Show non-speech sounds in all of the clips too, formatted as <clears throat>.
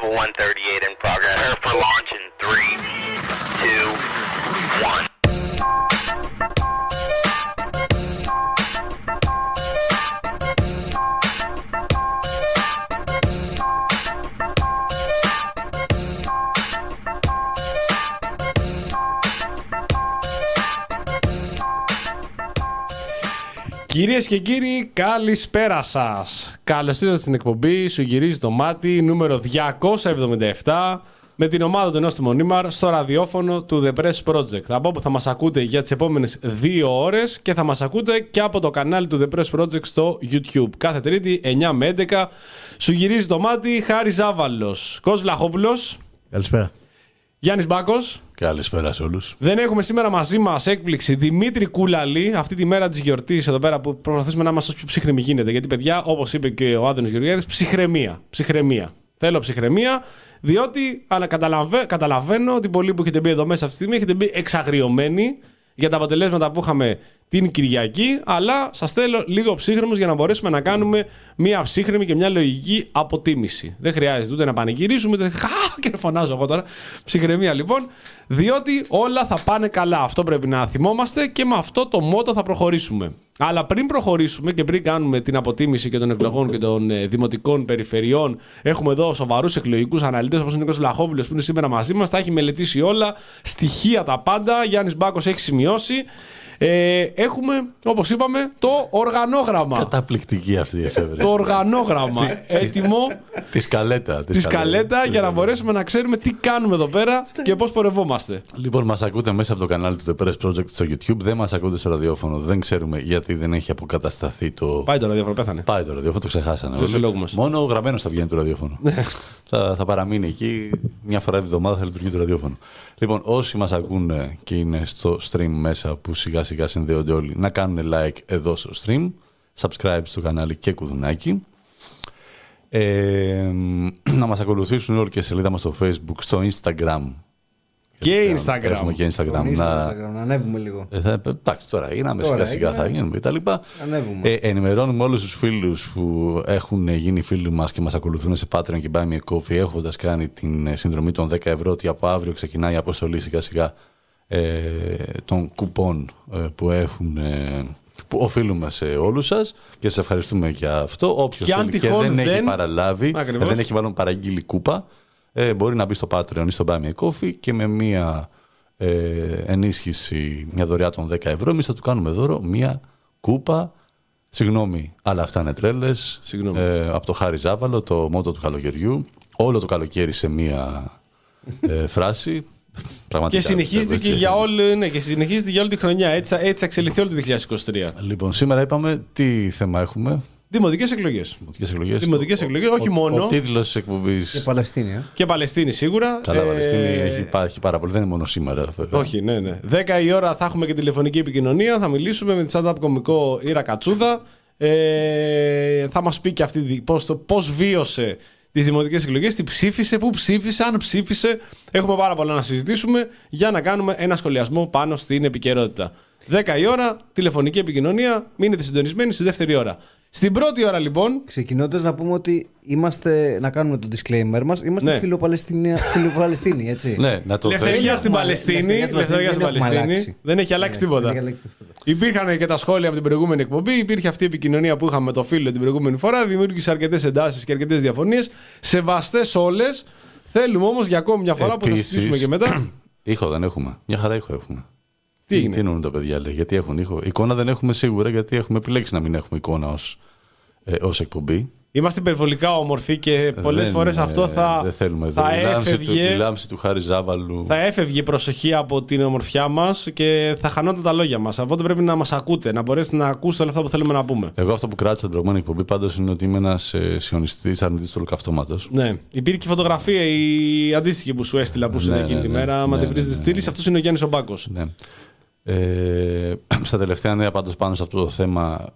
have a 138 in progress for launching Κυρίες και κύριοι, καλησπέρα σας. Καλώς ήρθατε στην εκπομπή Σου γυρίζει το μάτι νούμερο 277 με την ομάδα του ενό του Μονίμαρ στο ραδιόφωνο του The Press Project. Από όπου θα μας ακούτε για τις επόμενες δύο ώρες και θα μας ακούτε και από το κανάλι του The Press Project στο YouTube. Κάθε Τρίτη 9 με 11 σου γυρίζει το μάτι Χάρης Ζάβαλο. Κος Βλαχόπουλος. Καλησπέρα. Γιάννης Μπάκος. Καλησπέρα σε όλους. Δεν έχουμε σήμερα μαζί μας έκπληξη Δημήτρη Κούλαλη, αυτή τη μέρα της γιορτής εδώ πέρα που προσπαθούμε να είμαστε όσο πιο ψυχρεμοί γίνεται. Γιατί, παιδιά, όπως είπε και ο Άδωνο Γεωργιάδης, ψυχραιμία. Ψυχραιμία. Θέλω ψυχραιμία, διότι αλλά καταλαβα... καταλαβαίνω ότι πολλοί που έχετε μπει εδώ μέσα αυτή τη στιγμή έχετε μπει εξαγριωμένοι για τα αποτελέσματα που είχαμε την Κυριακή, αλλά σας θέλω λίγο ψύχρεμου για να μπορέσουμε να κάνουμε μια ψύχρεμη και μια λογική αποτίμηση. Δεν χρειάζεται ούτε να πανηγυρίσουμε, ούτε. <laughs> Χα, και φωνάζω εγώ τώρα. Ψυχραιμία λοιπόν, διότι όλα θα πάνε καλά. Αυτό πρέπει να θυμόμαστε και με αυτό το μότο θα προχωρήσουμε. Αλλά πριν προχωρήσουμε και πριν κάνουμε την αποτίμηση και των εκλογών και των ε, δημοτικών περιφερειών, έχουμε εδώ σοβαρούς εκλογικούς αναλυτές όπως ο Νίκος Βλαχόπουλος που είναι σήμερα μαζί μας. Τα έχει μελετήσει όλα, στοιχεία τα πάντα. Γιάννης Μπάκος έχει σημειώσει. Ε, έχουμε, όπως είπαμε, το οργανόγραμμα. Καταπληκτική αυτή η εφεύρεση. το οργανόγραμμα. έτοιμο. Τη σκαλέτα. Τη σκαλέτα για να μπορέσουμε να ξέρουμε τι κάνουμε εδώ πέρα και πώς πορευόμαστε. Λοιπόν, μας ακούτε μέσα από το κανάλι του The Press Project στο YouTube. Δεν μας ακούτε στο ραδιόφωνο. Δεν ξέρουμε γιατί δεν έχει αποκατασταθεί το. Πάει το ραδιόφωνο, πέθανε. Πάει το ραδιόφωνο, το ξεχάσανε. Στους όλοι. λόγους μας. Μόνο ο γραμμένος θα βγαίνει το ραδιόφωνο. θα, θα παραμείνει εκεί. Μια φορά τη εβδομάδα θα λειτουργεί το ραδιόφωνο. Λοιπόν, όσοι μας ακούνε και είναι στο stream μέσα που σιγά σιγά συνδέονται όλοι, να κάνουν like εδώ στο stream, subscribe στο κανάλι και κουδουνάκι. Ε, να μας ακολουθήσουν όλοι και σελίδα μας στο facebook, στο instagram. Και Έχουμε Instagram. και instagram. Τον να... Instagram, να ανέβουμε λίγο. Ε, θα, εντάξει, τώρα γίναμε Τώρα σιγά σιγά έγινε. θα γίνουμε και τα λοιπά. Ανέβουμε. Ε, ενημερώνουμε όλους τους φίλους που έχουν γίνει φίλοι μας και μας ακολουθούν σε Patreon και Buy Me a Coffee έχοντας κάνει την ε, συνδρομή των 10 ευρώ ότι από αύριο ξεκινάει η αποστολή σιγά σιγά ε, των κουπών ε, που έχουν ε, που οφείλουμε σε όλους σας και σας ευχαριστούμε για αυτό. Όποιος Και αν θέλει και τυχόν δεν, δεν- έχει παραλάβει, Ακριβώς. ε, δεν έχει βάλει παραγγείλει κούπα, ε, μπορεί να μπει στο Patreon ή στο Buy Me a Coffee και με μία ε, ενίσχυση, μια δωρεά των 10 ευρώ, εμείς θα του κάνουμε δώρο μία κούπα. Συγγνώμη, αλλά αυτά είναι τρέλες. Συγγνώμη. Ε, από το Χάρη Ζάβαλο, το μότο του καλοκαιριού. Όλο το καλοκαίρι σε μία ε, φράση. Πραγματικά, Και συνεχίζεται πιστεύω, και έτσι. για, όλη, ναι, και συνεχίζεται για όλη τη χρονιά. Έτσι, θα- έτσι θα εξελιχθεί όλο το 2023. Λοιπόν, σήμερα είπαμε τι θέμα έχουμε; Δημοτικές εκλογές. Δημοτικές εκλογές. Δημοτικές Ο- εκλογές, ο- όχι ο- μόνο. Ο τίτλος της εκπομπής. Και Παλαιστίνη, ε. Και Παλαιστίνη σίγουρα. Καλά, Ε, Παλαιστίνη έχει, υπάρχει πάρα πολύ. Δεν είναι μόνο σήμερα. βέβαια. Όχι, ναι, ναι. 10 η ώρα θα έχουμε και τηλεφωνική επικοινωνία. Θα μιλήσουμε με τη stand-up κομικό Ήρα Κατσούδα. Ε, θα μας πει και αυτή πώς πώς βίωσε τι δημοτικές εκλογές, τι ψήφισε, πού ψήφισε, αν ψήφισε. Έχουμε πάρα πολλά να συζητήσουμε για να κάνουμε ένα σχολιασμό πάνω στην επικαιρότητα. 10 η ώρα, τηλεφωνική επικοινωνία. Μείνετε συντονισμένοι στη δεύτερη ώρα. Στην πρώτη ώρα, λοιπόν, Ξεκινώντας να πούμε ότι είμαστε, να κάνουμε το disclaimer μας, είμαστε Ναι. φιλοπαλαιστίνοι, <laughs> φιλοπαλαιστίνοι, έτσι. Ναι, να το Ελευθερία θέσουμε. στην Παλαιστίνη. Ελευθερία στην Ελευθερία στην Παλαιστίνη, δεν έχουμε Παλαιστίνη. αλλάξει. Δεν έχει αλλάξει Ναι, τίποτα. δεν έχει αλλάξει τίποτα. Υπήρχαν και τα σχόλια από την προηγούμενη εκπομπή. Υπήρχε αυτή η επικοινωνία που είχαμε με το φίλο την προηγούμενη φορά. Δημιούργησε αρκετές εντάσεις και αρκετές διαφωνίες. Σεβαστές όλες. Θέλουμε όμως για ακόμη μια φορά που θα Επίσης- συζητήσουμε και μετά. <clears throat> Ήχο δεν έχουμε. Μια χαρά ήχο έχουμε. Τι έγινε; Τι εννοούν τα παιδιά, λέει, γιατί έχουν ήχο; Εικόνα δεν έχουμε σίγουρα, γιατί έχουμε επιλέξει να μην έχουμε εικόνα ως ε, ως εκπομπή. Είμαστε υπερβολικά όμορφοι και πολλές Δεν, φορές ε, αυτό θα, Δεν θέλουμε. θα, η, λάμψη του, η έφευγε, λάμψη του Χάρη Ζάβαλου. θα έφευγε η προσοχή από την ομορφιά μας και θα χανόταν τα λόγια μας. Οπότε πρέπει να μας ακούτε, να μπορέσετε να ακούσετε όλα αυτά που θέλουμε να πούμε. Εγώ αυτό που κράτησα την προηγούμενη εκπομπή πάντως είναι ότι είμαι ένας ε, σιωνιστής αρνητής του ολοκαυτώματος. Ναι. Υπήρχε και φωτογραφία η αντίστοιχη που σου έστειλα που σου Ναι, εκείνη ναι, τη ναι. μέρα. Άμα Ναι, την βρεις, ναι, τη ναι, στείλει. Αυτό είναι ο Γιάννης Ομπάκο. Ναι. Ε, <clears throat> στα τελευταία νέα πάντως πάνω σε αυτό το θέμα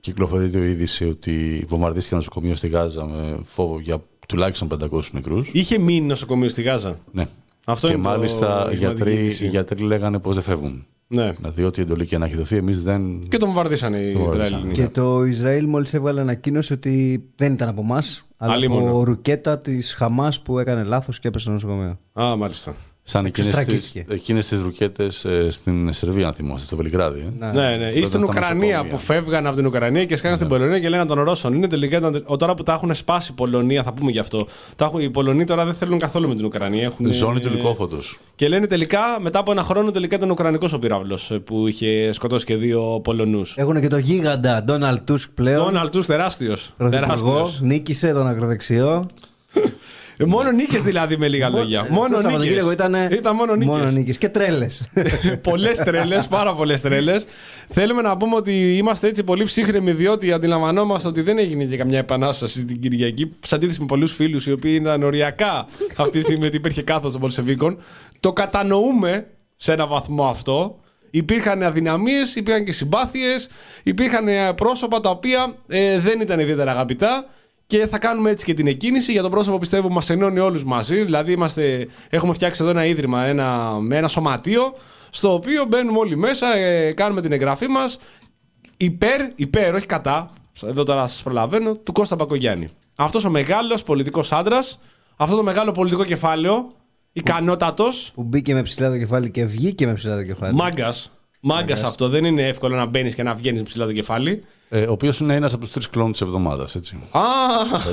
κυκλοφορείται η είδηση ότι βομβαρδίστηκε ένα νοσοκομείο στη Γάζα με φόβο για τουλάχιστον 500 νεκρούς. Είχε μείνει νοσοκομείο στη Γάζα; Ναι. Αυτό και είναι το- μάλιστα η οι γιατροί, σημαντική είδηση. οι γιατροί λέγανε πως δεν φεύγουν. Ναι. Δηλαδή ό,τι εντολή και να έχει δοθεί εμείς δεν... Και τον βομβαρδίσανε οι Τον βομβαρδίσανε. Ισραηλινοί. Και το Ισραήλ μόλις έβγαλε ανακοίνωση ότι δεν ήταν από εμάς, Αλλά Αλίμονο. από ρουκέτα της Χαμάς που έκανε λάθος και έπεσε στο νοσοκομείο. Α, μάλιστα. Σαν εκείνες τις, Εξωστρακίστηκε. εκείνες τις ρουκέτες ε, στην Σερβία, αν θυμόσαστε, στο Βελιγράδι. ε. Ναι, ναι. Ή Τότε στην στα Ουκρανία νοσοκομεία. που φεύγαν από την Ουκρανία και σκάγαν στην Πολωνία και λέγανε των Ρώσων. Είναι τελικά ήταν- ο, τώρα που τα έχουν σπάσει η Πολωνία, θα πούμε γι' αυτό. Τα έχουν, οι Πολωνοί τώρα δεν θέλουν καθόλου με την Ουκρανία. Έχουν, Ζώνη του ε, λικόφωτος. Και λένε τελικά, μετά από ένα χρόνο, τελικά ήταν Ουκρανικός ο πύραυλο που είχε σκοτώσει και δύο Πολωνούς. Έχουν και το γίγαντα Ντόναλτ Τούσκ πλέον. Ντόναλτ του τεράστιος. Πρωθυπουργό, νίκησε τον ακροδεξιό. <laughs> Μόνο νίκες δηλαδή με λίγα λόγια. Μόνο Αυτό το Σαββατοκύριακο νίκες. ήταν. Ήταν μόνο νίκες. Μόνο νίκες. Και τρέλες. <laughs> πολλές τρέλες, πάρα πολλές τρέλες. Θέλουμε να πούμε ότι είμαστε έτσι πολύ ψύχρεμοι, διότι αντιλαμβανόμαστε ότι δεν έγινε και καμιά επανάσταση την Κυριακή. Σε αντίθεση με πολλούς φίλους οι οποίοι ήταν οριακά αυτή τη στιγμή ότι υπήρχε κάθος των Πολσεβίκων. Το κατανοούμε σε ένα βαθμό αυτό. Υπήρχαν αδυναμίες, υπήρχαν και συμπάθειες, υπήρχαν ε, πρόσωπα τα οποία ε, δεν ήταν ιδιαίτερα αγαπητά και θα κάνουμε έτσι και την εκκίνηση. Για το πρόσωπο πιστεύω μας ενώνει όλους μαζί. Δηλαδή είμαστε, έχουμε φτιάξει εδώ ένα ίδρυμα, ένα, με ένα σωματείο, στο οποίο μπαίνουμε όλοι μέσα, ε, κάνουμε την εγγραφή μας υπέρ, υπέρ, όχι κατά, εδώ τώρα σας προλαβαίνω, του Κώστα Μπακογιάννη. Αυτός ο μεγάλος πολιτικός άντρας, αυτό το μεγάλο πολιτικό κεφάλαιο, ικανότατος, που μπήκε με ψηλά το κεφάλι και βγήκε με ψηλά το κεφάλι. Μάγκας. Μάγκας αυτό. Δεν είναι εύκολο να μπαίνεις και να βγαίνεις ψηλά το κεφάλι. Ε, ο οποίος είναι ένας από τους τρεις κλόνους της εβδομάδας. Α!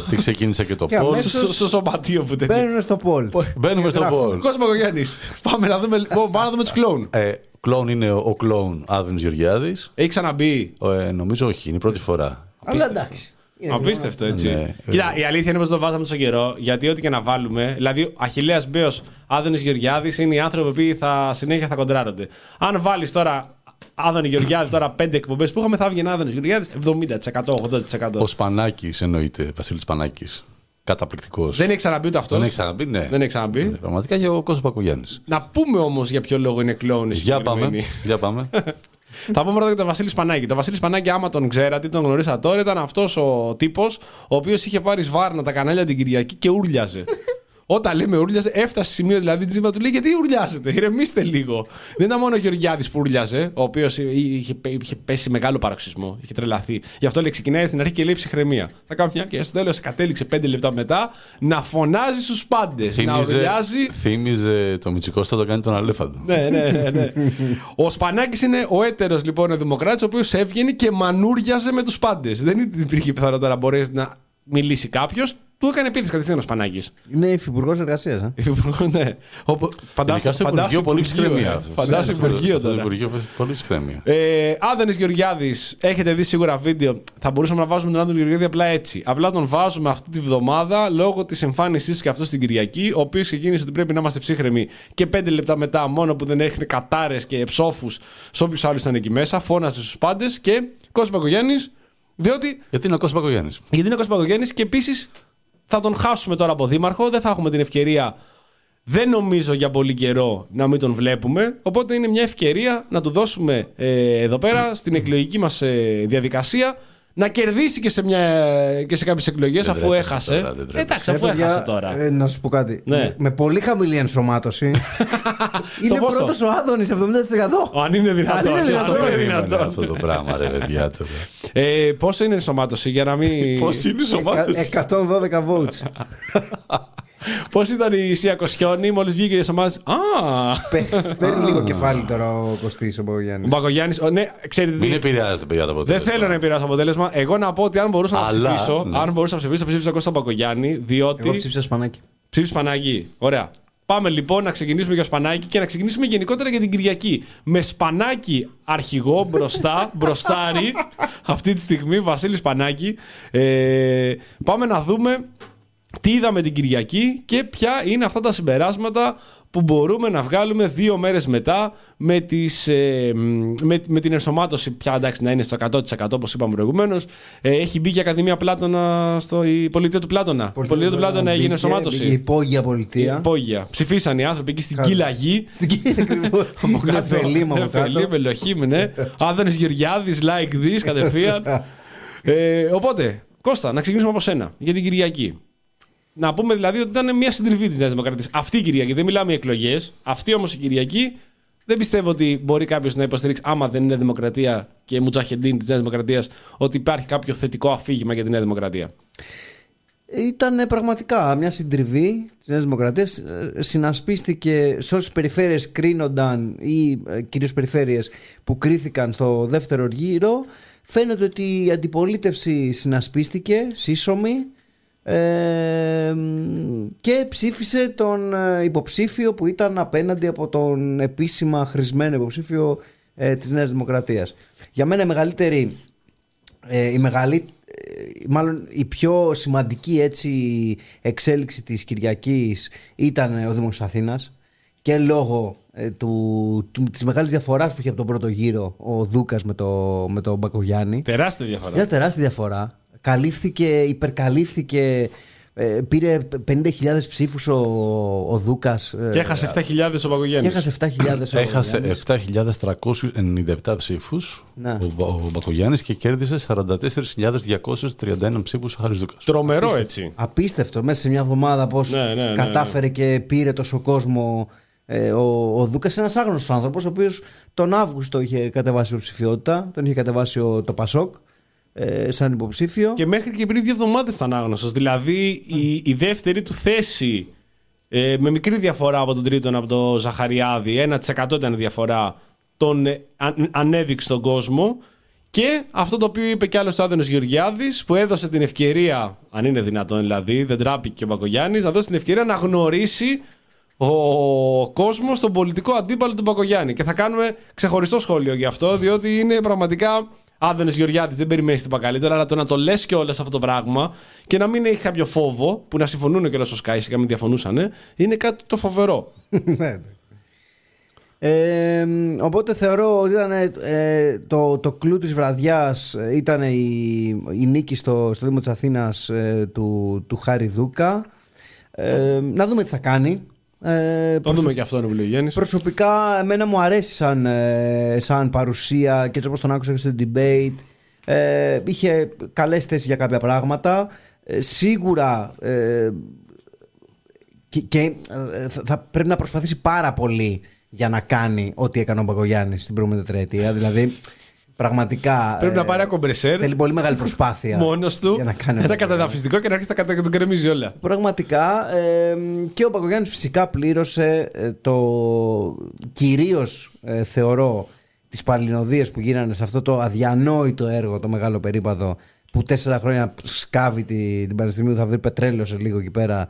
Τι ξεκίνησε και το Και πώ. αμέσως- Στο, στο σωματείο που τέτοιο. Μπαίνουν στο πόλ. Μπαίνουμε στο Γράφουν. πόλ. Κώστα Παγκογιάννη. Πάμε να δούμε, λοιπόν, πάμε να δούμε τους κλόουν. Ε, κλόουν είναι ο, ο κλόουν Άδωνης Γεωργιάδης. Έχει ξαναμπεί. Ε, νομίζω όχι, είναι η πρώτη φορά. Αλλά εντάξει. Είναι Απίστευτο, έτσι. Ναι, Κοίτα, η αλήθεια είναι πως το βάζαμε τόσο καιρό, γιατί ό,τι και να βάλουμε. Δηλαδή, ο Αχηλέα Μπέος, Άδωνης Γεωργιάδης είναι οι άνθρωποι που θα συνέχεια θα κοντράρονται. Αν βάλεις τώρα Άδωνη Γεωργιάδη, τώρα πέντε εκπομπές που είχαμε, θα βγει Άδωνης Γεωργιάδης 70%, 80%. Ο Σπανάκης εννοείται, Βασίλης Σπανάκη. Καταπληκτικός. Δεν έχει ξαναμπεί ούτε αυτός; Δεν έχει ξαναμπεί, ναι. Δεν έχει ξαναμπεί; Ναι, Πραγματικά και ο Κώστας Πακογιάννη. Να πούμε όμως για ποιο λόγο είναι κλόουν. οι Για πάμε. συγκεκριμένοι. Για πάμε. <laughs> Θα πούμε πρώτα για τον Βασίλη Σπανάκη. Το Βασίλη Σπανάκη, άμα τον ξέρατε ή τον γνωρίσατε τώρα, ήταν αυτός ο τύπος ο οποίος είχε πάρει σβάρνα τα κανάλια την Κυριακή και ούρλιαζε. Όταν λέμε ούρλιαζε, έφτασε σε σημείο δηλαδή της του λέει: Γιατί ουρλιάζετε, ηρεμήστε λίγο. Δεν ήταν μόνο ο Γεωργιάδης που ούρλιαζε, ο οποίος είχε, είχε πέσει μεγάλο παροξισμό, είχε τρελαθεί. Γι' αυτό λέει: Ξεκινάει στην αρχή και λέει ψυχραιμία. Θα κάνω μια και στο τέλος κατέληξε πέντε λεπτά μετά να φωνάζει στους πάντες, να θύμιζε, ουρλιάζει θύμιζε το Μητσικώστα το κάνει τον Αλέφαντο. ναι, ναι, ναι, ναι. ο Σπανάκης είναι ο έτερος λοιπόν ο Δημοκράτης, ο οποίος έβγαινε και μανούριαζε με τους πάντες. Δεν υπήρχε πιθανότητα να μπορέσει να μιλήσει κάποιος. Του έκανε επίθεση κατευθείαν ο Σπανάκης. Είναι υφυπουργός εργασίας. ναι. Όπου- Ειδικά Φαντάσου, στο φαντάσου Υπουργείο πολύ Υπουργείο, ψυχραιμία. ε. αυτό. Φαντάσου Στο- Υπουργείο στο τώρα. Υπουργείο πολύ ψυχραιμία. Ε, Άδωνη Γεωργιάδης, έχετε δει σίγουρα βίντεο. Θα μπορούσαμε να βάζουμε τον Άδωνη Γεωργιάδη απλά έτσι. Απλά τον βάζουμε αυτή τη βδομάδα λόγω της εμφάνισή του και αυτός στην Κυριακή, ο οποίος ξεκίνησε ότι πρέπει να είμαστε ψύχρεμοι και πέντε λεπτά μετά, μόνο που δεν έχνε κατάρες και ψόφους σε όποιους άλλους ήταν εκεί μέσα, φώνασε στους πάντες και Κώστα Παγκογιάννη, διότι Γιατί είναι ο Κώστα Πακογιάννη. γιατί είναι ο Κώστα Παγκογιάννης και επίσης θα τον χάσουμε τώρα από δήμαρχο. Δεν θα έχουμε την ευκαιρία, δεν νομίζω για πολύ καιρό, να μην τον βλέπουμε. Οπότε είναι μια ευκαιρία να του δώσουμε ε, εδώ πέρα στην εκλογική μας διαδικασία να κερδίσει και σε, μια, και σε κάποιες εκλογές Δεν αφού τρέπεσαι έχασε. τώρα, δεν τρέπεσαι. Εντάξει, αφού έχασε τώρα. Ε, να σου πω κάτι. Ναι. Με, με πολύ χαμηλή ενσωμάτωση. <laughs> είναι πόσο; πρώτος ο Άδωνης 70%. Αν είναι δυνατόν. Αν είναι αυτό δυνατόν. είναι Περίμενε δυνατόν. αυτό το πράγμα, ρε παιδιά. τώρα. Ε, πόσο είναι η ενσωμάτωση για να μην. Πώ είναι η σωμάτωση. 112 votes. <laughs> Πώς ήταν η Σία Κοσιόνη, μόλις βγήκε η ενσωμάτωση. Α! Παι- Παίρνει λίγο κεφάλι τώρα ο Κωστής ο Ο Μπογιάννη. Μπακογιάννη. Ναι, ξέρετε τι. Μην επηρεάζετε, παιδιά, το Δεν αποτέλεσμα. θέλω να επηρεάσω το αποτέλεσμα. Εγώ να πω ότι αν μπορούσα να Αλλά, ψηφίσω, ναι. αν μπορούσα να ψηφίσω, θα ψήφισα Κώστα Μπακογιάννη, διότι. Εγώ ψήφισα σπανάκι. Ψήφισε Σπανάκη. Ωραία. Πάμε λοιπόν να ξεκινήσουμε για Σπανάκη και να ξεκινήσουμε γενικότερα για την Κυριακή. Με Σπανάκη αρχηγό μπροστά, <laughs> μπροστάρι, αυτή τη στιγμή, Βασίλη Σπανάκη. Ε, πάμε να δούμε τι είδαμε την Κυριακή και ποια είναι αυτά τα συμπεράσματα που μπορούμε να βγάλουμε δύο μέρες μετά με, τις, ε, μ, με, με την ενσωμάτωση πια εντάξει να είναι στο 100% όπως είπαμε προηγουμένως. Ε, έχει μπει και η Ακαδημία Πλάτωνα στο η πολιτεία του Πλάτωνα. Η πολιτεία του Πλάτωνα έγινε Μπήκε- ενσωμάτωση. μπήκε Η υπόγεια πολιτεία. Υπόγεια. Ψηφίσαν οι άνθρωποι εκεί στην Καλά. Κυλαγή. Στην Κίνα <laughs> ακριβώς. Νεφελίμα από Νεφελή, κάτω. Μελοχήμ, ναι. Άδωνης Γεωργιάδης, like this, κατευθείαν. <laughs> ε, οπότε, Κώστα, να ξεκινήσουμε από σένα για την Κυριακή. Να πούμε δηλαδή ότι ήταν μια συντριβή της Νέας Δημοκρατίας. Αυτή η Κυριακή, δεν μιλάμε για εκλογές. Αυτή όμως η Κυριακή δεν πιστεύω ότι μπορεί κάποιος να υποστηρίξει, άμα δεν είναι Δημοκρατία και Μουτζαχεντίν της Νέας Δημοκρατίας, ότι υπάρχει κάποιο θετικό αφήγημα για τη Νέα Δημοκρατία. Ήταν πραγματικά μια συντριβή της Νέας Δημοκρατίας. Συνασπίστηκε σε όσε περιφέρειες κρίνονταν ή ε, κυρίως περιφέρειες που κρίθηκαν στο δεύτερο γύρο. Φαίνεται ότι η αντιπολίτευση συνασπίστηκε, σύσσωμη, ε, και ψήφισε τον ε, υποψήφιο που ήταν απέναντι από τον επίσημα χρησμένο υποψήφιο ε, της Νέας Δημοκρατίας. Για μένα η μεγαλύτερη, ε, η μεγαλύτερη μάλλον η πιο σημαντική έτσι εξέλιξη της Κυριακής ήταν ο Δήμος Αθήνας και λόγω ε, του, του, της μεγάλης διαφοράς που είχε από τον πρώτο γύρο ο Δούκας με, το, με τον Μπακογιάννη. Τεράστια διαφορά. Μια τεράστια διαφορά. Καλύφθηκε, υπερκαλύφθηκε ε, πήρε 50.000 ψήφους ο, ο Δούκας ε, Και έχασε 7.000 ο και Παγκογιάννης. έχασε 7.000 ο <coughs> Έχασε Μπακογιάννης. 7.397 ψήφους Ναι. ο, Μπα- ο Μπακογιάννης και κέρδισε 44.231 ψήφους ο Χάρης Δούκας. Τρομερό έτσι. Απίστευτο μέσα σε μια εβδομάδα πώς Ναι, ναι, ναι, κατάφερε και πήρε τόσο κόσμο ε, ο, ο Δούκας ένας άγνωστος άνθρωπος ο οποίος τον Αύγουστο είχε κατεβάσει υποψηφιότητα τον είχε κατεβάσει ο, το Πασόκ ε, σαν υποψήφιο Και μέχρι και πριν δύο εβδομάδες ήταν άγνωστος. Δηλαδή η, η δεύτερη του θέση ε, με μικρή διαφορά από τον τρίτον, από τον Ζαχαριάδη, 1% ήταν η διαφορά, τον ε, αν- ανέδειξε στον κόσμο. Και αυτό το οποίο είπε κι άλλος ο Άδενο Γεωργιάδης, που έδωσε την ευκαιρία, αν είναι δυνατόν δηλαδή, δεν τράπηκε και ο Μπακογιάννης, να δώσει την ευκαιρία να γνωρίσει ο κόσμος τον πολιτικό αντίπαλο του Μπακογιάννη. Και θα κάνουμε ξεχωριστό σχόλιο γι' αυτό, διότι είναι πραγματικά. Άδενο Γεωργιάδη, δεν περιμένεις τίποτα καλύτερο, αλλά το να το λες κιόλα αυτό το πράγμα και να μην έχει κάποιο φόβο, που να συμφωνούν κιόλα στο Sky, και μην διαφωνούσαν, είναι κάτι το φοβερό. <laughs> Ναι, Ε, οπότε θεωρώ ότι ήταν ε, το, το κλου της βραδιάς ε, ήταν η, η νίκη στο, στο Δήμο της Αθήνας ε, του, του Χάρη Δούκα. Ε, να δούμε τι θα κάνει. Ε, Το προσω- δούμε και αυτό, είναι Γιάννη. Προσωπικά εμένα μου αρέσει σαν, ε, σαν παρουσία και έτσι όπως τον άκουσα και στο debate. Ε, είχε καλές θέσεις για κάποια πράγματα. Ε, σίγουρα ε, και, και, ε, θα, θα πρέπει να προσπαθήσει πάρα πολύ για να κάνει ό,τι έκανε ο Μπαγκογιάννης στην προηγούμενη τετραετία. Δηλαδή πραγματικά Πρέπει ε, να πάρει ακομπρεσέρ θέλει πολύ μεγάλη προσπάθεια μόνος του, για να κάνει ένα αυτό. καταδαφιστικό και να αρχίσει να κατα- τον κρεμίζει όλα. Πραγματικά ε, και ο Παγκογιάννης φυσικά πλήρωσε ε, το κυρίως ε, θεωρώ τις παλινοδίες που γίνανε σε αυτό το αδιανόητο έργο το μεγάλο περίπατο που τέσσερα χρόνια σκάβει την, την Πανεπιστημίου θα βρει πετρέλαιο σε λίγο εκεί πέρα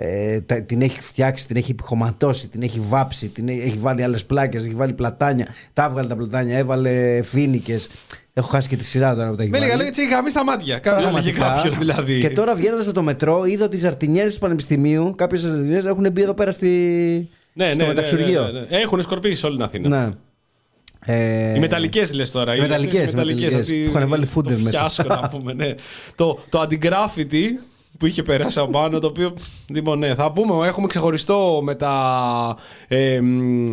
ε, τα- την έχει φτιάξει, την έχει επιχωματώσει, την έχει βάψει, την έχει, έχει βάλει άλλες πλάκες, έχει βάλει πλατάνια, τα έβγαλε τα πλατάνια, έβαλε φίνικες. Έχω χάσει και τη σειρά τώρα που τα έχει Με λίγα βάλει. λόγια, έτσι έχει γαμίσει στα μάτια. Έλεγε Πραγματικά. κάποιος δηλαδή. Και τώρα βγαίνοντας από το μετρό, είδα ότι οι ζαρτινιέρες του Πανεπιστημίου, κάποιες ζαρτινιέρες έχουν μπει εδώ πέρα στη... ναι, ναι, στο ναι, μεταξουργείο. ναι, ναι, ναι. Έχουν σκορπίσει όλη την Αθήνα. Ναι. Ε, Οι μεταλλικές λες τώρα. οι μεταλλικές, οι μεταλλικές, που είχαν βάλει φούντερ το μέσα. Φιάσκο, να πούμε, ναι. το, το αντιγκράφιτι που είχε περάσει από πάνω, το οποίο. Λοιπόν, ναι, θα πούμε, έχουμε ξεχωριστό με τα. Ε, μ,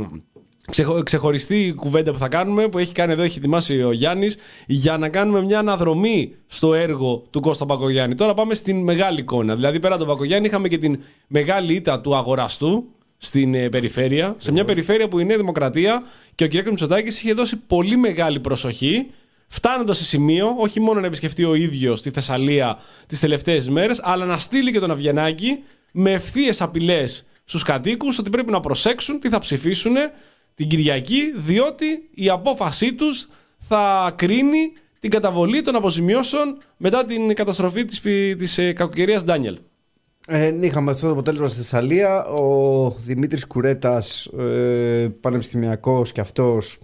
ξεχω- ξεχωριστή κουβέντα που θα κάνουμε, που έχει κάνει εδώ, έχει ετοιμάσει ο Γιάννης, για να κάνουμε μια αναδρομή στο έργο του Κώστα Πακογιάννη. Τώρα πάμε στην μεγάλη εικόνα. Δηλαδή, πέρα από τον Πακογιάννη, είχαμε και την μεγάλη ήττα του αγοραστού στην ε, περιφέρεια. Σε μια περιφέρεια που η Νέα Δημοκρατία και ο κ. Μητσοτάκης είχε δώσει πολύ μεγάλη προσοχή, φτάνοντας σε σημείο όχι μόνο να επισκεφτεί ο ίδιος τη Θεσσαλία τις τελευταίες μέρες, αλλά να στείλει και τον Αβγενάκη με ευθείε απειλές στους κατοίκους ότι πρέπει να προσέξουν τι θα ψηφίσουν την Κυριακή, διότι η απόφασή τους θα κρίνει την καταβολή των αποζημιώσεων μετά την καταστροφή της, της ε, κακοκαιρίας Ντάνιελ. Ε, είχαμε αυτό το αποτέλεσμα στη Θεσσαλία. Ο Δημήτρης Κουρέτας, ε, πανεπιστημιακός και αυτός,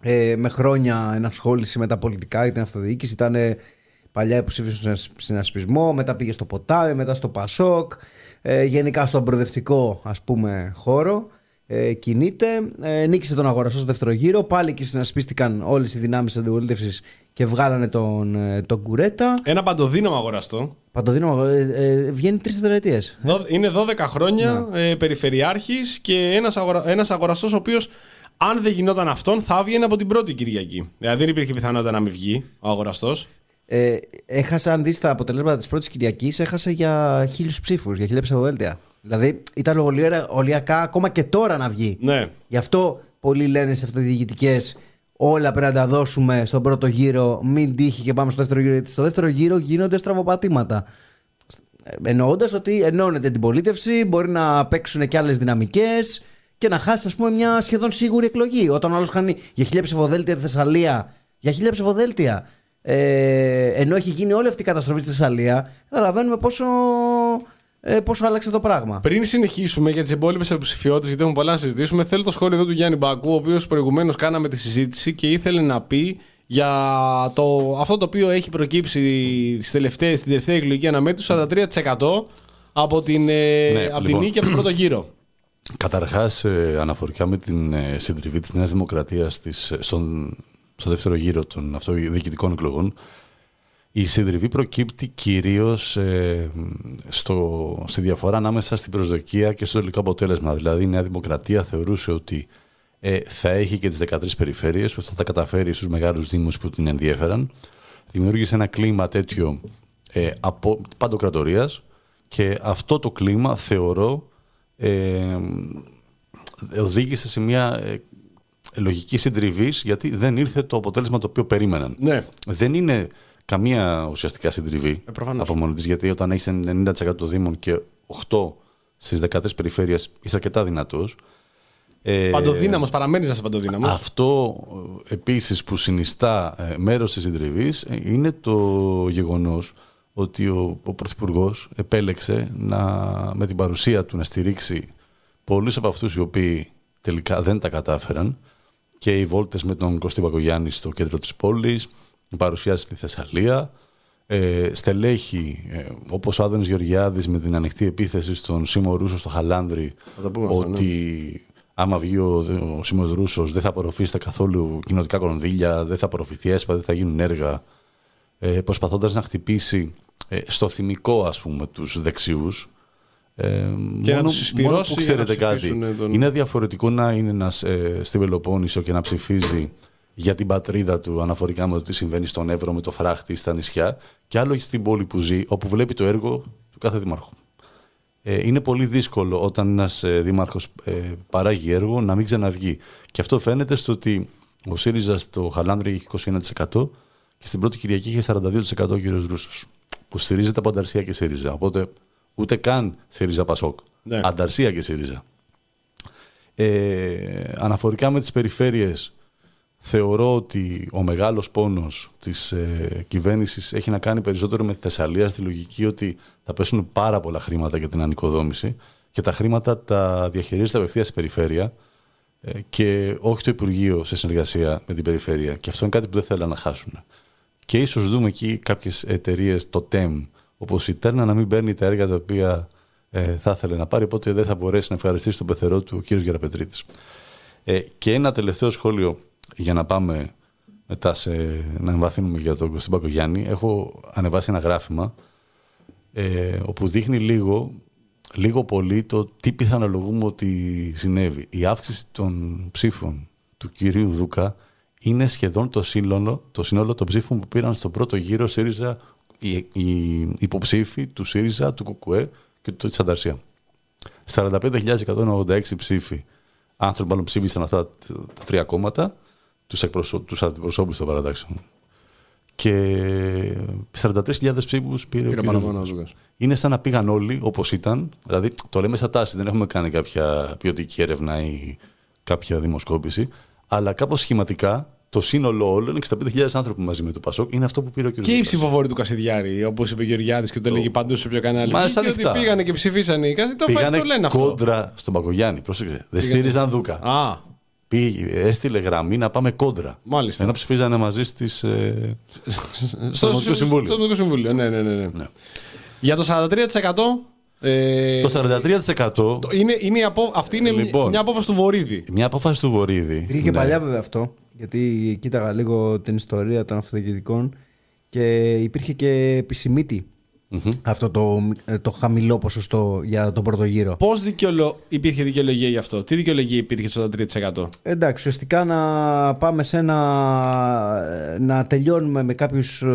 ε, με χρόνια ενασχόληση με τα πολιτικά και την αυτοδιοίκηση. Ήταν ε, παλιά υποψήφιο στον συνασπισμό, μετά πήγε στο Ποτάμι, μετά στο Πασόκ. Ε, γενικά στον προοδευτικό ας πούμε χώρο ε, κινείται. Ε, νίκησε τον αγοραστό στο δεύτερο γύρο. Πάλι και συνασπίστηκαν όλες οι δυνάμεις της αντιπολίτευσης και βγάλανε τον, ε, τον Κουρέτα. Ένα παντοδύναμο αγοραστό. Παντοδύναμο, ε, ε, βγαίνει τρεις τετραετίες. Δω- Είναι 12 χρόνια ε, περιφερειάρχης και ένας, αγορα... ένας αγοραστός ο οποίος αν δεν γινόταν αυτόν θα έβγαινε από την πρώτη Κυριακή. Δηλαδή δεν υπήρχε πιθανότητα να μην βγει ο αγοραστός. Ε, έχασε, αν δεις τα αποτελέσματα της πρώτης Κυριακής, έχασε για χίλιους ψήφους, για χίλια ψευδοδέλτια. Δηλαδή ήταν ολιέρα- ολιακά ακόμα και τώρα να βγει. Ναι. Γι' αυτό πολλοί λένε σε αυτοδιοικητικές όλα πρέπει να τα δώσουμε στον πρώτο γύρο, μην τύχει και πάμε στο δεύτερο γύρο. Γιατί στο δεύτερο γύρο γίνονται στραβοπατήματα. Εννοώντας ότι ενώνεται την πολίτευση, μπορεί να παίξουν και άλλες δυναμικές και να χάσεις, ας πούμε, μια σχεδόν σίγουρη εκλογή. Όταν ο άλλος χάνει για χίλια ψηφοδέλτια τη Θεσσαλία, για χίλια ψηφοδέλτια, ε, ενώ έχει γίνει όλη αυτή η καταστροφή στη Θεσσαλία, καταλαβαίνουμε πόσο, ε, πόσο άλλαξε το πράγμα. Πριν συνεχίσουμε για τις υπόλοιπες υποψηφιότητες, γιατί έχουμε πολλά να συζητήσουμε, θέλω το σχόλιο εδώ του Γιάννη Μπακού, ο οποίος προηγουμένως κάναμε τη συζήτηση και ήθελε να πει για το, αυτό το οποίο έχει προκύψει στις τελευταίες, στην τελευταία εκλογική αναμέτρηση, 43% από την, ε, Ναι, από την λοιπόν. νίκη από τον πρώτο γύρο. Καταρχάς, ε, αναφορικά με την ε, συντριβή της Νέας Δημοκρατίας στις, ε, στον, στο δεύτερο γύρο των αυτοδιοικητικών εκλογών, η συντριβή προκύπτει κυρίως ε, στο, στη διαφορά ανάμεσα στην προσδοκία και στο τελικό αποτέλεσμα. Δηλαδή, η Νέα Δημοκρατία θεωρούσε ότι ε, θα έχει και τις 13 περιφέρειες, ότι θα τα καταφέρει στους μεγάλους δήμους που την ενδιέφεραν. Δημιούργησε ένα κλίμα τέτοιο ε, από παντοκρατορίας και αυτό το κλίμα θεωρώ ε, οδήγησε σε μια ε, λογική συντριβής γιατί δεν ήρθε το αποτέλεσμα το οποίο περίμεναν. Ναι. Δεν είναι καμία ουσιαστικά συντριβή Ε, προφανώς. από μόνη της, γιατί όταν έχεις 90% των Δήμων και 8 στις 13 περιφέρειες είσαι αρκετά δυνατός. Ε, Παντοδύναμος, παραμένεις να είσαι παντοδύναμος. αυτό ε, επίσης που συνιστά ε, μέρος της συντριβής ε, είναι το γεγονός ότι ο, ο Πρωθυπουργός επέλεξε να, με την παρουσία του να στηρίξει πολλούς από αυτούς οι οποίοι τελικά δεν τα κατάφεραν και οι βόλτες με τον Κωστή Πακογιάννη στο κέντρο της πόλης, η παρουσία στη Θεσσαλία, ε, στελέχη ε, όπως ο Άδωνης Γεωργιάδης με την ανοιχτή επίθεση στον Σίμω Ρούσο στο Χαλάνδρη Θα το πούμε αυτό, ναι. ότι άμα βγει ο, ο Σίμος Ρούσος δεν θα απορροφήσει καθόλου κοινωτικά κονδύλια, δεν θα απορροφηθεί έσπα, δεν θα γίνουν έργα ε, προσπαθώντας να χτυπήσει ε, στο θυμικό ας πούμε τους δεξιούς ε, Και να μόνο, τους συσπυρώσει μόνο που για να ξέρετε κάτι ψηφίσουν τον- είναι διαφορετικό να είναι ένας ε, στην Πελοπόννησο και να ψηφίζει για την πατρίδα του αναφορικά με το τι συμβαίνει στον Εύρο με το φράχτη στα νησιά και άλλο στην πόλη που ζει όπου βλέπει το έργο του κάθε δημάρχου. Ε, είναι πολύ δύσκολο όταν ένας ε, δήμαρχος ε, παράγει έργο να μην ξαναβγεί. Και αυτό φαίνεται στο ότι ο ΣΥΡΙΖΑ στο Χαλάνδρη έχει 21% και στην πρώτη Κυριακή είχε 42% ο κύριος Ρούσος που στηρίζεται από Ανταρσία και ΣΥΡΙΖΑ. Οπότε ούτε καν ΣΥΡΙΖΑ Πασόκ. Ναι. Ανταρσία και ΣΥΡΙΖΑ. Ε, αναφορικά με τις περιφέρειες θεωρώ ότι ο μεγάλος πόνος της ε, κυβέρνησης έχει να κάνει περισσότερο με τη Θεσσαλία στη λογική ότι θα πέσουν πάρα πολλά χρήματα για την ανοικοδόμηση και τα χρήματα τα διαχειρίζεται απευθείας στη περιφέρεια ε, και όχι το Υπουργείο σε συνεργασία με την περιφέρεια. Και αυτό είναι κάτι που δεν θέλουν να χάσουν. Και ίσως δούμε εκεί κάποιες εταιρείες, το TEM, όπως η Τέρνα, να μην παίρνει τα έργα τα οποία ε, θα ήθελε να πάρει, οπότε δεν θα μπορέσει να ευχαριστήσει τον πεθερό του ο κ. Γεραπετρίτης. Ε, και ένα τελευταίο σχόλιο για να πάμε μετά σε, να εμβαθύνουμε για τον Κωστή Μπακογιάννη. Έχω ανεβάσει ένα γράφημα ε, όπου δείχνει λίγο, λίγο πολύ το τι πιθανολογούμε ότι συνέβη. Η αύξηση των ψήφων του κυρίου Δούκα είναι σχεδόν το σύνολο, το σύνολο των ψήφων που πήραν στο πρώτο γύρο ΣΥΡΙΖΑ, οι, οι υποψήφοι του ΣΥΡΙΖΑ, του ΚΚΕ και του της Ανταρσία. 45.186 ψήφοι άνθρωποι μάλλον ψήφισαν αυτά τα τρία κόμματα, τους, εκπροσω... τους αντιπροσώπους των παρατάξεων. Και 43.000 ψήφους πήρε ο Πήρε κύριος παραπάνω ο Δούκας. Δούκας. Είναι σαν να πήγαν όλοι όπως ήταν, δηλαδή το λέμε σαν τάση, δεν έχουμε κάνει κάποια ποιοτική έρευνα ή κάποια δημοσκόπηση, αλλά κάπως σχηματικά το σύνολο όλων, 65.000 άνθρωποι μαζί με το Πασόκ, είναι αυτό που πήρε ο κ. Και οι ψηφοφόροι του Κασιδιάρη, όπως είπε ο Γεωργιάδης και το έλεγε παντού σε όποιο κανάλι. Μα Βγήκε ανοιχτά. ότι πήγανε και ψηφίσανε οι Κασιδιάρη. Το, Πήγανε το λένε αυτό. κόντρα στον Παγκογιάννη. Πρόσεξε. Δεν στήριζαν Δούκα. Α, Πήγε, έστειλε γραμμή να πάμε κόντρα. Μάλιστα. Ενώ ψηφίζανε μαζί στις, ε, στο Δημοτικό Συμβούλιο. Στο Δημοτικό Συμβούλιο, ναι, ναι, ναι. ναι. Ναι. Για το 43%. Ε, Το 43% το- είναι, είναι η απο... Αυτή είναι Λοιπόν. μια απόφαση του Βορύδη. μια απόφαση του Βορύδη. Υπήρχε και Ναι. παλιά βέβαια αυτό, γιατί κοίταγα λίγο την ιστορία των αυτοδιοικητικών και υπήρχε και επισημήτη Μμμ. αυτό το, ε, το χαμηλό ποσοστό για τον πρώτο γύρο. Πώς δικαιολο... υπήρχε δικαιολογία γι' αυτό, Τι δικαιολογία υπήρχε στο 43%. Εντάξει, ουσιαστικά να πάμε σε ένα. να τελειώνουμε με κάποιους, ε,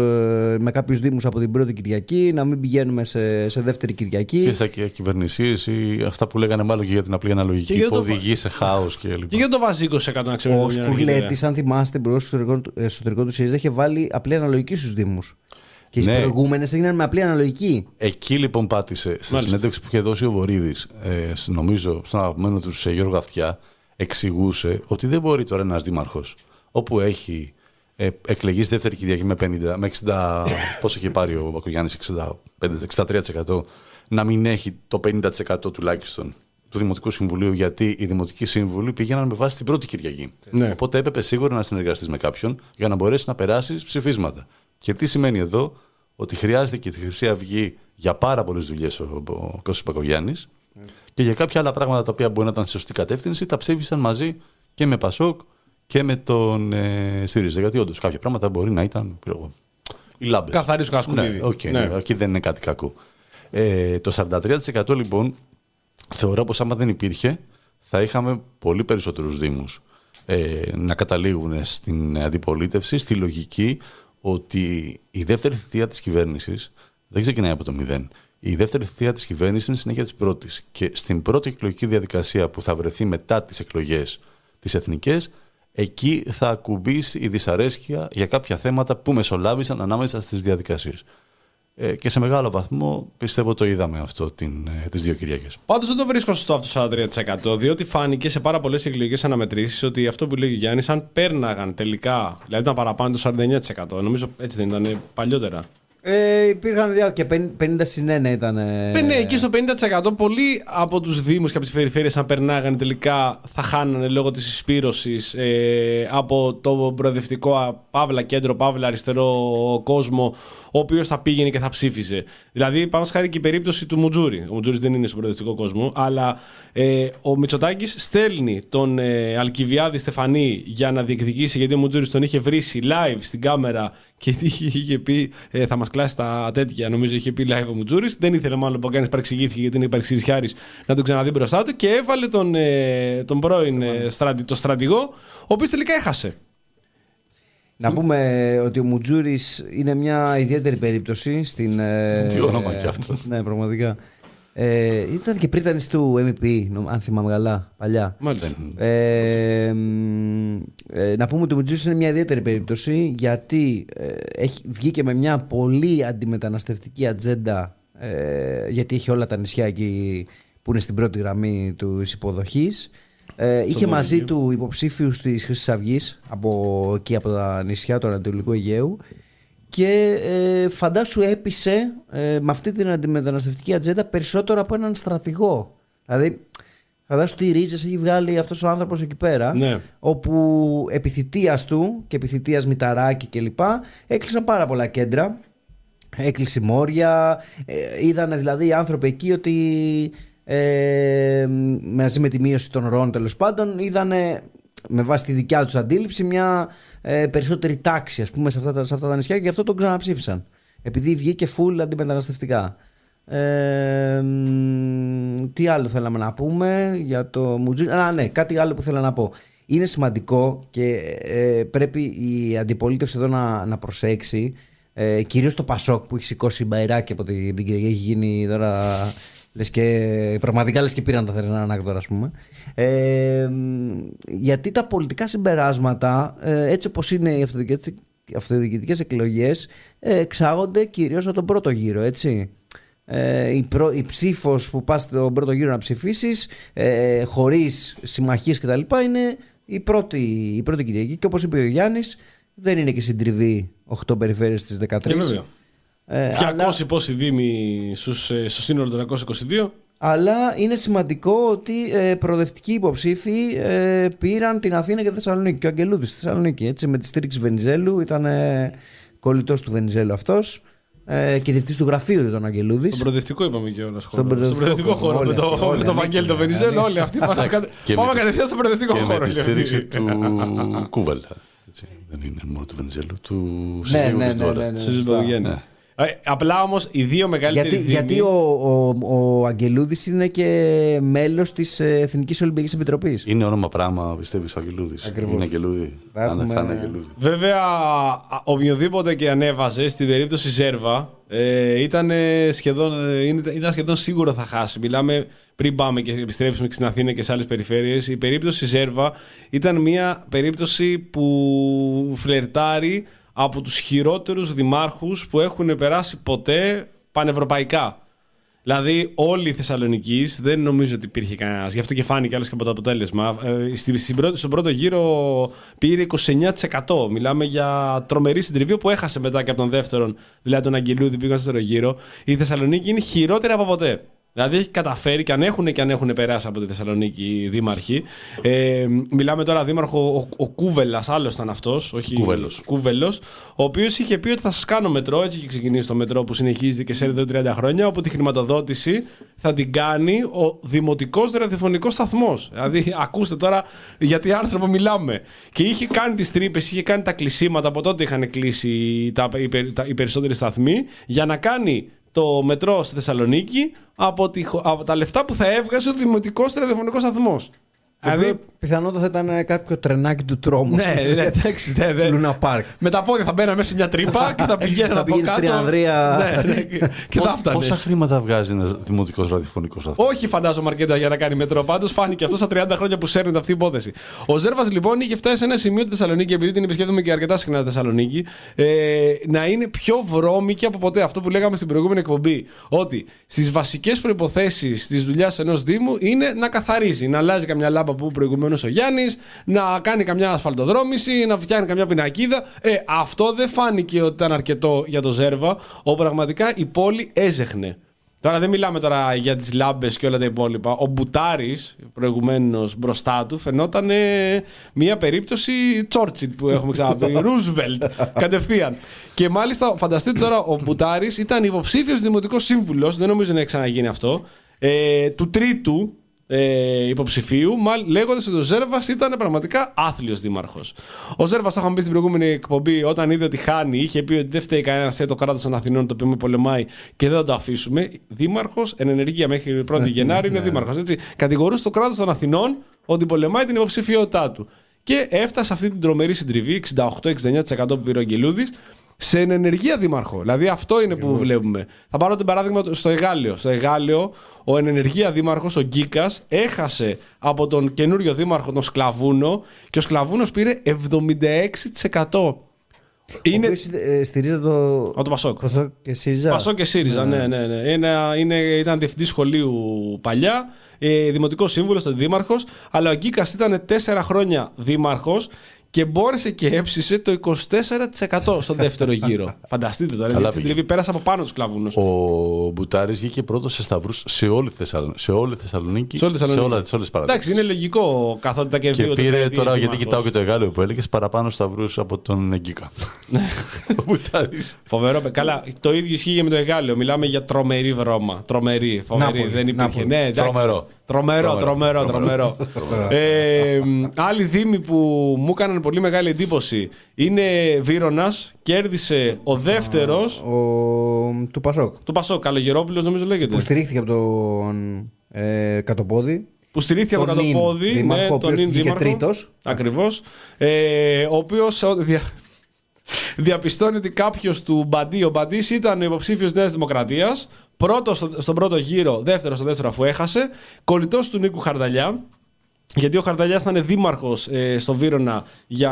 με κάποιους δήμους από την πρώτη Κυριακή, να μην πηγαίνουμε σε, σε δεύτερη Κυριακή. Και σε κυβερνησίες ή αυτά που λέγανε μάλλον και για την απλή Και αναλογική για που το- οδηγεί σε χάος και λοιπά. Και για το βάζει 20% να ξέρουμε. Ο μια αρχή, Σκουρλέτη, αν θυμάστε, την εσωτερικό, του- εσωτερικό του ΣΥΡΙΖΑ είχε βάλει απλή αναλογική στους Δήμους. Και οι Ναι. προηγούμενες έγιναν με απλή αναλογική. Εκεί λοιπόν πάτησε. Στη Μάλιστα. συνέντευξη που είχε δώσει ο Βορύδης, ε, σ- νομίζω στον αγαπημένο του ε, Γιώργο Αυτιά, εξηγούσε ότι δεν μπορεί τώρα ένας δήμαρχος όπου έχει ε, εκλεγείς στη δεύτερη Κυριακή με 50, με 60, <laughs> πόσο είχε πάρει ο Μπακογιάννη, 63%, να μην έχει το 50% τουλάχιστον του Δημοτικού Συμβουλίου, γιατί οι Δημοτικοί Σύμβουλοι πήγαιναν με βάση την πρώτη Κυριακή. Ναι. Οπότε έπρεπε σίγουρα να συνεργαστείς με κάποιον για να μπορέσεις να περάσεις ψηφίσματα. Και τι σημαίνει εδώ, ότι χρειάζεται και τη Χρυσή Αυγή για πάρα πολλές δουλειές ο, ο Κώστας Μπακογιάννης και για κάποια άλλα πράγματα τα οποία μπορεί να ήταν στη σωστή κατεύθυνση, τα ψήφισαν μαζί και με Πασόκ και με τον ε, ΣΥΡΙΖΑ. Γιατί όντως κάποια πράγματα μπορεί να ήταν. ξέρω εγώ, οι λάμπες. Καθαρίσουν κάνα σκουπίδι. Ναι, οκ, Ναι. ναι, εκεί δεν είναι κάτι κακό. Ε, το 43% λοιπόν θεωρώ πως άμα δεν υπήρχε θα είχαμε πολύ περισσότερους δήμους ε, να καταλήγουν στην αντιπολίτευση στη λογική ότι η δεύτερη θητεία της κυβέρνησης δεν ξεκινάει από το μηδέν. Η δεύτερη θητεία της κυβέρνησης είναι συνέχεια της πρώτης. Και στην πρώτη εκλογική διαδικασία που θα βρεθεί μετά τις εκλογές τις εθνικές, εκεί θα ακουμπήσει η δυσαρέσκεια για κάποια θέματα που μεσολάβησαν ανάμεσα στις διαδικασίες. Ε, και σε μεγάλο βαθμό πιστεύω το είδαμε αυτό την, ε, τις δύο Κυριακές. Πάντως δεν το βρίσκω σωστό αυτό το 43%, διότι φάνηκε σε πάρα πολλές εκλογικές αναμετρήσεις ότι αυτό που λέει ο Γιάννης, αν πέρναγαν τελικά, δηλαδή ήταν παραπάνω το 49%, νομίζω έτσι δεν ήταν παλιότερα. Ε, υπήρχαν διά, και 50 συν 1 ήταν. ε, Ε, ναι, εκεί στο 50% πολλοί από τους Δήμους και από τις περιφέρειες, αν περνάγανε τελικά, θα χάνανε λόγω της συσπήρωση ε, από το προοδευτικό α, παύλα κέντρο, παύλα αριστερό κόσμο, ο οποίος θα πήγαινε και θα ψήφιζε. Δηλαδή, πάνω χάρη και η περίπτωση του Μουτζούρι. Ο Μουτζούρις δεν είναι στον προοδευτικό κόσμο, αλλά ε, ο Μητσοτάκης στέλνει τον ε, Αλκιβιάδη Στεφανή για να διεκδικήσει, γιατί ο Μουτζούρις τον είχε βρήσει live στην κάμερα και <laughs> είχε, είχε πει ε, θα μας κλάσει τα τέτοια. Νομίζω είχε πει live ο Μουτζούρις. Δεν ήθελε μάλλον ο Παγκάνη παρεξηγήθηκε γιατί είναι υπαρξηγησιάρη να τον ξαναδεί μπροστά του και έβαλε τον, ε, τον πρώην ε, στρατη, το στρατηγό, ο οποίος τελικά έχασε. Να πούμε ότι ο Μουτζούρης είναι μια ιδιαίτερη περίπτωση στην. ε, Τι όνομα κι αυτό. <laughs> ναι, πραγματικά. Ε, ήταν και πρίτανης του MEP, νο- αν θυμάμαι καλά, παλιά. Μάλιστα. Ε, μ, ε, να πούμε ότι ο Μουτζούρης είναι μια ιδιαίτερη περίπτωση γιατί ε, έχει, βγήκε με μια πολύ αντιμεταναστευτική ατζέντα ε, γιατί έχει όλα τα νησιά εκεί που είναι στην πρώτη γραμμή του υποδοχής ε, είχε μαζί του υποψήφιους της Χρυσής Αυγής από εκεί από τα νησιά του Ανατολικού Αιγαίου και ε, φαντάσου έπεισε ε, με αυτή την αντιμεταναστευτική ατζέντα περισσότερο από έναν στρατηγό. Δηλαδή, φαντάσου τι ρίζες έχει βγάλει αυτός ο άνθρωπος εκεί πέρα. Ναι. Όπου επιθυτεία του και επιθυτεία Μηταράκη κλπ. έκλεισαν πάρα πολλά κέντρα. Έκλεισε Μόρια. Ε, είδαν δηλαδή οι άνθρωποι εκεί ότι ε, μαζί με τη μείωση των ροών τέλος πάντων είδαν με βάση τη δικιά τους αντίληψη μια ε, περισσότερη τάξη ας πούμε σε αυτά, τα, σε αυτά τα νησιά και γι' αυτό τον ξαναψήφισαν. Επειδή βγήκε full αντιμεταναστευτικά. Ε, μ, τι άλλο θέλαμε να πούμε για το Μουτζούρι Α ναι κάτι άλλο που θέλω να πω. Είναι σημαντικό και ε, πρέπει η αντιπολίτευση εδώ να, να προσέξει ε, κυρίως το Πασόκ που έχει σηκώσει μπαϊράκι από την, την Κυριακή έχει γίνει τώρα λες και, πραγματικά λες και πήραν τα θερινά ανάκτορα ας πούμε. Ε, μ, γιατί τα πολιτικά συμπεράσματα ε, έτσι όπως είναι οι αυτοδιοικητικές, αυτοδιοικητικές εκλογές ε, εξάγονται κυρίως από τον πρώτο γύρο έτσι. Ε, η, προ, η ψήφος που πας στον πρώτο γύρο να ψηφίσεις ε, χωρίς συμμαχίες κτλ είναι η πρώτη, η πρώτη Κυριακή. Και όπως είπε ο Γιάννης δεν είναι και συντριβή 8 περιφέρειες στις 13 Και βέβαια. Ε, 200 αλλά, πόσοι δήμοι στους, ε, στο σύνολο των 222. αλλά είναι σημαντικό ότι ε, προοδευτικοί υποψήφοι ε, πήραν την Αθήνα και τη Θεσσαλονίκη και ο Αγγελούδης στη Θεσσαλονίκη έτσι, με τη στήριξη Βενιζέλου ήταν ε, κολλητός του Βενιζέλου αυτός ε, και διευθυντής του γραφείου ήταν ο Αγγελούδης Στον προοδευτικό είπαμε και όλα. Στον προοδευτικό προοδευτικό χώρο, χώρο. Με όλοι το, αυτοί, όλοι με το ανήκουν, Βαγγέλη, τον Βενιζέλο, ανήκουν. όλοι αυτοί. Πάμε Εντάξει, και πάμε με τη- κατευθείαν στον προοδευτικό και χώρο. με τη είναι στήριξη αυτοί. του <laughs> Κούβαλα. Έτσι, δεν είναι μόνο του Βενιζέλου, του ναι, συζύγου ναι, του ναι, τώρα. Ναι, ναι. Συζύγου σωστά. Παπαγέννη. Ναι. Ε, Απλά όμως οι δύο μεγαλύτεροι Γιατί, δήμοι. γιατί ο, ο, ο Αγγελούδης είναι και μέλος της ε, Εθνικής Ολυμπιακής Επιτροπής. Είναι όνομα πράγμα, πιστεύεις ο Αγγελούδης. Ακριβώς. Είναι Αγγελούδη. Θα Αν δεν έχουμε- θα είναι Αγγελούδη. Βέβαια, α, οποιοδήποτε και ανέβαζε στην περίπτωση Ζέρβα ε, ήταν, ε, σχεδόν, ε, είναι- ήταν σχεδόν σίγουρο θα χάσει. Μιλάμε πριν πάμε και επιστρέψουμε και στην Αθήνα και σε άλλες περιφέρειες. Η περίπτωση Ζέρβα ήταν μια περίπτωση που φλερτάρει από τους χειρότερους δημάρχους που έχουν περάσει ποτέ πανευρωπαϊκά. Δηλαδή, όλοι οι Θεσσαλονίκη δεν νομίζω ότι υπήρχε κανένας. Γι' αυτό και φάνηκε άλλο και από το αποτέλεσμα. Ε, στη- στην πρώτη- στον πρώτο γύρο πήρε 29%. Μιλάμε για τρομερή συντριβή που έχασε μετά και από τον δεύτερον, δηλαδή τον Αγγελούδη που πήγαν στο δεύτερο γύρο. Η Θεσσαλονίκη είναι χειρότερη από ποτέ. Δηλαδή έχει καταφέρει και αν έχουν και αν έχουν περάσει από τη Θεσσαλονίκη οι δήμαρχοι. Ε, μιλάμε τώρα δήμαρχο, ο, ο Κούβελας, άλλος ήταν αυτός. Κούβελος. Κούβελος, ο οποίος είχε πει ότι θα σας κάνω μετρό, έτσι είχε ξεκινήσει το μετρό που συνεχίζεται και σε εδώ 30 χρόνια, όπου τη χρηματοδότηση θα την κάνει ο δημοτικός ραδιοφωνικός σταθμός. Δηλαδή, ακούστε τώρα για τι άνθρωπο μιλάμε. Και είχε κάνει τις τρύπες, είχε κάνει τα κλεισίματα, από τότε είχαν κλείσει τα, οι, περι- τα- οι περισσότεροι σταθμοί, για να κάνει το μετρό στη Θεσσαλονίκη από, τη, χω- από τα λεφτά που θα έβγαζε ο δημοτικός ραδιοφωνικός σταθμός. Δηλαδή, πιθανότατα θα ήταν κάποιο τρενάκι του τρόμου. ναι, ναι, εντάξει, ναι, ναι. Λούνα Πάρκ. Με τα πόδια θα μπαίναμε μέσα σε μια τρύπα και θα πηγαίναμε Θα από πήγαινες κάτω. στην Ανδρεία. Ναι, ναι, και- και θα φτάνεις. Πόσα χρήματα βγάζει ένας δημοτικός ραδιοφωνικός σταθμό. Όχι, φαντάζομαι αρκετά για να κάνει μετρό. Πάντως φάνηκε αυτό στα 30 χρόνια που σέρνεται αυτή η υπόθεση. Ο Ζέρβας λοιπόν είχε φτάσει σε ένα σημείο τη Θεσσαλονίκη, επειδή την επισκέπτομαι και αρκετά συχνά τη Θεσσαλονίκη, ε, να είναι πιο βρώμικη από ποτέ. Αυτό που λέγαμε στην προηγούμενη εκπομπή. Ότι στις βασικές προποθέσει της δουλειάς ενός Δήμου είναι να καθαρίζει, να αλλάζει καμιά λάμπα που προηγουμένως ο Γιάννης, να κάνει καμιά ασφαλτοδρόμηση, να φτιάχνει καμιά πινακίδα. Ε, αυτό δεν φάνηκε ότι ήταν αρκετό για το Ζέρβα, όπου πραγματικά η πόλη έζεχνε. Τώρα δεν μιλάμε τώρα για τις λάμπες και όλα τα υπόλοιπα. Ο Μπουτάρης, προηγουμένως μπροστά του, φαινόταν ε, μια περίπτωση Τσόρτσιτ που έχουμε ξαναπεί. <laughs> Ρούσβελτ, κατευθείαν. Και μάλιστα, φανταστείτε τώρα, ο Μπουτάρης ήταν υποψήφιος δημοτικός σύμβουλος, δεν νομίζω να έχει ξαναγίνει αυτό, ε, του τρίτου ε, υποψηφίου, λέγοντας ότι ο Ζέρβας ήταν πραγματικά άθλιος δήμαρχος. Ο Ζέρβας, το είχαμε πει στην προηγούμενη εκπομπή, όταν είδε ότι χάνει, είχε πει ότι δεν φταίει κανένα, φταίει το κράτος των Αθηνών, το οποίο με πολεμάει και δεν θα το αφήσουμε. Δήμαρχος, εν ενεργεία μέχρι 1η Γενάρη, είναι δήμαρχος. Κατηγορούσε το κράτος των Αθηνών ότι πολεμάει την υποψηφιότητά του. Και έφτασε αυτή την τρομερή συντριβή, 68-69% που πήρε ο Αγγελούδης, σε ενεργεία δήμαρχο. Δηλαδή αυτό είναι που βλέπουμε. Θα πάρω το παράδειγμα στο Εγάλεο. Στο Εγάλεο, ο ενεργεία δήμαρχος, ο Γκίκας, έχασε από τον καινούριο δήμαρχο, τον Σκλαβούνο, και ο Σκλαβούνος πήρε 76%. Είναι. Ο οποίος, ε, στηρίζει το. Από το Πασόκ. Πασόκ και ΣΥΡΙΖΑ. Πασό και ΣΥΡΙΖΑ, ναι, ναι. ναι. Είναι, είναι, ήταν διευθυντής σχολείου παλιά, ε, δημοτικός σύμβουλος, ήταν δήμαρχος, αλλά ο Γκίκας ήταν 4 χρόνια δήμαρχος και μπόρεσε και έψησε το 24% στον δεύτερο γύρο. <laughs> Φανταστείτε τώρα. Καλά Γιατί στην πήγε. τριβή πέρασε από πάνω τους κλαβούνου. Ο Μπουτάρης βγήκε πρώτος σε σταυρούς σε όλη τη Θεσσαλονίκη. Σε όλη τη Θεσσαλονίκη. Σε όλη τη Θεσσαλονίκη. Σε, όλα, σε όλες τις παραδείγματα. Εντάξει, είναι λογικό καθότι τα Και κερδίζει. πήρε τώρα, γιατί κοιτάω και το Εγάλεο που έλεγες, παραπάνω σταυρούς από τον Εγκίκα. <laughs> ο Μπουτάρης. Φοβερό. παι- Καλά, το ίδιο ισχύει και με το Εγάλεο. Μιλάμε για τρομερή βρώμα. Τρομερή, φοβερή. Νάπολη, δεν υπήρχε. Νάπολη. Ναι, εντάξει. Τρομερό. Τρομερό, τρομερό, Τρομερό. τρομερό. ε, μ, άλλοι δήμοι που μου έκαναν πολύ μεγάλη εντύπωση είναι Βύρονα. Κέρδισε ο δεύτερο Ο, του Πασόκ. του Πασό, Καλογερόπουλος νομίζω λέγεται. Που στηρίχθηκε από τον ε, Κατοπόδη. που στηρίχθηκε από τον το νυν πόδι. δήμαρχο, ο οποίος βγήκε τρίτος. Ακριβώς. Ε, ο οποίος διαπιστώνει ότι κάποιος του Μπαντί, ο Μπαντής ήταν ο υποψήφιος Νέας Δημοκρατίας. Πρώτος στο, στον πρώτο γύρο, δεύτερο στο δεύτερο αφού έχασε. Κολλητός του Νίκου Χαρδαλιά. Γιατί ο Χαρδαλιά ήταν δήμαρχος ε, στο Βύρονα για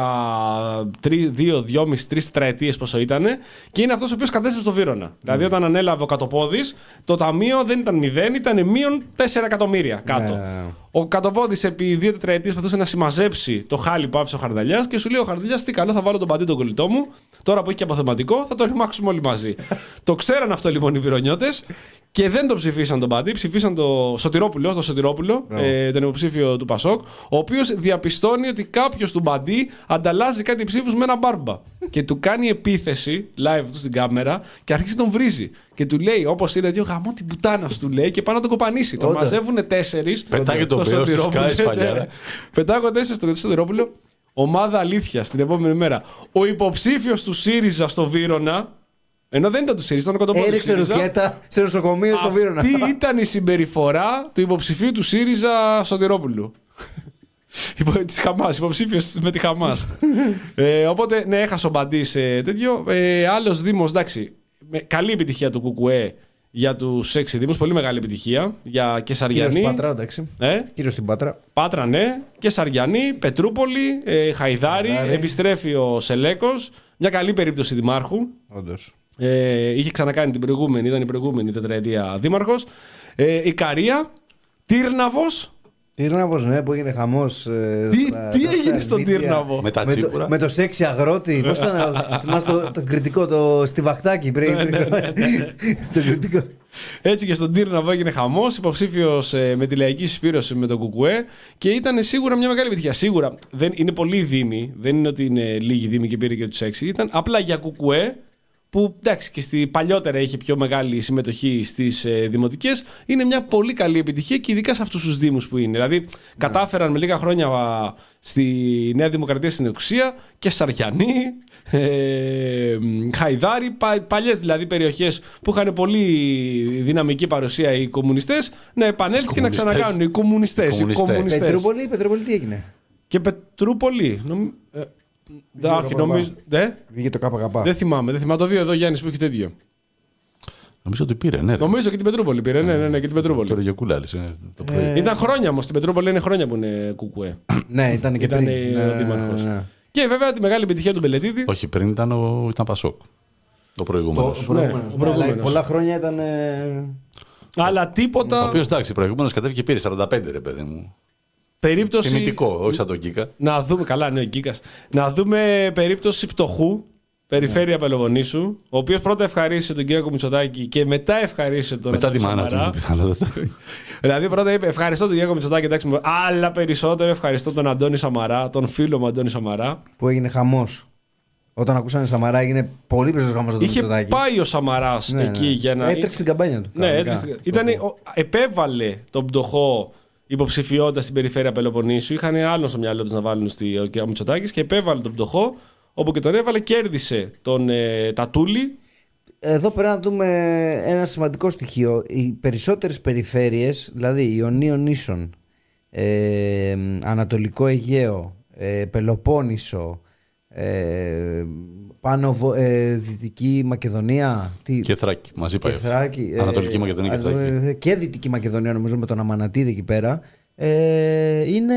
τρι- δύο, δυόμιση, τρεις τετραετίες πόσο ήταν. Και είναι αυτός ο οποίος κατέστρεψε το Βύρονα. Δηλαδή, όταν ανέλαβε ο Κατοπόδης, το ταμείο δεν ήταν μηδέν, ήταν μείον 4 εκατομμύρια κάτω. Ναι. Ο Κατοπόδης επί δύο τετραετίες προσπαθούσε να συμμαζέψει το χάλι που άφησε ο Χαρδαλιά και σου λέει: Ο Χαρδαλιά, τι καλό, θα βάλω τον παντή τον κολλητό μου. Τώρα που έχει και αποθεματικό, θα το ρημάξουμε όλοι μαζί. <laughs> το ξέραν αυτό λοιπόν οι Βυρονιώτες και δεν το ψηφίσαν τον παντή. Ψηφίσαν το Σωτηρόπουλο, το Σωτηρόπουλο ε, τον υποψήφιο του Πασόκ, ο οποίος διαπιστώνει ότι κάποιος του μπαντί ανταλλάζει κάτι ψήφους με ένα μπάρμπα. <laughs> και του κάνει επίθεση live του στην κάμερα και αρχίζει να τον βρίζει. Και του λέει, όπως είναι, δύο γαμό την πουτάνα σου, του λέει, και πάνω να τον κοπανίσει. Τον Όντως. μαζεύουν τέσσερις. Πετάγει τον πυρό στους σκάι σφαλιάρα. Πετάγω τέσσερις στο Σωτηρόπουλο. Ομάδα αλήθεια την επόμενη μέρα. Ο υποψήφιος του ΣΥΡΙΖΑ στο Βύρονα. Ενώ δεν ήταν του ΣΥΡΙΖΑ, ήταν ο κοντοπόδι του Έριξε ΣΥΡΙΖΑ. ρουκέτα σε νοσοκομείο στο Βύρονα. Αυτή ήταν η συμπεριφορά του υποψηφίου του ΣΥΡΙΖΑ Σωτηρόπουλου. <laughs> Υπο, της Χαμάς, υποψήφιος με τη Χαμάς. ε, οπότε, ναι, έχασε ο Μπαντής σε τέτοιο. Ε, Άλλος Δήμος, εντάξει, με καλή επιτυχία του Κουκουέ για τους έξι Δήμους. Πολύ μεγάλη επιτυχία για Κύριος Κεσαριανή. στην Πάτρα, εντάξει. Ε, Κύριος στην Πάτρα. Πάτρα, ναι. Κεσαριανή, Πετρούπολη, ε, Χαϊδάρη. Χαϊδάρη. Επιστρέφει ο Σελέκος. Μια καλή περίπτωση δημάρχου. Όντως. Ε, είχε ξανακάνει την προηγούμενη, ήταν η προηγούμενη τετραετία δήμαρχος. Ε, η Καρία, Τύρναβος. Τύρναβος, ναι, που έγινε χαμός. Τι, τι έγινε στον Τύρναβο; Με τα Με το, τσίπουρα. με το σεξι αγρότη. Πώς ήταν. <laughs> Θυμάσαι το, το κριτικό, το στιβαχτάκι πριν. Ναι, πριν <laughs> το κριτικό. Έτσι και στον Τύρναβο έγινε χαμός, υποψήφιος με τη λαϊκή συσπήρωση με τον Κουκουέ και ήταν σίγουρα μια μεγάλη επιτυχία. Σίγουρα δεν είναι πολλοί δήμοι, δεν είναι ότι είναι λίγοι δήμοι και πήρε και τους έξι. Ήταν απλά για Κουκουέ που εντάξει και στη, παλιότερα είχε πιο μεγάλη συμμετοχή στις ε, δημοτικές. Είναι μια πολύ καλή επιτυχία και ειδικά σε αυτούς τους Δήμους που είναι. Δηλαδή, κατάφεραν με λίγα χρόνια α, στη Νέα Δημοκρατία στην εξουσία και Σαριανή, ε, Χαϊδάρη, πα, παλιές δηλαδή περιοχές που είχαν πολύ δυναμική παρουσία οι κομμουνιστές να επανέλθει και να Κομμουνιστές. ξανακάνουν οι κομμουνιστές. Οι Κομμουνιστές. κομμουνιστές. Πετρούπολη, Πετρούπολη τι έγινε; Και Πετρούπολη. Νομ... Ε, δε- το όχι, ΚΚΠ. νομίζω. Δε; Βγήκε το ΚΚΠ. Δεν θυμάμαι. Δεν θυμάμαι. Το δύο εδώ Γιάννης που έχει τέτοιο. Νομίζω ότι πήρε, ναι. ρε. Νομίζω και την Πετρούπολη πήρε. Ναι, ναι, ναι, και την Πετρούπολη. Τώρα για κουλάλης, ε, το πρωί. Ήταν χρόνια όμως. Στην Πετρούπολη είναι χρόνια που είναι κουκουέ. <coughs> Ναι, ήταν και Ήταν πριν. ο Ναι, ναι, δήμαρχος. ναι, ναι. Και βέβαια τη μεγάλη επιτυχία του Μπελετίδη. Όχι, πριν ήταν, ο, ήταν Πασόκ. Ο προηγούμενος. Ο προηγούμενος, ο ναι, προηγούμενος. αλλά Πολλά χρόνια ήταν. ε, Αλλά Ο τίποτα. οποίος εντάξει, προηγούμενος κατέβηκε και πήρε 45 ρε παιδί μου. Περίπτωση. Τιμητικό, όχι σαν τον Κίκα. Να δούμε, καλά, ναι, ο Γκίκας. Να δούμε περίπτωση πτωχού, περιφέρεια Πελοποννήσου, ο οποίος πρώτα ευχαρίστησε τον κύριο Μητσοτάκη και μετά ευχαρίστησε τον Μετά τη Αντώνη μάνα του, Σαμαρά. είναι πιθανότατα. <laughs> Δηλαδή πρώτα είπε ευχαριστώ τον κύριο Μητσοτάκη, εντάξει, μου, αλλά περισσότερο ευχαριστώ τον Αντώνη Σαμαρά, τον φίλο μου Αντώνη Σαμαρά. που έγινε χαμός. Όταν ακούσανε Σαμαρά έγινε πολύ περισσότερο χαμός από τον Είχε Μητσοτάκη. πάει ο Σαμαράς Ναι, εκεί ναι. για να. Έτρεξε την καμπάνια του. Ναι, κανονικά. έτρεξε. Ήταν, ο- επέβαλε τον πτωχό υποψηφιότητα στην περιφέρεια Πελοποννήσου. Είχαν άλλο στο μυαλό τους να βάλουν στη, ο κ. Μητσοτάκης και επέβαλε τον πτωχό. Όπου και τον έβαλε, κέρδισε τον ε, Τατούλη. Εδώ πρέπει να δούμε ένα σημαντικό στοιχείο. Οι περισσότερες περιφέρειες, δηλαδή Ιωνίων Νήσων, ε, Ανατολικό Αιγαίο, ε, Πελοπόννησο, ε, πάνω βο- ε, Δυτική Μακεδονία, τι, Και Θράκη, μαζί πάει. και αυτός. Θράκη, ε, Ανατολική Μακεδονία και Θράκη. ε, και Δυτική Μακεδονία νομίζω με τον Αμανατίδη εκεί πέρα. Ε, είναι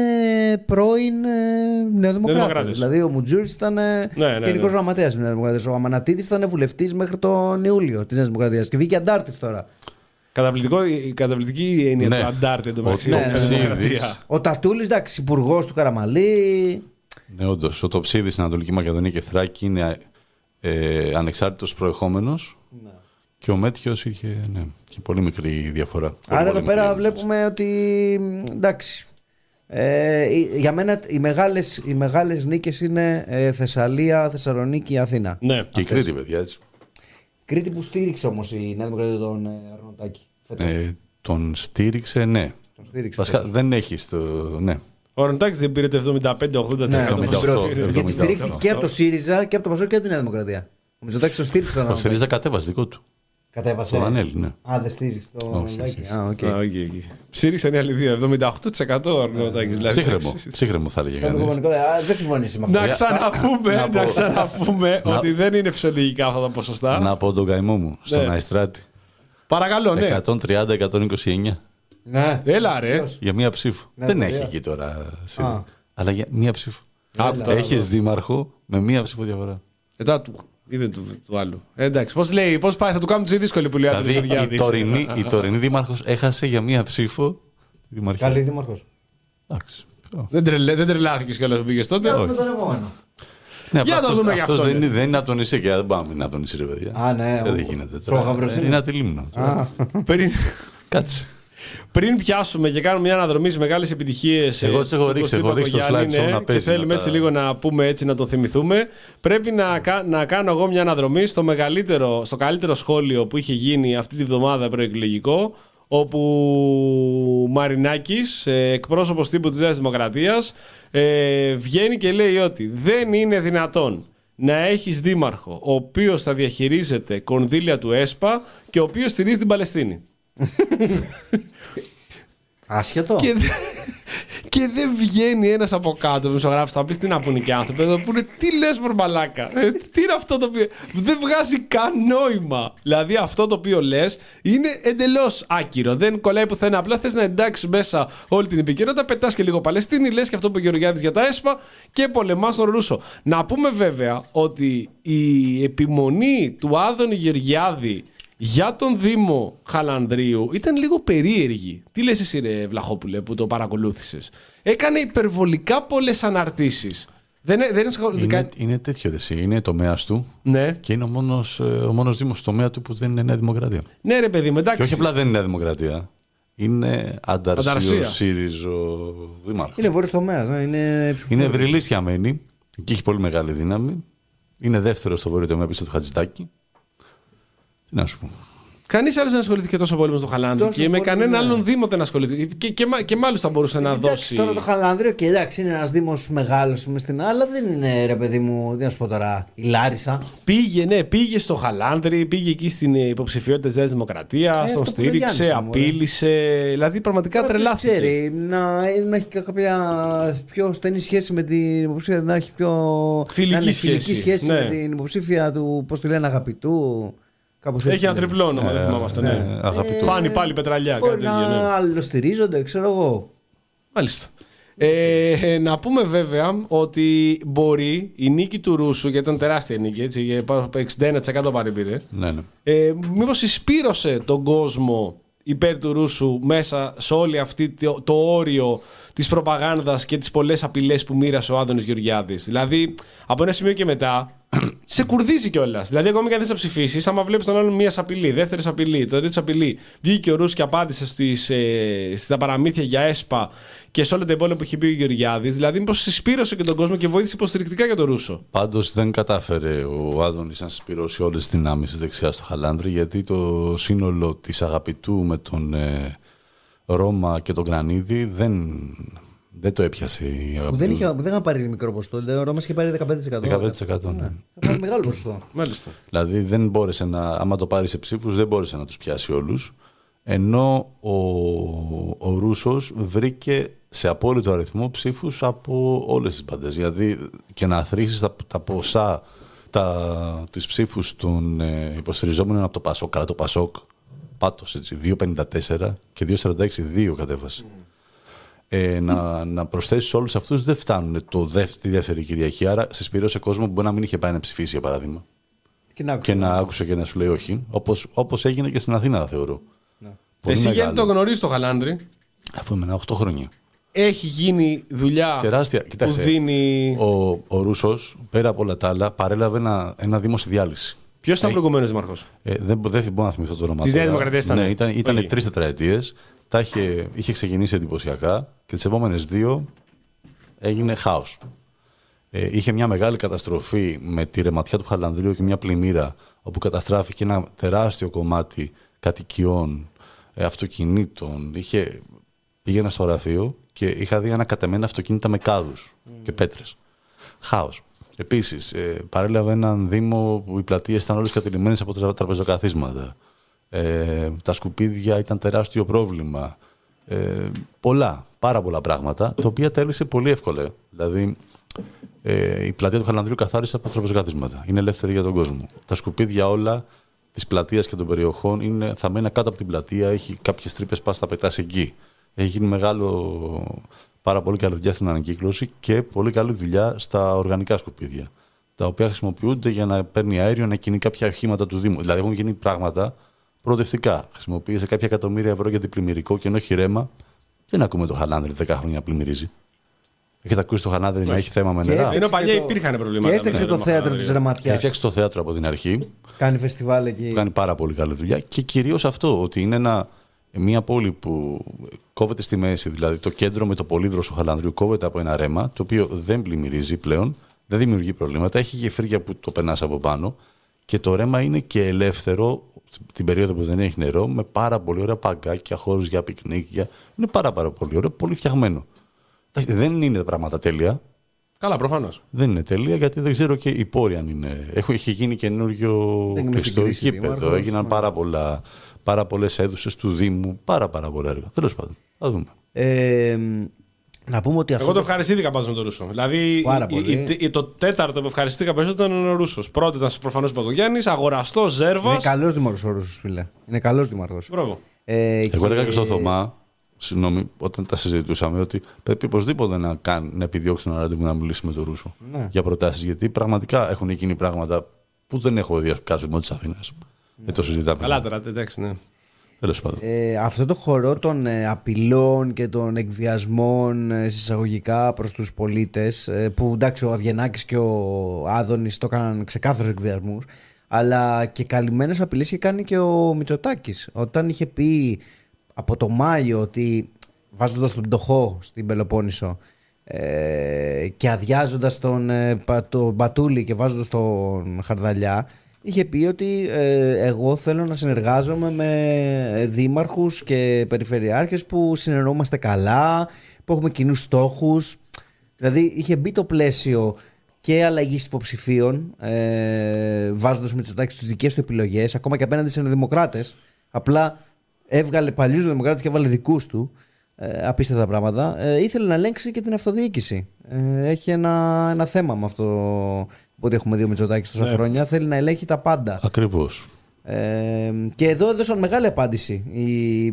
πρώην ε, Νεοδημοκράτε. Νεοδημοκράτες. Δηλαδή ο Μουτζούρης ήταν ε, Ναι, ναι, γενικός ναι. γραμματέας τη Νέα Δημοκρατία. Ο Αμανατίδης ήταν βουλευτής μέχρι τον Ιούλιο της Νέας Δημοκρατίας. Και βγήκε αντάρτης τώρα. Καταπληκτικό, η καταπληκτική έννοια Ναι. του Αντάρτη εντωμεταξύ. Ο στην Τοψίδης. Δημοκρατία. Ο Τατούλης, εντάξει, υπουργός του Καραμαλή. Ναι, όντως. Ο Τοψίδης στην Ανατολική Μακεδονία και Θράκη είναι ε, ανεξάρτητος προεχόμενος. Ναι. Και ο Μέτιος είχε ναι, και πολύ μικρή διαφορά. Πολύ, Άρα πολύ εδώ πέρα μικρή. βλέπουμε ότι. Εντάξει. Ε, οι- για μένα οι μεγάλες, οι μεγάλες νίκες είναι ε, Θεσσαλία, Θεσσαλονίκη, Αθήνα. Ναι. Και η Κρήτη, παιδιά, έτσι. Κρήτη που στήριξε όμως η Νέα Δημοκρατία τον ε, Αρνοτάκη. φέτος. Ε, τον στήριξε, ναι. Τον στήριξε. Βασικά φέτος. δεν έχει το. Ναι. Ο Ροντάκη δεν πήρε το 75-80%. Ναι, των 78, ψήφων. 78. Γιατί στηρίχθηκε και από το ΣΥΡΙΖΑ και από το ΠΑΣΟΚ και από τη Νέα Δημοκρατία. Ο Μητσοτάκης τον στήριξε τον Ο Αρνοτάκη. ΣΥΡΙΖΑ κατέβασε δικό του. Κατέβασε. Τον Ανέλη, ναι. Α, δεν στήριξε τον Όχι, Αρνοτάκη. όχι. Α, οκ. Α, οκ, οκ. Ψήριξαν οι άλλοι δύο. 78% ο Αρνοτάκης, δηλαδή. Ψύχρεμο. Ψύχρεμο θα έλεγε Σαν το κανείς. κομμουνικό, α, δεν συμφωνήσει με αυτό. Να ξαναπούμε, Να να πω- ξαναπούμε Να- ότι δεν είναι φυσιολογικά αυτά τα ποσοστά. Να πω τον καημό μου στον Ναι. Αϊστράτη. Παρακαλώ, ναι. 130-129 Ναι. Έλα ρε. Ποιος; για μία ψήφο. Ναι, δεν παιδιά. έχει εκεί τώρα. Α. σίγουρα. Αλλά για μία ψήφο. Άκου τώρα. Έχεις δήμαρχο με μία ψήφο διαφορά. Ε, τώρα του. Είδε του, του άλλου. Ε, εντάξει, πώς λέει, πώς πάει, θα του κάνουμε τη δύσκολη που λέει ο Άντρης Δηλαδή η Γεωργιάδης. τωρινή, η τωρινή δήμαρχος έχασε για μία ψήφο τη δημαρχία. Καλή δήμαρχος. Εντάξει. Δεν, τρελε, δεν τρελάθηκε κιόλας που πήγες τότε. Με τον επόμενο. Ναι, Για να το αυτός, δούμε για αυτός αυτόν, δεν, ναι. είναι, δεν είναι από το νησί και δεν πάμε να από το νησί, ρε παιδιά. Α, ναι, Ε, ο- δεν γίνεται στο τώρα. Γαμπροσύνη. Είναι από τη Λίμνο. πριν, Κάτσε. Πριν πιάσουμε και κάνουμε μια αναδρομή σε μεγάλες επιτυχίες. Εγώ τις έχω ρίξει, έχω ρίξει το slideshow να Και παίζει θέλουμε να έτσι τα- λίγο να πούμε έτσι να το θυμηθούμε. Πρέπει να, κα- να κάνω εγώ μια αναδρομή στο, μεγαλύτερο, στο καλύτερο σχόλιο που είχε γίνει αυτή τη βδομάδα προεκλογικό. Όπου ο Μαρινάκης, ε, εκπρόσωπος τύπου της Νέας Δημοκρατίας, ε, βγαίνει και λέει ότι δεν είναι δυνατόν να έχεις δήμαρχο ο οποίος θα διαχειρίζεται κονδύλια του ΕΣΠΑ και ο οποίος στηρίζει την Παλαιστίνη. Άσχετο. Και, Και δεν βγαίνει ένας από κάτω δημοσιογράφος. Θα πει τι να πούνε και οι άνθρωποι εδώ που είναι τι λες, Μορμαλάκα. Ε, τι είναι αυτό το οποίο. Δεν βγάζει καν νόημα. Δηλαδή αυτό το οποίο λες είναι εντελώς άκυρο. Δεν κολλάει πουθενά. Απλά θες να εντάξει μέσα όλη την επικαιρότητα. Πετάς και λίγο Παλαιστίνη. Λες και αυτό που είπε ο Γεωργιάδης για τα ΕΣΠΑ και πολεμάς τον Ρούσο. Να πούμε βέβαια ότι η επιμονή του Άδωνη Γεωργιάδη για τον Δήμο Χαλανδρίου ήταν λίγο περίεργη. Τι λες εσύ ρε Βλαχόπουλε που το παρακολούθησες; Έκανε υπερβολικά πολλές αναρτήσεις. Δεν, δεν ασχολήθηκα... Είναι, είναι τέτοιο εσύ. Είναι τομέας του Ναι. και είναι ο μόνος ο μόνος Δήμος τομέα του που δεν είναι Νέα Δημοκρατία. ναι ρε παιδί μου, εντάξει. Και όχι απλά δεν είναι Νέα Δημοκρατία. Είναι Ανταρσία. ανταρσίο ΣΥΡΙΖΟ Δήμαρχος. Είναι βόρειος τομέας. Ναι, είναι Είναι ψηφοφόρο. ευρυλή χαμένη και έχει πολύ μεγάλη δύναμη. Είναι δεύτερος στο βόρειο τομέα πίσω του Χατζητάκη. Τι να σου πω. Κανείς άλλος δεν ασχολήθηκε τόσο πολύ με το Χαλάνδρη Τόσο και με πολύ, κανέναν ναι. άλλον Δήμο δεν ασχολήθηκε. Και, και, μα- και μάλιστα μπορούσε να Εντάξει, δώσει. τώρα το Χαλανδρίο και εντάξει, είναι ένας Δήμος μεγάλος με στην αλλά δεν είναι ρε παιδί μου, τι να σου πω τώρα, η Λάρισα. Πήγε, ναι, πήγε στο Χαλάνδρη, πήγε εκεί στην υποψηφιότητα της Νέας Δημοκρατίας, Ε, τον αυτό που λέει ο στήριξε, Γιάννης, μωρέ. απείλησε. Δηλαδή πραγματικά Ποιος τρελάθηκε. ξέρει, να, να έχει κάποια πιο στενή σχέση με την υποψήφια, να έχει πιο. Φιλική να είναι σχέση, φιλική σχέση ναι. με την υποψήφια του, πώς τη λένε, αγαπητού. Κάπως έτσι Έχει ένα τη λένε. τριπλό όνομα, δεν θυμάμαστε. Ναι. Ε, αγαπητό. Φάνη πάλι πετραλιά. Μπορεί κάτι να τέτοιο, ναι. αλληλοστηρίζονται, ξέρω εγώ. Μάλιστα. Ε, να πούμε βέβαια ότι μπορεί η νίκη του Ρούσου, γιατί ήταν τεράστια νίκη, έτσι, για πάνω από 61% πάρει πήρε, Ναι, ναι. ε, μήπως εισπήρωσε τον κόσμο υπέρ του Ρούσου μέσα σε όλη αυτή το, το όριο της προπαγάνδας και τις πολλές απειλές που μοίρασε ο Άδωνης Γεωργιάδης. Δηλαδή, από ένα σημείο και μετά, σε κουρδίζει κιόλας. Δηλαδή, ακόμη και αν δεν σε ψηφίσεις, άμα βλέπεις τον άλλον μία απειλή, δεύτερη απειλή, το τρίτη απειλή, βγήκε ο Ρούσου και απάντησε στις, ε, στα παραμύθια για ΕΣΠΑ και σε όλα τα υπόλοιπα που είχε πει ο Γεωργιάδης. Δηλαδή, μήπως συσπήρωσε και τον κόσμο και βοήθησε υποστηρικτικά για τον Ρούσο. Πάντως δεν κατάφερε ο Άδωνης να συσπηρώσει όλες τις δυνάμεις της δεξιάς στο Χαλάνδρη, γιατί το σύνολο της αγαπητού με τον ε, Ρώμα και τον Κρανίδη δεν, δεν το έπιασε η Που αγαπητού. δεν, είχε, που δεν είχα πάρει μικρό ποσοστό. Ο Ρώμας είχε πάρει 15%. 15%. ναι. Είχα πάρει μεγάλο ποσοστό. Μάλιστα. Δηλαδή δεν μπόρεσε να, άμα το πάρει σε ψήφους, δεν μπόρεσε να τους πιάσει όλους. Ενώ ο, ο Ρούσος βρήκε σε απόλυτο αριθμό ψήφους από όλες τις μπαντές. Δηλαδή και να αθροίσεις τα, τα ποσά, τα, τις ψήφους των ε, υποστηριζόμενων από το Πασόκ, καλά το Πασόκ, πάτος έτσι, 2,54 και 2,46, 2 κατέβασε. Ε, να, να προσθέσεις όλους αυτούς δεν φτάνουν το δεύ, τη δεύτερη Κυριακή. Άρα συσπηρώσει κόσμο που μπορεί να μην είχε πάει να ψηφίσει, για παράδειγμα Και να άκουσα. και να άκουσε και να σου λέει όχι. Όπως, όπως έγινε και στην Αθήνα, θεωρώ. Πολύ Εσύ μεγάλο. γιατί το γνωρίζεις το Χαλάνδρη; Αφού ήμουν 8 χρόνια. Έχει γίνει δουλειά Τεράστια. που Κοίταξε, δίνει. ο, ο Ρούσος, πέρα από όλα τα άλλα, παρέλαβε ένα, ένα δήμο στη διάλυση. Ποιος ήταν προηγουμένως Δήμαρχο. Ε, δεν, δεν μπορώ να θυμηθώ το όνομα. Της τώρα. Νέας Δημοκρατίας ήταν. Ναι, ήταν, ήταν Όχι. τρεις τετραετίες. Είχε, είχε ξεκινήσει εντυπωσιακά και τις επόμενες δύο έγινε χάος. Ε, είχε μια μεγάλη καταστροφή με τη ρεματιά του Χαλανδρίου και μια πλημμύρα όπου καταστράφηκε ένα τεράστιο κομμάτι κατοικιών, ε, αυτοκινήτων. Είχε, πήγαινα στο γραφείο και είχα δει ανακατεμένα αυτοκίνητα με κάδους και πέτρες. Χάος. Επίσης, ε, παρέλαβε έναν δήμο που οι πλατείες ήταν όλες κατηλημένες από τρα- τραπεζοκαθίσματα. Ε, τα σκουπίδια ήταν τεράστιο πρόβλημα. Ε, πολλά, πάρα πολλά πράγματα, τα οποία τα έλυσε πολύ εύκολα. Δηλαδή, ε, η πλατεία του Χαλανδρίου καθάρισε από τραπεζοκαθίσματα. Είναι ελεύθερη για τον κόσμο. Τα σκουπίδια όλα της πλατείας και των περιοχών είναι, θα μένουν κάτω από την πλατεία. Έχει κάποιες τρύπες, πας τα πετάς εκεί. Έχει γίνει μεγάλο, πάρα πολύ καλή δουλειά στην ανακύκλωση και πολύ καλή δουλειά στα οργανικά σκουπίδια. Τα οποία χρησιμοποιούνται για να παίρνει αέριο να κινεί κάποια οχήματα του Δήμου. Δηλαδή έχουν γίνει πράγματα προοδευτικά. Χρησιμοποίησε κάποια εκατομμύρια ευρώ για διπλημμυρικό και ενώ έχει ρέμα, δεν ακούμε το Χαλάνδρη 10 χρόνια να πλημμυρίζει. Έχετε ακούσει το Χαλάνδρη να έχει θέμα με Και νερά; έφτιαξε Ενώ παλιά και το- υπήρχαν προβλήματα. Και έφτιαξε με το το θέατρο Μαχαλάνδρη. τη Ρεματιά. Έφτιαξε το θέατρο από την αρχή. Κάνει φεστιβάλ εκεί. Κάνει πάρα πολύ καλή δουλειά. Και κυρίως αυτό, ότι είναι ένα, μια πόλη που κόβεται στη μέση. Δηλαδή το κέντρο με το πολύδροσο Χαλανδρίου κόβεται από ένα ρέμα, το οποίο δεν πλημμυρίζει πλέον, δεν δημιουργεί προβλήματα. Έχει γεφύρια που το περνάς από πάνω. Και το ρέμα είναι και ελεύθερο την περίοδο που δεν έχει νερό, με πάρα πολύ ωραία παγκάκια, χώρους για πικνίκια. Είναι πάρα, πάρα πολύ ωραίο, πολύ φτιαγμένο. Εντάξει, Δεν είναι τα πράγματα τέλεια. Καλά, προφανώς. Δεν είναι τέλεια γιατί δεν ξέρω και οι πόροι αν είναι. Έχω, έχει γίνει καινούριο Έγινε στην κλειστό κρίση γήπεδο. δήμαρχος, Έγιναν ναι. πάρα, πολλά, πάρα πολλές αίθουσες του Δήμου. Πάρα, πάρα πολλά έργα. Τέλος πάντων. Θα δούμε. Ε, Να πούμε ότι αυτό. Εγώ το ευχαριστήθηκα πάντως με τον Ρούσο. Δηλαδή Πάρα η- πολύ. η- η- το τέταρτο που ευχαριστήθηκα περισσότερο ήταν ο Ρούσος. Πρώτο ήταν προφανώς ο Παγκογιάννη, αγοραστό Ζέρβας. Είναι καλός δήμαρχο ο Ρούσος, φίλε. Είναι καλός δήμαρχο. Μπράβο. Ε, Εγώ έλεγα και στο Θωμά, συγγνώμη, όταν τα συζητούσαμε, ότι πρέπει οπωσδήποτε να, κάνει, να επιδιώξει ένα ραντεβού να μιλήσει με τον Ρούσο Ναι. για προτάσεις. Γιατί πραγματικά έχουν γίνει πράγματα που δεν έχω δει κάθε μόνο της Αθήνας. Δεν το συζητάμε. Καλά τώρα, εντάξει, ναι. Τέλος πάντων. Ε, αυτό το χορό των ε, απειλών και των εκβιασμών ε, συσσαγωγικά προς τους πολίτες ε, που εντάξει ο Αβγενάκης και ο Άδωνης το έκαναν ξεκάθαρους εκβιασμούς αλλά και καλυμμένες απειλές είχε κάνει και ο Μητσοτάκης όταν είχε πει από το Μάιο ότι βάζοντας τον πτωχό στην Πελοπόννησο ε, και αδειάζοντας τον, ε, Πα- τον Μπατούλη και βάζοντας τον Χαρδαλιά είχε πει ότι ε, εγώ θέλω να συνεργάζομαι με δήμαρχους και περιφερειάρχες που συνεννοούμαστε καλά, που έχουμε κοινούς στόχους. Δηλαδή είχε μπει το πλαίσιο και αλλαγής υποψηφίων, ε, βάζοντας Μητσοτάκη στις δικές του επιλογές, ακόμα και απέναντι σε δημοκράτε. Απλά έβγαλε παλιούς δημοκράτες και έβαλε δικούς του. Ε, απίστευτα πράγματα. Ε, ήθελε να ελέγξει και την αυτοδιοίκηση. Ε, έχει ένα, ένα θέμα με αυτό που έχουμε δει ο Μητσοτάκης τόσα χρόνια. Θέλει να ελέγχει τα πάντα. Ακριβώς. Ε, και εδώ έδωσαν μεγάλη απάντηση οι,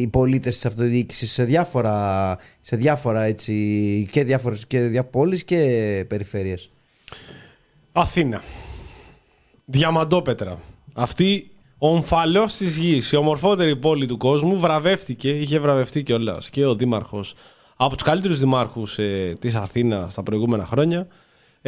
οι πολίτες της αυτοδιοίκησης σε διάφορα, σε διάφορα έτσι, και διάφορες και διά, πόλεις και περιφέρειες. Αθήνα. Διαμαντόπετρα. Αυτή ο ομφαλός της γης, η ομορφότερη πόλη του κόσμου, βραβεύτηκε, είχε βραβευτεί κιόλας και ο Δήμαρχος από τους καλύτερους δημάρχους ε, της Αθήνα τα προηγούμενα χρόνια.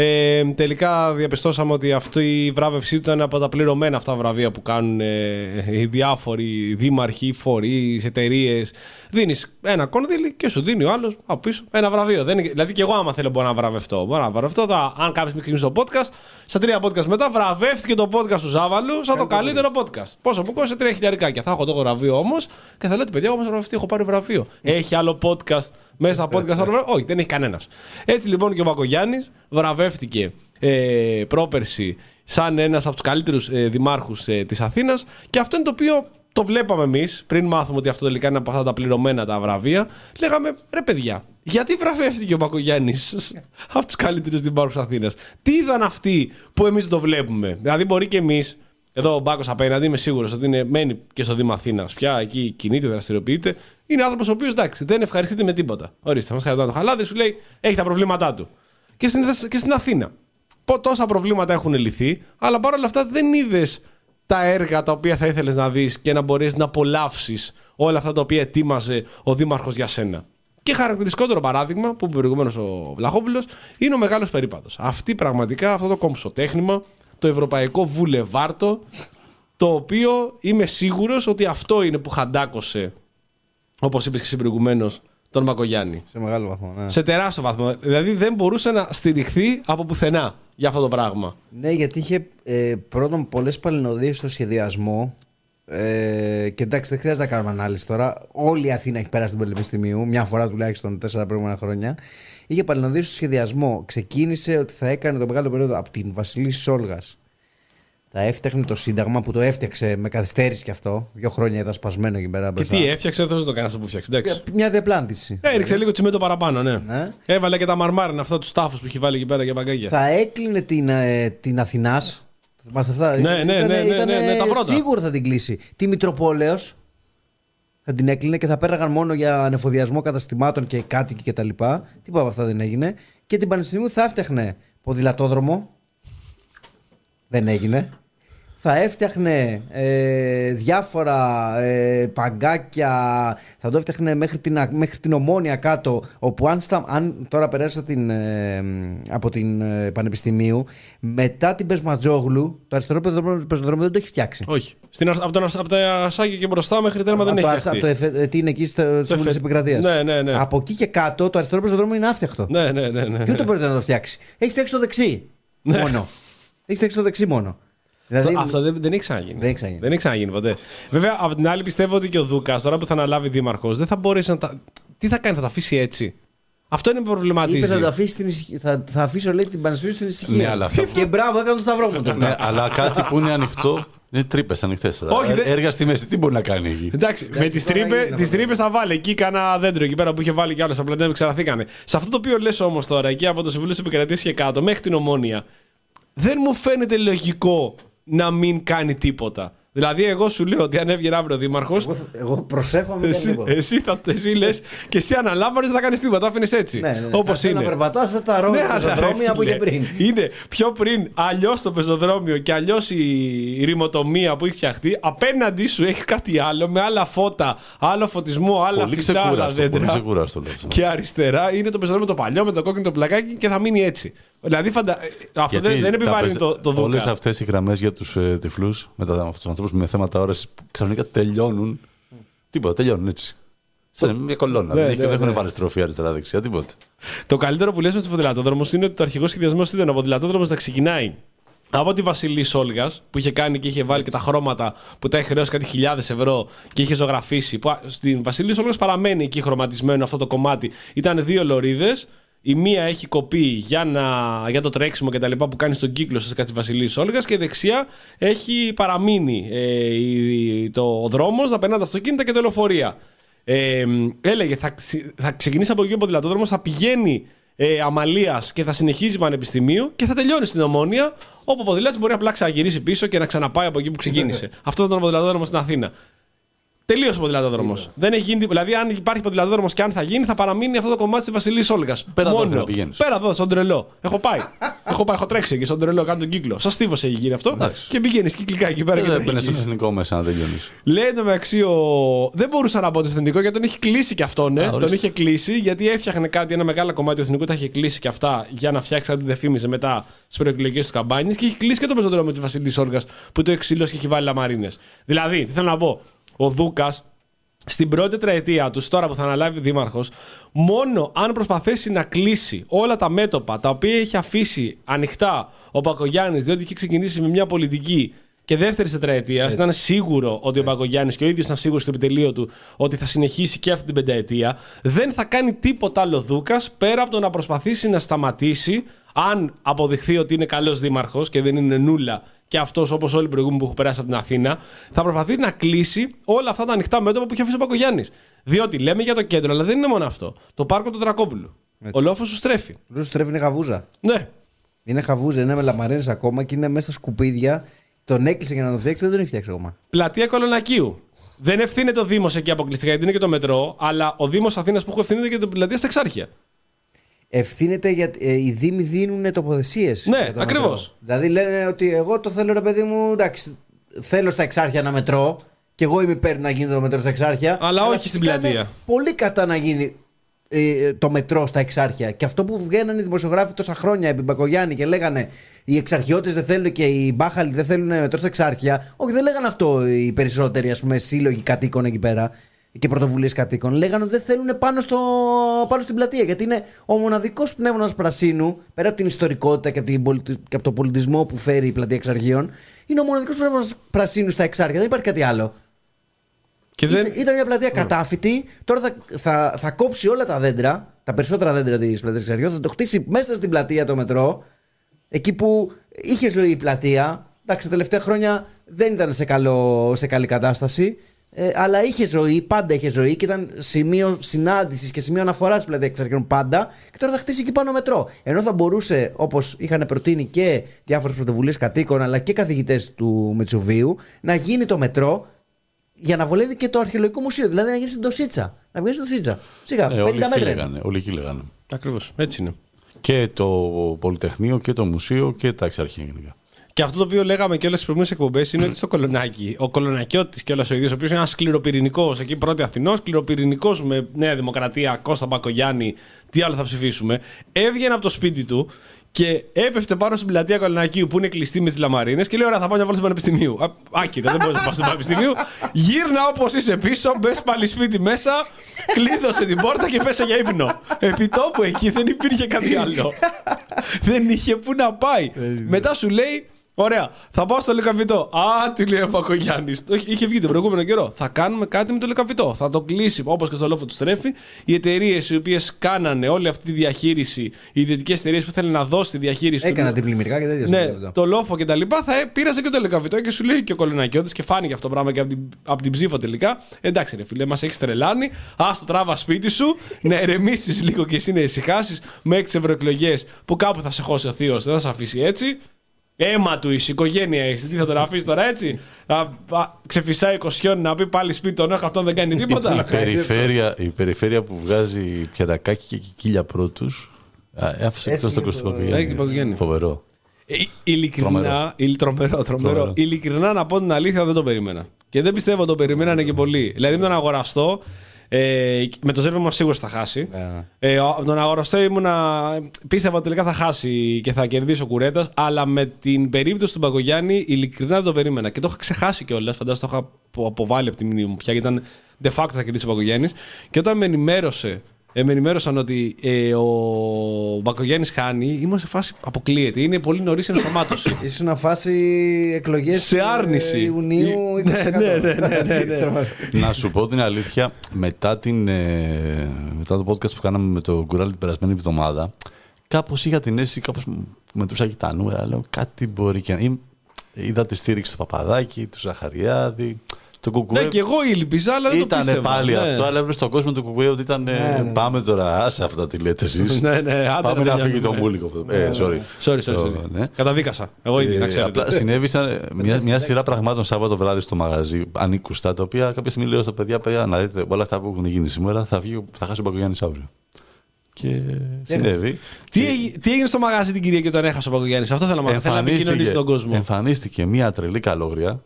Ε, τελικά διαπιστώσαμε ότι αυτή η βράβευσή του ήταν από τα πληρωμένα αυτά βραβεία που κάνουν ε, οι διάφοροι δήμαρχοι, φορείς, εταιρείες. Δίνεις ένα κονδύλι και σου δίνει ο άλλος από πίσω ένα βραβείο. Δεν είναι, δηλαδή και εγώ, άμα θέλω, μπορώ να βραβευτώ. Μπορώ να βραβευτώ. Θα, αν κάποιος με ξεκινήσει το podcast, στα τρία podcast μετά βραβεύτηκε το podcast του Ζάβαλου σαν το καλύτερος podcast. Πόσο που κόστησε τρία χιλιαρικάκια. Θα έχω το βραβείο όμως και θα λέτε, παιδιά, όμως βραβευτεί, έχω πάρει βραβείο. Έχει άλλο podcast μέσα στα podcast άλλο βραβείο. Όχι, δεν έχει κανένας. Έτσι λοιπόν και ο Μπακογιάννης βραβεύτηκε ε, πρόπερση σαν ένας από τους καλύτερους ε, δημάρχους ε, της Αθήνας και αυτό είναι το οποίο το βλέπαμε εμείς πριν μάθουμε ότι αυτό τελικά είναι από αυτά τα πληρωμένα τα βραβεία. Λέγαμε ρε παιδιά, γιατί βραβεύτηκε ο Μπακογιάννης <laughs> από τους καλύτερους δημάρχους Αθήνας; Τι είδαν αυτοί που εμείς το βλέπουμε; Δηλαδή, μπορεί και εμείς, εδώ ο Μπάκος απέναντι, είμαι σίγουρος ότι είναι, μένει και στο Δήμα Αθήνας πια, εκεί κινείται, δραστηριοποιείται. Είναι άνθρωπος ο οποίος εντάξει, δεν ευχαριστείται με τίποτα. Ορίστε, μας κρατάει το χαλάδι, σου λέει έχει τα προβλήματά του. Και στην, και στην Αθήνα. Πο- Τόσα προβλήματα έχουν λυθεί, αλλά παρόλα αυτά δεν είδες τα έργα τα οποία θα ήθελες να δεις και να μπορέσει να απολαύσεις όλα αυτά τα οποία ετοίμαζε ο Δήμαρχος για σένα. Και χαρακτηριστικότερο παράδειγμα που είπε προηγουμένως ο Βλαχόπουλος είναι ο μεγάλος περίπατος. Αυτή πραγματικά, αυτό το κομψοτέχνημα, το ευρωπαϊκό βουλεβάρτο, το οποίο είμαι σίγουρος ότι αυτό είναι που χαντάκωσε, όπως είπες και εσύ προηγουμένως, τον Μακογιάννη. Σε μεγάλο βαθμό. Ναι, Σε τεράστιο βαθμό. Δηλαδή δεν μπορούσε να στηριχθεί από πουθενά για αυτό το πράγμα. ναι γιατί είχε ε, πρώτον πολλές παλινοδίε στο σχεδιασμό. Ε, και εντάξει, δεν χρειάζεται να κάνουμε ανάλυση τώρα. Όλη η Αθήνα έχει περάσει τον Πανεπιστημίου, μια φορά τουλάχιστον τέσσερα προηγούμενα χρόνια. Είχε παλινοδίε στο σχεδιασμό. Ξεκίνησε ότι θα έκανε τον μεγάλο περίοδο από την Βασιλή Σόλγας. Θα έφτιαχνε το Σύνταγμα που το έφτιαξε με καθυστέρηση κι αυτό. Δύο χρόνια ήταν σπασμένο εκεί πέρα. Και μπροστά. τι έφτιαξε, δεν θα το κάνει αυτό που φτιάξει. Εντάξει. Μια διαπλάντηση. Ε, Έριξε λίγο τσιμέντο παραπάνω, ναι. Ναι. Έβαλε και τα μαρμάρινα αυτά τους τάφους που έχει βάλει εκεί πέρα για μπαγκάγια. Θα έκλεινε την, ε, την Αθηνάς. Θυμάστε αυτά. Ναι, ναι, Ήτανε- ναι, ναι, ήτανε ναι, ναι, τα πρώτα. Σίγουρα θα την κλείσει. Τη Μητροπόλεως θα την έκλεινε και θα πέραγαν μόνο για ανεφοδιασμό καταστημάτων και κάτοικοι κτλ. Τίποτα από αυτά δεν έγινε. Και την Πανεπιστημίου θα έφτιαχνε ποδηλατόδρομο. Δεν έγινε. Θα έφτιαχνε ε, διάφορα ε, παγκάκια, θα το έφτιαχνε μέχρι την, α- μέχρι την ομόνια κάτω, όπου αν, στα, αν τώρα περάσα την, ε, από την ε, Πανεπιστημίου, μετά την Πεσματζόγλου, το αριστερό πεζοδρόμιο πεζοδρόμιο δεν το έχει φτιάξει. Όχι. Στην, Ασ- από, τον, Ασ- από τα Ασάκια και μπροστά μέχρι τέρμα δεν από, έχει το, αυτή. από το εφε- ε, τι είναι εκεί στο Συμβούλιο εφε- της Επικρατείας. Ναι, ναι, ναι. Από εκεί και κάτω το αριστερό πεζοδρόμιο είναι άφτιαχτο. Ναι, ναι, ναι. ναι. Και ούτε μπορείτε να το φτιάξει. Έχει φτιάξει το δεξί. Ναι. Μόνο. Έχει φτιάξει το δεξί μόνο. Δηλαδή, Το- Αυτό δεν, δεν έχει ξαναγίνει. Δεν έχει ξαναγίνει. Δεν έχει ξαναγίνει ποτέ. Βέβαια, από την άλλη, πιστεύω ότι και ο Δούκας, τώρα που θα αναλάβει δήμαρχος, δεν θα μπορέσει να τα. Τι θα κάνει, θα τα αφήσει έτσι; Αυτό είναι που προβληματίζει. Είπε θα, το αφήσει στην ησυχία- θα, θα αφήσω λέει, την Πανεπιστημίου στην ησυχία. Ναι, αλλά αυτό- Και μπράβο, έκανε το σταυρό μου τώρα. ναι, αλλά κάτι που είναι ανοιχτό Είναι τρύπες ανοιχτές τώρα. Όχι, Ε, δεν- Έργα στη μέση, τι μπορεί να κάνει εκεί; Εντάξει, με τις μπορεί να γίνει τρύπε αυτό. τις θα βάλει εκεί κανένα δέντρο εκεί πέρα που είχε βάλει κι άλλος. Απλά δεν ξεραθήκανε. Σε αυτό το οποίο λες όμως τώρα, εκεί από το Συμβούλιο της Επικρατείας και κάτω, μέχρι την Ομόνια, δεν μου φαίνεται λογικό να μην κάνει τίποτα. Δηλαδή, εγώ σου λέω ότι αν έβγαινε αύριο ο Δήμαρχος, Εγώ, εγώ προσέχω να μην κάνει εσύ, τίποτα. εσύ, θα, εσύ λες και εσύ αναλάμβανες δεν θα κάνεις τίποτα. Το άφηνες έτσι. Ναι, ναι, ναι. Όπως Θα θέλω είναι. να περπατάω αυτά τα ρόδια Ναι, αλλά, πεζοδρόμια που ρε, είχε πριν. Είναι πιο πριν αλλιώς το πεζοδρόμιο και αλλιώς η ρημοτομία που έχει φτιαχτεί. Απέναντί σου έχει κάτι άλλο με άλλα φώτα, άλλο φωτισμό, άλλα Πολύ φυτά, άλλα ξεκούραστο. Πολύ δέντρα. ξεκούραστο. λέω. Και αριστερά είναι το πεζοδρόμιο το παλιό με το κόκκινο το πλακάκι και θα μείνει έτσι. Δηλαδή φαντα... ε, αυτό δεν, δεν επιβάλλει το, το Όλες δούκα. αυτές οι γραμμές για τους ε, τυφλούς, με τους ανθρώπους με θέματα όραση που ξαφνικά τελειώνουν. Τίποτα, τελειώνουν έτσι. Σε μια κολόνα. Ναι, δεν, έχει- ναι, δεν έχουν ναι. βάλει στροφή αριστερά-δεξιά, τίποτα. Το καλύτερο που λες με τους ποδηλατόδρομους είναι ότι το αρχικό σχεδιασμός ήταν ο ποδηλατόδρομος να ξεκινάει από τη Βασιλή Σόλγας που είχε κάνει και είχε βάλει και τα χρώματα που τα είχε χρεώσει κάτι χιλιάδες ευρώ και είχε ζωγραφίσει. Που α, στην Βασιλή Σόλγας παραμένει εκεί χρωματισμένο αυτό το κομμάτι. Ήταν δύο λωρίδες. Η μία έχει κοπεί για, να, για το τρέξιμο και τα λοιπά που κάνει στον κύκλο σας κάτι Βασιλής Όλγας και δεξιά έχει παραμείνει ε, η- το, ο δρόμος να περνάνε τα αυτοκίνητα και τα λεωφορεία. Ε, έλεγε θα, ξε- θα ξεκινήσει από εκεί ο ποδηλατόδρομο, θα πηγαίνει ε, Αμαλίας και θα συνεχίζει Πανεπιστημίου και θα τελειώνει στην Ομόνια, όπου ο ποδηλάτης μπορεί απλά να ξαναγυρίσει πίσω και να ξαναπάει από εκεί που ξεκίνησε. Αυτό ήταν ο ποδηλατόδρομος στην Αθήνα. Τελείωσε ο ποδηλατόδρομος. Δεν έχει γίνει. τίποτα. Δηλαδή, αν υπάρχει ποδηλατόδρομος και αν θα γίνει, θα παραμείνει αυτό το κομμάτι της Βασιλής Όλγας. Πέρα εδώ να πηγαίνεις. Πέρα εδώ, στον τρελό. Έχω πάει. <laughs> έχω πάει, έχω τρέξει εκεί στον τρελό, κάνω τον κύκλο. Σα στίβος έχει γίνει αυτό. Εντάξει. Και πηγαίνεις κυκλικά εκεί πέρα και Δεν τρέχεις. μπαίνει στον εθνικό μέσα να τελειώνει. Λέει εντωμεταξύ ο. Δεν μπορούσα να μπω το εθνικό γιατί τον είχε κλείσει και αυτό, ναι. Α, τον ορίστε. είχε κλείσει γιατί έφτιαχνε κάτι, ένα μεγάλο κομμάτι του εθνικού, τα είχε κλείσει και αυτά για να φτιάξει κάτι που δεν φήμιζε μετά στις προεκλογικές του καμπάνιες και είχε κλείσει και το πεζοδρόμιο της Βασιλής Όργα που το εξήλωσε και έχει βάλει λαμαρίνες. Δηλαδή, τι θέλω να πω, ο Δούκας στην πρώτη τετραετία τους, τώρα που θα αναλάβει δήμαρχος, μόνο αν προσπαθήσει να κλείσει όλα τα μέτωπα τα οποία έχει αφήσει ανοιχτά ο Πακογιάννης, διότι είχε ξεκινήσει με μια πολιτική και δεύτερης τετραετίας, ήταν σίγουρο ότι ο Πακογιάννης και ο ίδιος ήταν σίγουρος στο επιτελείο του ότι θα συνεχίσει και αυτή την πενταετία, δεν θα κάνει τίποτα άλλο Δούκας πέρα από το να προσπαθήσει να σταματήσει, αν αποδειχθεί ότι είναι καλός δήμαρχος και δεν είναι νούλα και αυτός όπως όλοι οι προηγούμενοι που έχουν περάσει από την Αθήνα, θα προσπαθεί να κλείσει όλα αυτά τα ανοιχτά μέτωπα που έχει αφήσει ο Πακογιάννη. Διότι λέμε για το κέντρο, αλλά δεν είναι μόνο αυτό. Το πάρκο του Τρακόπουλου. Ο λόφος σου στρέφει. Ρούσο στρέφει είναι χαβούζα. Ναι. Είναι χαβούζα, είναι με λαμαρίνες ακόμα και είναι μέσα στα σκουπίδια. Τον έκλεισε για να τον φτιάξει, δεν τον έχει φτιάξει ακόμα. Πλατεία Κολονακίου. Δεν ευθύνεται ο Δήμος εκεί αποκλειστικά γιατί είναι και το μετρό, αλλά ο Δήμος Αθήνας που έχω ευθύνεται και την πλατεία στα Εξάρχεια. Ευθύνεται γιατί ε, οι Δήμοι δίνουν τοποθεσίες. Ναι, ακριβώς. Δηλαδή λένε ότι εγώ το θέλω, ρε παιδί μου, εντάξει, θέλω στα εξάρχεια να μετρώ και εγώ είμαι υπέρ να γίνει το μετρό στα εξάρχεια. Αλλά όχι φυσικά στην πλατεία. είμαι Πολύ κατά να γίνει ε, το μετρό στα εξάρχεια. Και αυτό που βγαίνανε οι δημοσιογράφοι τόσα χρόνια επί Μπακογιάννη και λέγανε οι εξαρχιώτες δεν θέλουν και οι μπάχαλοι δεν θέλουν μετρό στα εξάρχεια. Όχι, δεν λέγανε αυτό οι περισσότεροι ας πούμε, σύλλογοι κατοίκων εκεί πέρα και πρωτοβουλίες κατοίκων. Λέγανε ότι δεν θέλουν πάνω, στο, πάνω στην πλατεία. Γιατί είναι ο μοναδικός πνεύμα πρασίνου, πέρα από την ιστορικότητα και από, την πολιτι- και από τον πολιτισμό που φέρει η πλατεία εξαρχείων, είναι ο μοναδικός πνεύμα πρασίνου στα εξάρχεια. Δεν υπάρχει κάτι άλλο. Και δεν... Ήταν, ήταν μια πλατεία κατάφυτη. Τώρα θα, θα, θα κόψει όλα τα δέντρα, τα περισσότερα δέντρα της πλατείας Εξαρχείων, θα το χτίσει μέσα στην πλατεία το μετρό. Εκεί που είχε ζωή η πλατεία. Εντάξει, τα τελευταία χρόνια δεν ήταν σε, καλό, σε καλή κατάσταση. Ε, αλλά είχε ζωή, πάντα είχε ζωή και ήταν σημείο συνάντησης και σημείο αναφοράς τη πλατεία Εξαρχείων πάντα. Και τώρα θα χτίσει εκεί πάνω μετρό. Ενώ θα μπορούσε, όπως είχαν προτείνει και διάφορες πρωτοβουλίες κατοίκων αλλά και καθηγητές του Μετσοβίου, να γίνει το μετρό για να βολεύει και το αρχαιολογικό μουσείο. Δηλαδή να γίνει στην Τοσίτσα. Να βγει στην Τοσίτσα. Σιγά, Ε, 50 όλοι, εκεί μέτρα. είναι. λέγανε, όλοι εκεί λέγανε. Ακριβώς. Έτσι είναι. Και το Πολυτεχνείο και το Μουσείο και τα εξαρχεία γενικά. Και αυτό το οποίο λέγαμε και όλες τις προηγούμενες εκπομπές είναι ότι στο Κολονάκι, ο Κολονακιώτης και ο ίδιος, ο οποίος είναι ένας σκληροπυρηνικός εκεί πρώτη Αθηνός, σκληροπυρηνικός με Νέα Δημοκρατία, Κώστα Μπακογιάννη, τι άλλο θα ψηφίσουμε, έβγαινε από το σπίτι του και έπεφτε πάνω στην πλατεία Κολονακίου που είναι κλειστή με τις λαμαρίνες και λέει: Ωραία, θα πάω μια βόλτα στο Πανεπιστημίου. Α, Άκυρο, δεν μπορείς να πα στο Πανεπιστημίου. Γύρνα όπως είσαι πίσω, μπες πάλι σπίτι μέσα, κλείδωσε την πόρτα και πέσε για ύπνο. Επί τόπου εκεί δεν υπήρχε κάτι άλλο. δεν είχε πού να πάει. Μετά σου λέει Ωραία. Θα πάω στο λεκαβιτό. Α, τι λέει ο Πακογιάννης. Είχε βγει τον προηγούμενο καιρό. Θα κάνουμε κάτι με το λεκαβιτό. Θα το κλείσει όπως και στο λόφο του στρέφει. Οι εταιρείες οι οποίες κάνανε όλη αυτή τη διαχείριση, οι ιδιωτικές εταιρείες που θέλουν να δώσει τη διαχείριση. Έκανα του... την πλημμυρικά και τέτοια στο Ναι, λεκαβιτό. το λόφο και τα λοιπά θα ε, πήραζε και το λεκαβιτό και σου λέει και ο Κολονακιώτη και φάνηκε αυτό το πράγμα και από την, από την ψήφο τελικά. Εντάξει, ρε φίλε, μας έχει τρελάνει. Α το τράβα σπίτι σου, να ερεμήσει λίγο και εσύ να ησυχάσεις με έξι ευρωεκλογές που κάπου θα σε χώσει ο θείος, δεν θα σε αφήσει έτσι. Έμα του, η οικογένεια έχει. Τι θα τον αφήσει τώρα έτσι. Θα α, ξεφυσάει η Κοσιόν να πει πάλι σπίτι τον έχω, αυτό δεν κάνει Η τίποτα. περιφέρεια, η περιφέρεια που βγάζει πιατακάκι και κικίλια πρώτους. Άφησε εκτός το Έσκυγε στο- Κωνσταντινοπούλου. Έχει Παπαγιάννη. Φοβερό. Ε, ειλικρινά, Τρομερό. ειλ- τρομερό, τρομερό. Τρομερό. Ειλικρινά να πω την αλήθεια, δεν το περίμενα. Και δεν πιστεύω το περιμένανε και πολύ. Δηλαδή με τον αγοραστό, ε, με το Ζέρβε σίγουρα θα χάσει. Ναι. Ε, ο- με τον αγοραστό ήμουνα. Πίστευα ότι τελικά θα χάσει και θα κερδίσει ο Κουρέτα. Αλλά με την περίπτωση του Μπαγκογιάννη, ειλικρινά δεν το περίμενα. Και το είχα ξεχάσει κιόλας. Φαντάζομαι το είχα απο- αποβάλει από τη μνήμη μου πια. Γιατί ήταν de facto θα κερδίσει ο Μπαγκογιάννης. Και όταν με ενημέρωσε. Ε, με ενημέρωσαν ότι ε, ο Μπακογιάννης χάνει, ήμουν σε φάση αποκλείεται. Είναι πολύ νωρίς ενσωμάτωση. <laughs> Ήσουν φάση εκλογές Σε άρνηση. Ιουνίου Ναι, 20%. ναι, ναι, ναι, ναι, <laughs> ναι. Να σου πω την αλήθεια, μετά, την, ε, μετά το podcast που κάναμε με τον Κουράλη την περασμένη εβδομάδα, κάπως είχα την αίσθηση, κάπως μετρούσα και τα νούμερα, λέω κάτι μπορεί και να. ή- Είδα τη στήριξη του Παπαδάκη, του Ζαχαριάδη, του Κουκουέ. ναι, και εγώ ήλπιζα, αλλά δεν το Ήταν πίστευα. πάλι ναι. αυτό, αλλά έβλεπε στον κόσμο του Κουκουέ ότι ήταν. ε, ναι. Πάμε τώρα, άσε αυτά τι λέτε εσείς. Ναι, ναι, άντε, Πάμε ρε, να παιδιά, φύγει το ναι. μούλικο. Ε, sorry. Sorry, sorry, Το- sorry. ναι. Καταδίκασα. Εγώ ήδη, να Ε, ξέρετε. απλά συνέβησαν μια, μια σειρά πραγμάτων Σάββατο βράδυ στο μαγαζί, ανήκουστα, τα οποία κάποια στιγμή λέω στα παιδιά, παιδιά, να δείτε όλα αυτά που έχουν γίνει σήμερα, θα, βγει, θα χάσει ο Μπακογιάννη αύριο. Και συνέβη. Τι, έγι- τι έγινε στο μαγαζί την Κυριακή όταν έχασε ο Παγκογιάννη, αυτό θέλω να μάθω. Θέλω να επικοινωνήσει τον κόσμο. εμφανίστηκε μια τρελή καλόγρια,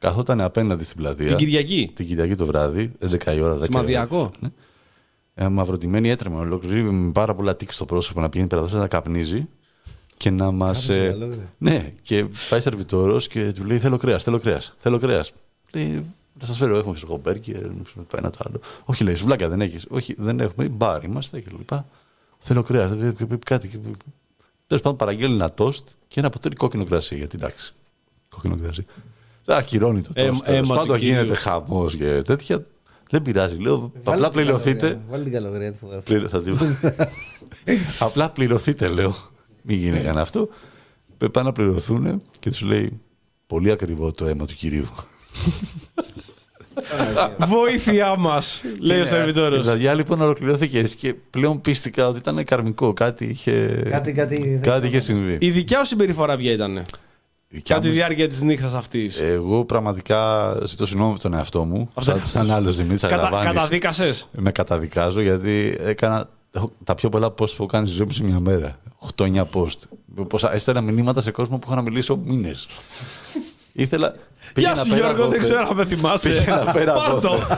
καθόταν απέναντι στην πλατεία. Την Κυριακή. Την Κυριακή το βράδυ, 11 η ώρα. 10 η ώρα. Σημαδιακό. Ναι. Ε, μαυροτημένη έτρεμε ολόκληρη με πάρα πολλά τείξη στο πρόσωπο να πηγαίνει πέρα να καπνίζει και να μας. Κάπνιζε καλό, ρε. ναι, και πάει σερβιτόρο και του λέει: Θέλω κρέας, θέλω κρέας. Θέλω κρέας. Λέει: Θα σας φέρω, έχουμε ξέρω, μπέργκερ, το ένα το άλλο. Όχι, λέει: Σουβλάκια δεν έχεις. Όχι, δεν έχουμε. Μπαρ είμαστε και λοιπά. Θέλω κρέας. Κάτι. Τέλος πάντων, παραγγέλνει ένα τόστ και ένα ποτήρι κόκκινο κρασί. Γιατί εντάξει. Κόκκινο κρασί. Θα ακυρώνει το Ε, τόστ. αίμα Τέλο του πάντων, κυρίου. γίνεται χαμός και τέτοια. Δεν πειράζει. Λέω: Βάλτε Απλά την πληρωθείτε. καλογρία, Βάλτε την καλογρία τη φωτογραφία. Πληρω- θα τη- <laughs> Απλά πληρωθείτε, λέω. Μην γίνει κανένα αυτό. Πρέπει να πληρωθούν και τους λέει πολύ ακριβό το αίμα του κυρίου. <laughs> Βοήθειά μας, λέει ο σερβιτόρο. Δηλαδή, λοιπόν, ολοκληρώθηκε έτσι και πλέον πίστηκα ότι ήταν καρμικό. Κάτι είχε, Κάτι, κάτι. κάτι είχε συμβεί. Η δικιά σου συμπεριφορά ποια ήταν Δικιά κατά τη μου- διάρκεια της νύχτας αυτής. Εγώ πραγματικά ζητώ συγγνώμη από τον εαυτό μου. Από τον Σαν, εαυτό σαν σου. άλλος Δημήτρη Κατα, Αγραβάνης. Καταδίκασες; Με καταδικάζω γιατί έκανα έχω- τα πιο πολλά post που έχω κάνει στη ζωή μου σε μια μέρα. 8-9 post. Πόσα έστελνα μηνύματα σε κόσμο που είχα να μιλήσω μήνες. Ήθελα. Γεια πήγαινα σου πέρα Γιώργο, δεν δόθε- ξέρω αν με θυμάσαι. Πήγαινα πέρα Πάρ' το. δόθε.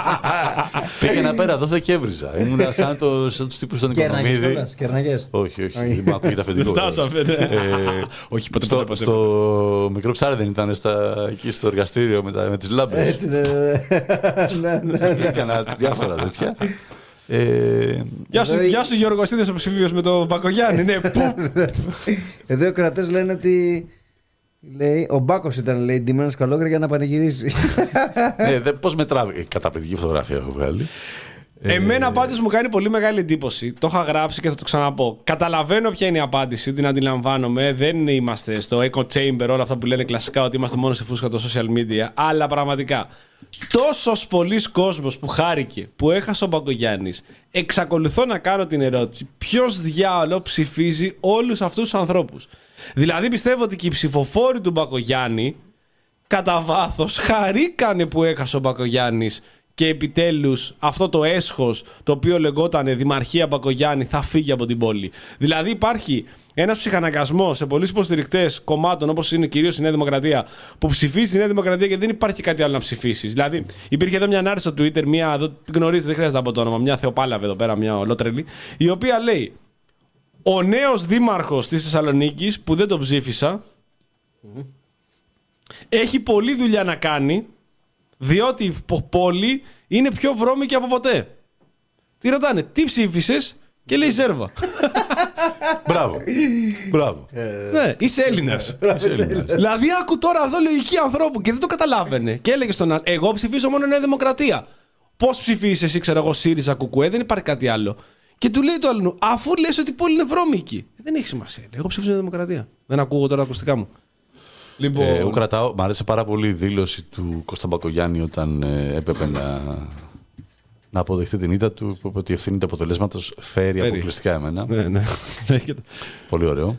<laughs> Πήγαινα πέρα εδώ και έβριζα. Ήμουν σαν, το, σαν τους τύπους στον Κέρναγες Οικονομίδη. κιόλας. Κέρναγες; Όχι, όχι. Δεν μου ακούγεται αφεντικό. Δεν φτάσαμε, ναι. Ε, <laughs> Όχι, ποτέ, στο, ποτέ, ποτέ. στο μικρό ψάρι δεν ήταν στα, εκεί στο εργαστήριο με, τα- με τις λάμπες. Έτσι, ναι, ναι, ναι. <laughs> ναι, ναι. Έκανα διάφορα τέτοια. Ε, Γεια σου, Εδώ η- γεια σου Γιώργος, εσύ δεν είσαι ψηφίος με τον Πακογιάννη. Ναι, πού. Εδώ οι κρατές λένε ότι. Λέει, ο Μπάκος ήταν λέει ντυμένος καλόγρια για να πανηγυρίσει. ναι, δε, πώς μετράβει. Ε, Καταπληκτική φωτογραφία έχω βγάλει. Ε, Εμένα πάντως μου κάνει πολύ μεγάλη εντύπωση. Το είχα γράψει και θα το ξαναπώ. Καταλαβαίνω ποια είναι η απάντηση, την αντιλαμβάνομαι. Δεν είμαστε στο echo chamber, όλα αυτά που λένε κλασικά ότι είμαστε μόνο σε φούσκα των social media. Αλλά πραγματικά, τόσος πολλοί κόσμος που χάρηκε, που έχασε ο Μπαγκογιάννης, εξακολουθώ να κάνω την ερώτηση. Ποιος διάολο ψηφίζει όλους αυτούς τους ανθρώπους; Δηλαδή πιστεύω ότι και οι ψηφοφόροι του Μπακογιάννη κατά βάθος χαρήκανε που έχασε ο Μπακογιάννης και επιτέλους αυτό το έσχος το οποίο λεγόταν Δημαρχία Μπακογιάννη θα φύγει από την πόλη. Δηλαδή υπάρχει ένας ψυχαναγκασμός σε πολλούς υποστηρικτές κομμάτων όπως είναι κυρίως η Νέα Δημοκρατία που ψηφίζει η Νέα Δημοκρατία και δεν υπάρχει κάτι άλλο να ψηφίσεις. Δηλαδή υπήρχε εδώ μια ανάρτηση στο Twitter, μια, εδώ την γνωρίζετε, δεν χρειάζεται να πω το όνομα, μια Θεοπάλαβε εδώ πέρα, μια ολότρελη, η οποία λέει ο νέος δήμαρχος της Θεσσαλονίκης που δεν τον ψήφισα έχει πολλή δουλειά να κάνει, διότι η πο- πόλη είναι πιο βρώμικη από ποτέ. Τι ρωτάνε, τι ψήφισες; και λέει Ζέρβα. <laughs> Μπράβο. Μπράβο. Ναι, είσαι Έλληνας. δηλαδή, άκου τώρα εδώ λογική ανθρώπου και δεν το καταλάβαινε. Και έλεγε στον άλλον, Εγώ ψηφίζω μόνο Νέα Δημοκρατία. Πώς ψηφίζει εσύ, ξέρω εγώ, ΣΥΡΙΖΑ, Κουκουέ, δεν υπάρχει κάτι άλλο. Και του λέει το άλλο, αφού λες ότι πολύ είναι βρώμικοι. Δεν έχει σημασία. λέει, Εγώ ψηφίζω Νέα Δημοκρατία. Δεν ακούω τώρα τα ακουστικά μου. Λοιπόν, Ε, εγώ κρατάω, μ' άρεσε πάρα πολύ η δήλωση του Κώστα Μπακογιάννη όταν ε, έπρεπε να, να αποδεχτεί την ήττα του. Που είπε ότι η ευθύνη του αποτελέσματος φέρει αποκλειστικά εμένα. ναι, ναι. Ναι, και το- Πολύ ωραίο.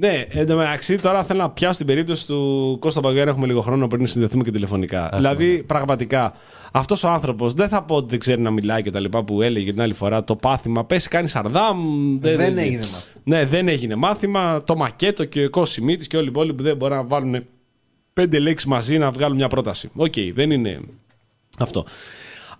Ναι, εν τω μεταξύ τώρα θέλω να πιάσω την περίπτωση του Κώστα Παγκέρα. Έχουμε λίγο χρόνο πριν συνδεθούμε και τηλεφωνικά. δηλαδή, πραγματικά, αυτός ο άνθρωπος δεν θα πω ότι δεν ξέρει να μιλάει και τα λοιπά που έλεγε την άλλη φορά. Το πάθημα πέσει, κάνει σαρδάμ. Δεν έγινε μάθημα. Ναι, δεν έγινε μάθημα. Το μακέτο και ο Κώσιμίτη και όλοι οι υπόλοιποι δεν μπορούν να βάλουν πέντε λέξεις μαζί να βγάλουν μια πρόταση. Οκ, δεν είναι αυτό.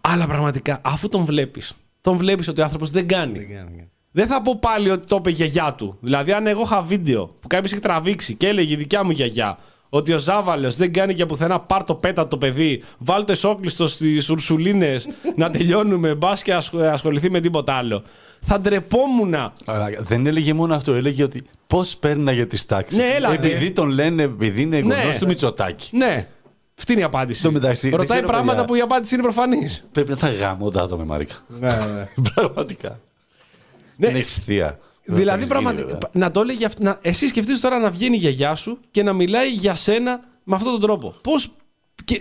Αλλά πραγματικά, αφού τον βλέπεις, τον βλέπεις ότι ο άνθρωπος δεν κάνει. Δεν θα πω πάλι ότι το είπε η γιαγιά του. Δηλαδή, αν εγώ είχα βίντεο που κάποιος έχει τραβήξει και έλεγε η δικιά μου γιαγιά ότι ο Ζάβαλος δεν κάνει για πουθενά, πάρ το πέτα το παιδί, βάλ το εσόκλειστο στις Ουρσουλίνες να τελειώνουμε, μπας και ασχ- ασχοληθεί με τίποτα άλλο. Θα ντρεπόμουν. Αλλά δεν έλεγε μόνο αυτό, έλεγε ότι πώς πέρναγε τις τάξεις. Ναι, έλα, επειδή ναι. τον λένε, επειδή είναι Ναι. γνωστό του Μητσοτάκη. Ναι, αυτή είναι η απάντηση. Στο μεταξύ, δεν Ρωτάει ξέρω, πράγματα παιδιά. που η απάντηση είναι προφανής. Πρέπει να θα γάμω το άτομο, Μαρίκα. Ναι, ναι. <laughs> Πραγματικά. Ναι. Δεν έχεις θεία. Δηλαδή, Δεν πραγματικά. γίνει, βέβαια. Να το έλεγε αυτό. Να, εσύ σκεφτείς τώρα να βγαίνει η γιαγιά σου και να μιλάει για σένα με αυτόν τον τρόπο. Πώ. Και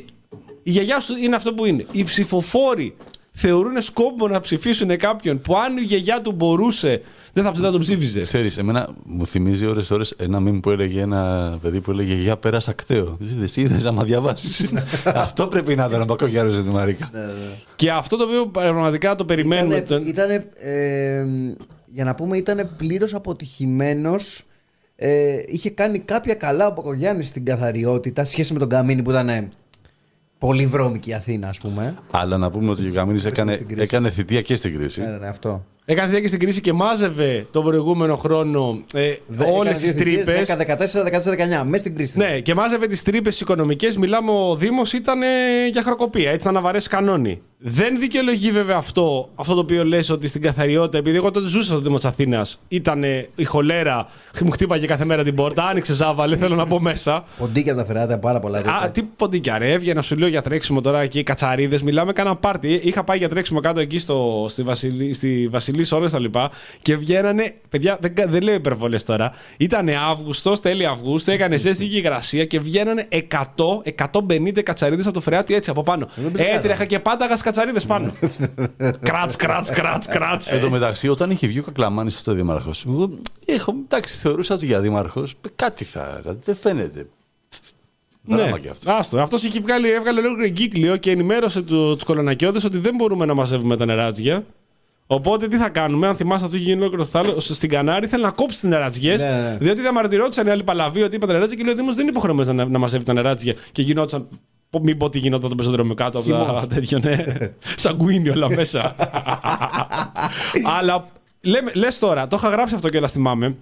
η γιαγιά σου είναι αυτό που είναι. Οι ψηφοφόροι θεωρούν σκόπο να ψηφίσουν κάποιον που αν η γιαγιά του μπορούσε δεν θα, δεν θα τον ψήφιζε. Ξέρεις, εμένα μου θυμίζει ώρες ώρες ένα μήνυμα που έλεγε ένα παιδί που έλεγε «Για πέρασα κταίο». Είδες, είδες άμα διαβάσεις. Αυτό πρέπει να ήταν ο Μπακογιάρος για τη Μαρίκα. Και αυτό το οποίο πραγματικά το περιμένουμε. Ήτανε, τον- ήτανε, ε, για να πούμε, ήταν πλήρως αποτυχημένος. Ε, είχε κάνει κάποια καλά ο Πακογιάννης στην καθαριότητα σχέση με τον Καμίνη που ήταν ε, πολύ βρώμικη η Αθήνα, ας πούμε. Αλλά να πούμε ότι ο Γαμίνης έκανε, στην κρίση. έκανε θητεία και στην κρίση. Ναι, ναι, ναι, αυτό. Έκανε θεία και στην κρίση και μάζευε τον προηγούμενο χρόνο ε, όλες τις τρύπες. 10-14-14-19, μέσα στην κρίση. Ναι, και μάζευε τις τρύπες οικονομικές. Μιλάμε, ο Δήμος ήταν ε, για χρακοπία. Έτσι θα να βαρέσει κανόνι. Δεν δικαιολογεί βέβαια αυτό, αυτό το οποίο λες ότι στην καθαριότητα, επειδή εγώ τότε ζούσα στο Δήμο της Αθήνας, ήταν ε, η χολέρα, μου χτύπαγε κάθε μέρα την πόρτα, άνοιξε ζάβαλε, θέλω να μπω μέσα. Ποντίκια τα φεράτε πάρα πολλά. Α, ρήτα. τι ποντίκια ρε, έβγαινα σου λέω για τρέξιμο τώρα εκεί, κατσαρίδες. Μιλάμε, κάνα πάρτι. Είχα πάει για τρέξιμο κάτω εκεί στο, στη, Βασιλή, στη Βασιλής Όλες τα λοιπά. Και βγαίνανε, παιδιά, δεν, κα- δεν λέω υπερβολές τώρα. Ήταν Αύγουστος, τέλη Αυγούστου, έκανες ζέστη και υγρασία και βγαίνανε 100-150 κατσαρίδες από το φρεάτι έτσι από πάνω. Έτρεχα και πάνταγα στι κατσαρίδες πάνω. κράτς, κράτς, κράτς, κράτς. Εν τω μεταξύ, όταν είχε βγει ο Κακλαμάνης τότε δήμαρχο, εγώ έχω, εντάξει, θεωρούσα ότι για δήμαρχο κάτι θα. Δεν φαίνεται. Δράμα κι αυτό. Ναι. Άστο. Αυτός είχε βγάλει, έβγαλε ολόκληρο εγκύκλιο και ενημέρωσε του τους κολονακιώδες ότι δεν μπορούμε να μαζεύουμε τα νεράτζια. Οπότε τι θα κάνουμε, αν θυμάστε αυτό είχε γίνει ολόκληρο το θάλο, στην Κανάρη, θέλει να κόψει τις νεράτζιε. Ναι, ναι. Διότι διαμαρτυρόντουσαν οι άλλοι παλαβοί ότι είπαν τα νεράτζια και λέει ο Δήμο δεν είναι υποχρεωμένος να, να μαζεύει τα νεράτζια. Και γινόταν. Πω- Μην πω τι γινόταν το πεζοδρόμιο κάτω από τα τέτοιο, ναι. <laughs> Σαγκουίνι όλα μέσα. <laughs> Αλλά λέμε, λες τώρα, το είχα γράψει αυτό και όλα θυμάμαι,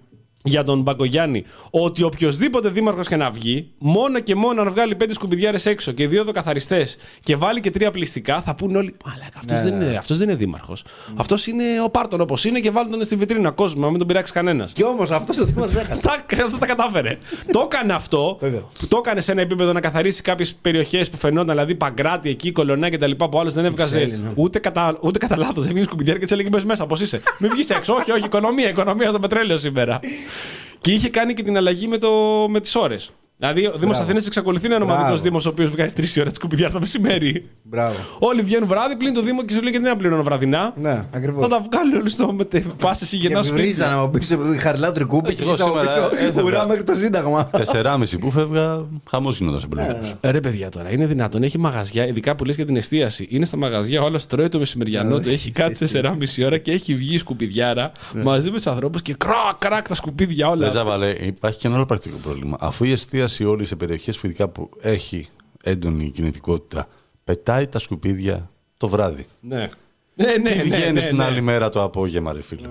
για τον Μπακογιάννη, ότι οποιοδήποτε δήμαρχος και να βγει, μόνο και μόνο αν βγάλει πέντε σκουπιδιάρες έξω και δύο δοκαθαριστές και βάλει και τρία πληστικά, θα πούνε όλοι. Μαλάκα, αυτός δεν, είναι, αυτός δεν είναι δήμαρχος. Αυτός είναι ο Πάρτον όπως είναι και βάλει τον στη βιτρίνα κόσμο, να μην τον πειράξει κανένας. Και όμως αυτός ο Δήμο έχασε. Τα, αυτό τα κατάφερε. <laughs> το έκανε αυτό. Βέβαια. που το έκανε σε ένα επίπεδο να καθαρίσει κάποιες περιοχές που φαινόταν, δηλαδή Παγκράτη, εκεί, Κολονά κτλ. που άλλος δεν έβγαζε Έλληνα. ούτε κατά, ούτε κατά λάθος. Έβγαινε σκουπιδιάρι και τη έλεγε «Μπες μέσα, πώς είσαι. <laughs> Μην βγεις έξω. όχι, όχι, οικονομία, οικονομία στο πετρέλαιο σήμερα. <laughs> και είχε κάνει και την αλλαγή με, το, με τις ώρες. Δηλαδή, ο Δήμος Μπράβο. Αθήνας εξακολουθεί να είναι ο μοναδικό Μπράβο. Δήμος ο οποίος βγάζει τρεις ώρε σκουπιδιά το μεσημέρι. Μπράβο. Όλοι βγαίνουν βράδυ, πλην το Δήμο και σου λέει και δεν θα πληρώνω βραδινά; Ναι, ακριβώς. Θα τα βγάλει όλοι στο μετε... Πα εσύ Και γεννάς σπίτι. βρίζανε από πίσω η χαριλά τρικούπη Ε, και εγώ από σήμερα πίσω έφευγα. ουρά μέχρι το Σύνταγμα. Τεσσεράμιση που φεύγα, χαμός γινόταν σε επιλογέ. Ε, Ρε παιδιά τώρα, είναι δυνατόν. Έχει μαγαζιά, ειδικά που λες για την εστίαση. Είναι στα μαγαζιά, όλο τρώει το μεσημεριανό του. Έχει κάτσει 4,5 ώρα και έχει βγει σκουπιδιάρα μαζί με τους ανθρώπους και κρακ, κρακ τα σκουπίδια όλα. Δεν ζάβαλε, υπάρχει και ένα άλλο πρακτικό πρόβλημα. Αφού η εστίαση όλη σε περιοχές που ειδικά που έχει έντονη κινητικότητα, πετάει τα σκουπίδια το βράδυ. Ναι. Ναι, ναι, Τι ναι, βγαίνεις ναι, την ναι. άλλη μέρα το απόγευμα, ρε φίλε.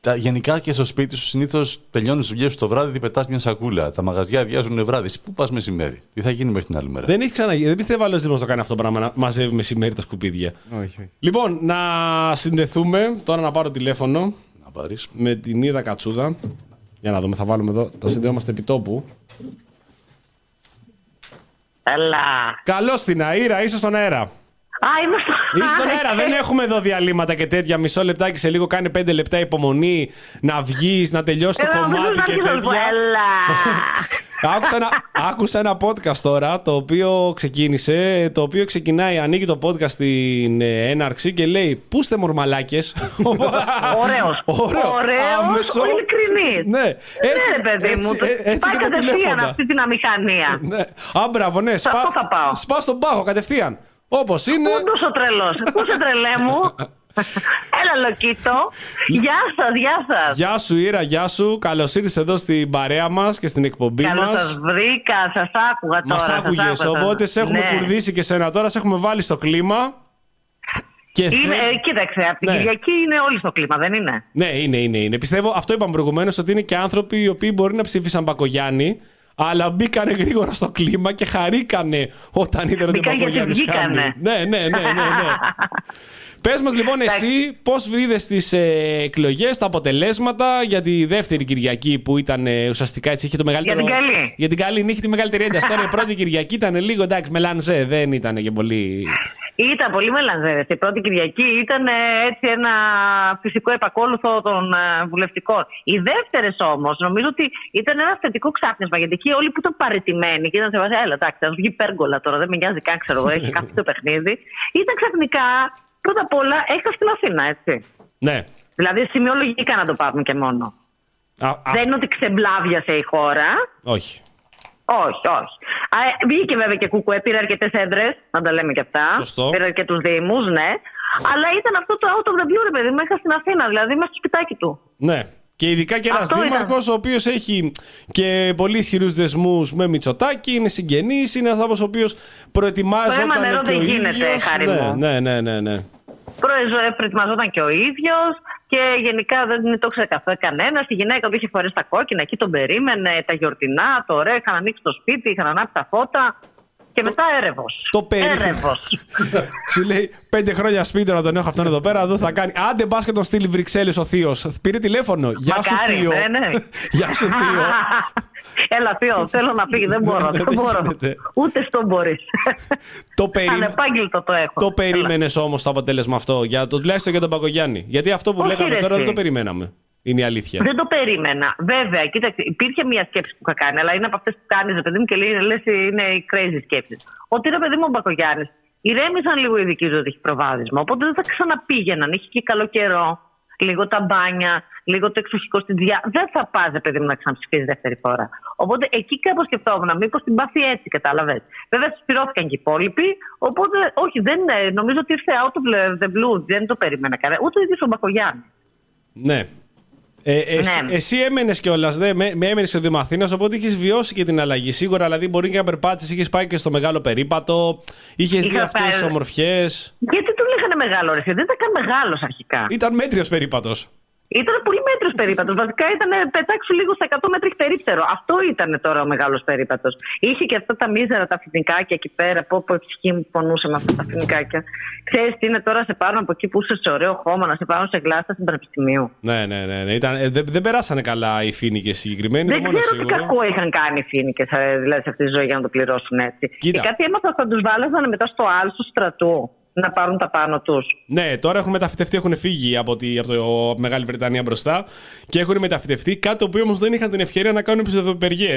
Τα, γενικά και στο σπίτι σου συνήθως τελειώνεις τι δουλειές σου το βράδυ, πετάς μια σακούλα. Τα μαγαζιά αδειάζουν βράδυ. Εσύ Πού πας μεσημέρι, τι θα γίνει μέχρι την άλλη μέρα; Δεν έχει ξαναγίνει. Δεν πιστεύω άλλο Δήμο το κάνει αυτό το πράγμα να μαζεύει μεσημέρι τα σκουπίδια. Όχι, όχι. Λοιπόν, να συνδεθούμε. Τώρα να πάρω τηλέφωνο. Να πάρεις. με την Ήρα Κατσούδα. Για να δούμε, θα βάλουμε εδώ. Τα συνδέομαστε επί τόπου. Έλα. Καλώς την Αήρα, είσαι στον αέρα. Α, είμαι στο... Είσαι στον αέρα, δεν έχουμε εδώ διαλύματα και τέτοια. Μισό λεπτάκι σε λίγο κάνει πέντε λεπτά υπομονή να βγεις, να τελειώσει το Έλα, κομμάτι νομίζω και να αρχίσω να σου πω, τέτοια. Έλα. <laughs> Άκουσα ένα, άκουσα ένα podcast τώρα το οποίο ξεκίνησε, το οποίο ξεκινάει, ανοίγει το podcast στην ε, έναρξη και λέει Πού είστε μορμαλάκες Ωραίος. Ωραίο. Ωραίος, Άμεσο. ειλικρινής. Ναι, έτσι, ναι, παιδί έτσι, μου. το- ε, έτσι Πάει και τα κατευθείαν τηλέφωνα. αυτή την αμηχανία. Ναι. Α, μπράβο, ναι. Σε αυτό θα πάω. Σπάς στον πάγο κατευθείαν. Όπως είναι. Όντως ο τρελός; Πού είσαι τρελέ μου; <laughs> Έλα Λοκίτο. Γεια σας, γεια σας. Γεια σου Ήρα, γεια σου. Καλώς ήρθες εδώ στην παρέα μας και στην εκπομπή Καλώς μας. σας βρήκα, σας άκουγα τώρα. Μας σας άκουγες, άκουγα. οπότε σε έχουμε Ναι. κουρδίσει και σένα τώρα, σε έχουμε βάλει στο κλίμα. Και Είναι, θε- ε, κοίταξε, από την Ναι. Κυριακή είναι όλοι στο κλίμα, δεν είναι; Ναι, είναι, είναι, είναι. Πιστεύω, αυτό είπαμε προηγουμένως, ότι είναι και άνθρωποι οι οποίοι μπορεί να ψήφισαν Μπακογιάννη, αλλά μπήκανε γρήγορα στο κλίμα και χαρήκανε όταν είδαν ότι ο Μπήκαν γιατί Μπακογιάννης βγήκανε. Ναι, ναι, ναι, ναι. ναι. <laughs> Πες μας λοιπόν εσύ πώς είδε τις ε, εκλογές, τα αποτελέσματα για τη δεύτερη Κυριακή που ήταν ε, ουσιαστικά έτσι είχε το μεγαλύτερο. την καλή. Για την καλή νύχτη, τη μεγαλύτερη ένταση. Τώρα η πρώτη Κυριακή ήταν λίγο εντάξει με λανζέ, δεν ήταν και πολύ. Ήταν πολύ μελανζέρες. Η πρώτη Κυριακή ήταν ε, έτσι ένα φυσικό επακόλουθο των ε, βουλευτικών. Οι δεύτερες όμως νομίζω ότι ήταν ένα θετικό ξάπνισμα γιατί εκεί όλοι που ήταν παρετημένοι και ήταν σε βάση, έλα, εντάξει, θα βγει πέργολα τώρα, δεν με νοιάζει καν, ξέρω εγώ, έχει χάσει το <laughs> παιχνίδι. Ήταν ξαφνικά, πρώτα απ' όλα, έχασε την Αθήνα, έτσι. Ναι. Δηλαδή, σημειολογικά να το πάρουμε και μόνο. Α, α- Δεν είναι ότι ξεμπλάβιασε η χώρα. όχι. Όχι, όχι. Α, ε, βγήκε βέβαια και κουκουέ, πήρε αρκετές έδρες, να τα λέμε και αυτά. Σωστό. Πήρε αρκετούς Δήμους, ναι. Αλλά ήταν αυτό το out of the blue, ρε παιδί μου, έχασε στην Αθήνα, δηλαδή μέσα στο σπιτάκι του. Ναι. Και ειδικά και ένας Αυτό ήταν. δήμαρχος ο οποίος έχει και πολύ ισχυρούς δεσμούς με Μητσοτάκη, είναι συγγενής, είναι ένα άνθρωπος ο οποίος προετοιμάζονταν Βρέμα νερό και ο δεν γίνεται, ίδιος. χάρη ναι, μου. ναι, ναι, ναι, ναι. Προεζο- Προετοιμαζόταν και ο ίδιος και γενικά δεν το ήξερε καθόλου κανένας. Η γυναίκα του είχε φορέσει τα κόκκινα, εκεί τον περίμενε, τα γιορτινά, το ωραία, είχαν ανοίξει το σπίτι, είχαν ανάψει τα φώτα. Και μετά έρευος. το περίμενε. Έρευος. <laughs> Σου λέει πέντε χρόνια σπίτι να τον έχω αυτόν εδώ πέρα, εδώ θα κάνει. Άντε μπα και τον στείλει Βρυξέλλες ο Θείος. Πήρε τηλέφωνο. Γεια σου, Μακάρι, Θείο. ναι, ναι. <laughs> Γεια σου, Θείο. <laughs> Έλα, Θείο, θέλω να φύγει. Δεν μπορώ. Ναι, δεν δεν μπορώ. γίνεται. Ούτε στο μπορείς. Το περίμενε. Ανεπάγγελτο το έχω. Το περίμενες όμως το αποτέλεσμα αυτό, για το, τουλάχιστον για τον Παγκογιάννη. Γιατί αυτό που Όχι, λέγαμε ρε, τώρα δεν εσύ. το περιμέναμε. Είναι η αλήθεια. Δεν το περίμενα. Βέβαια, κοίταξε, υπήρχε μια σκέψη που είχα κάνει, αλλά είναι από αυτές που κάνεις, ρε παιδί μου, και λες είναι οι crazy σκέψεις. Ότι ρε παιδί μου ο Μπακογιάννης ηρέμησαν λίγο οι δικοί του ότι έχει προβάδισμα. Οπότε δεν θα ξαναπήγαιναν. Είχε και καλό καιρό, λίγο τα μπάνια, λίγο το εξοχικό στην τζιά. Δεν θα πας, ρε παιδί μου, να ξαναψηφίσει δεύτερη φορά. Οπότε εκεί κάπως σκεφτόμουν, μήπως την πάθει έτσι, κατάλαβες. Βέβαια, συσπηρώθηκαν και οι υπόλοιποι. Οπότε, όχι, δεν, ε, νομίζω ότι ήρθε out of the blue. Δεν το περίμενα κανένα. Ούτε ο ίδιος ο Μπακογιάννης. Ναι. Ε, εσύ, Ναι. εσύ έμενες κιόλας, με, με έμενες στο Δήμο Αθήνας, οπότε είχες βιώσει και την αλλαγή. Σίγουρα, δηλαδή, μπορεί και να περπάτησε, είχες πάει και στο μεγάλο περίπατο, είχες δει Είχα αυτές πάει- τις ομορφιές. Γιατί τον λέγανε μεγάλο ρε, φίλε, δεν ήταν καν μεγάλος αρχικά. Ήταν μέτριος περίπατος. Ήταν πολύ μέτριος περίπατος. Βασικά ήταν ε, πετάξου λίγο στα 100 μέτρα έχει περίπτερο. Αυτό ήταν τώρα ο μεγάλος περίπατος. Είχε και αυτά τα μίζερα τα φοιτνικάκια εκεί πέρα. Πω, πω, ευχή μου πονούσε με αυτά τα φοιτνικάκια. Ξέρεις τι είναι τώρα σε πάρουν από εκεί που είσαι σε ωραίο χώμα, να σε πάρουν σε γλάστα στην Πανεπιστημίου. Ναι, ναι, ναι. ναι. Ήταν, ε, δεν, δεν περάσανε καλά οι φοίνικε συγκεκριμένοι. Δεν το μόνο ξέρω τι σίγουρο. κακό είχαν κάνει οι φοίνικε δηλαδή σε αυτή τη ζωή για να το πληρώσουν έτσι. Κοίτα. Και κάτι έμαθα ότι θα τους βάλαζαν μετά στο άλλο του στρατού να πάρουν τα πάνω τους. Ναι, τώρα έχουν μεταφυτευτεί, έχουν φύγει από, τη, από το Μεγάλη Βρετανία μπροστά και έχουν μεταφυτευτεί. Κάτι το οποίο όμως δεν είχαν την ευκαιρία να κάνουν ψευδοπεργίε.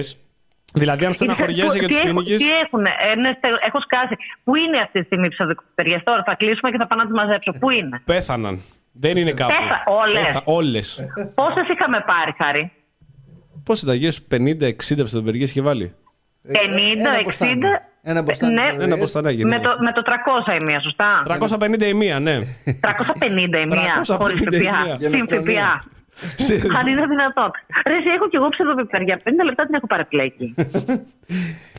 Δηλαδή, αν στεναχωριέσαι για τους τι, έχουν, φοίνικε. τι έχουν, ε, ναι, στε- έχω σκάσει. Πού είναι αυτή τη στιγμή οι ψευδοκοπηριέ τώρα, θα κλείσουμε και θα πάω να τις μαζέψω. Πού είναι; Πέθαναν. Δεν είναι κάπου. Πέθα- όλες. Όλες. Πόσες είχαμε πάρει, Χάρη; Πώ συνταγέ 50-60 ψευδοπεργίε είχε βάλει; 50, ένα 60. μποστάνι. Ένα μποστάνι Ναι, ψευδοπεργίες. Ένα ποστανάκι. ναι. με, το, με το 300 η μία, σωστά. 350 η μία, ναι. 350 η μία. 350 Χωρίς η μία. ΦΠΑ. Συν Γενοκτονία. ΦΠΑ. Αν είναι δυνατόν. Ρε, εσύ, έχω κι εγώ ψευδοπιπεριά. 50 λεπτά την έχω παραπλέκει. <laughs>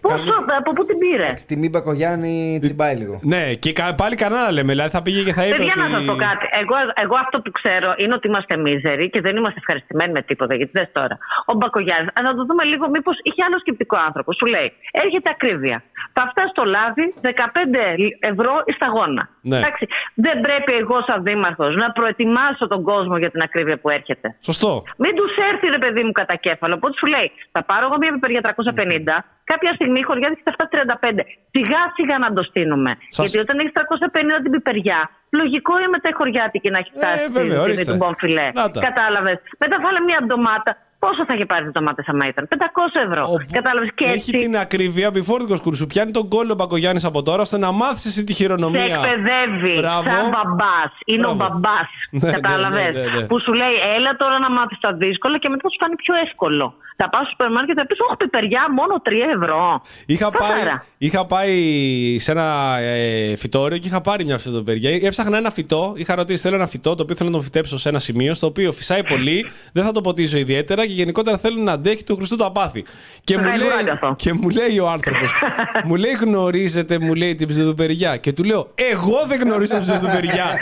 Πόσο, από πού την πήρε; Τιμή Μπακογιάννη τσιμπάει λίγο. ναι, και κα- πάλι κανένα λέμε. Δηλαδή θα πήγε και θα είπε. Παιδιά, ότι... να σας πω κάτι. Εγώ, εγώ αυτό που ξέρω είναι ότι είμαστε μίζεροι και δεν είμαστε ευχαριστημένοι με τίποτα. Γιατί δεν τώρα. Ο Μπακογιάννης, να το δούμε λίγο, μήπως είχε άλλο σκεπτικό άνθρωπος. Σου λέει, έρχεται ακρίβεια. Θα φτάσει στο λάδι 15 ευρώ η σταγόνα. Ναι. Εντάξει, δεν πρέπει εγώ, σαν δήμαρχος, να προετοιμάσω τον κόσμο για την ακρίβεια που έρχεται. Σωστό. Μην τους έρθει ρε παιδί μου κατά κέφαλο. Οπότε σου λέει, θα πάρω εγώ μια πιπεριά 350, κάποια στιγμή η χωριά έχει 735. Σιγά σιγά να το στείλουμε. Σας- Γιατί όταν έχεις 350 την πιπεριά, λογικό είναι μετά η χωριάτικη να έχει φτάσει Ε, βέβαια, στην ορίστε. τιμή του μπομφιλέ. Να τα. Κατάλαβες. Μετά βάλε μια ντομάτα. Πόσο θα είχε πάρει τι ντομάτε άμα ήταν, 500 ευρώ. Ο- Κατάλαβες και Έχει έτσι. την ακρίβεια μπιφόρτικο κουρσού. Πιάνει τον κόλλο Μπακογιάννης από τώρα ώστε να μάθεις εσύ τη Σε χειρονομία. εκπαιδεύει Μπράβο. σαν μπαμπάς. Είναι ο Μπράβο. μπαμπάς. Ναι, Κατάλαβε. ναι, ναι, ναι, ναι. Που σου λέει, έλα τώρα να μάθεις τα δύσκολα και μετά σου φάνει πιο εύκολο. Θα πάω στο σούπερ μάρκετ και θα πεις, Όχι, πιπεριά, μόνο 3 ευρώ. Είχα πάει, Καθαρά. είχα πάει σε ένα ε, φυτόριο και είχα πάρει μια φυτοπεριά. Έψαχνα ένα φυτό. Είχα ρωτήσει: Θέλω ένα φυτό το οποίο θέλω να το φυτέψω σε ένα σημείο στο οποίο φυσάει πολύ, δεν θα το ποτίζω ιδιαίτερα και γενικότερα θέλω να αντέχει του Χριστού το πάθη. Και μου, λέει, Γαϊδουράκι αυτό. και μου λέει ο άνθρωπος, <laughs> μου λέει: Γνωρίζετε, μου λέει την ψευδοπεριά. Και του λέω: Εγώ δεν γνωρίζω την ψευδοπεριά. <laughs>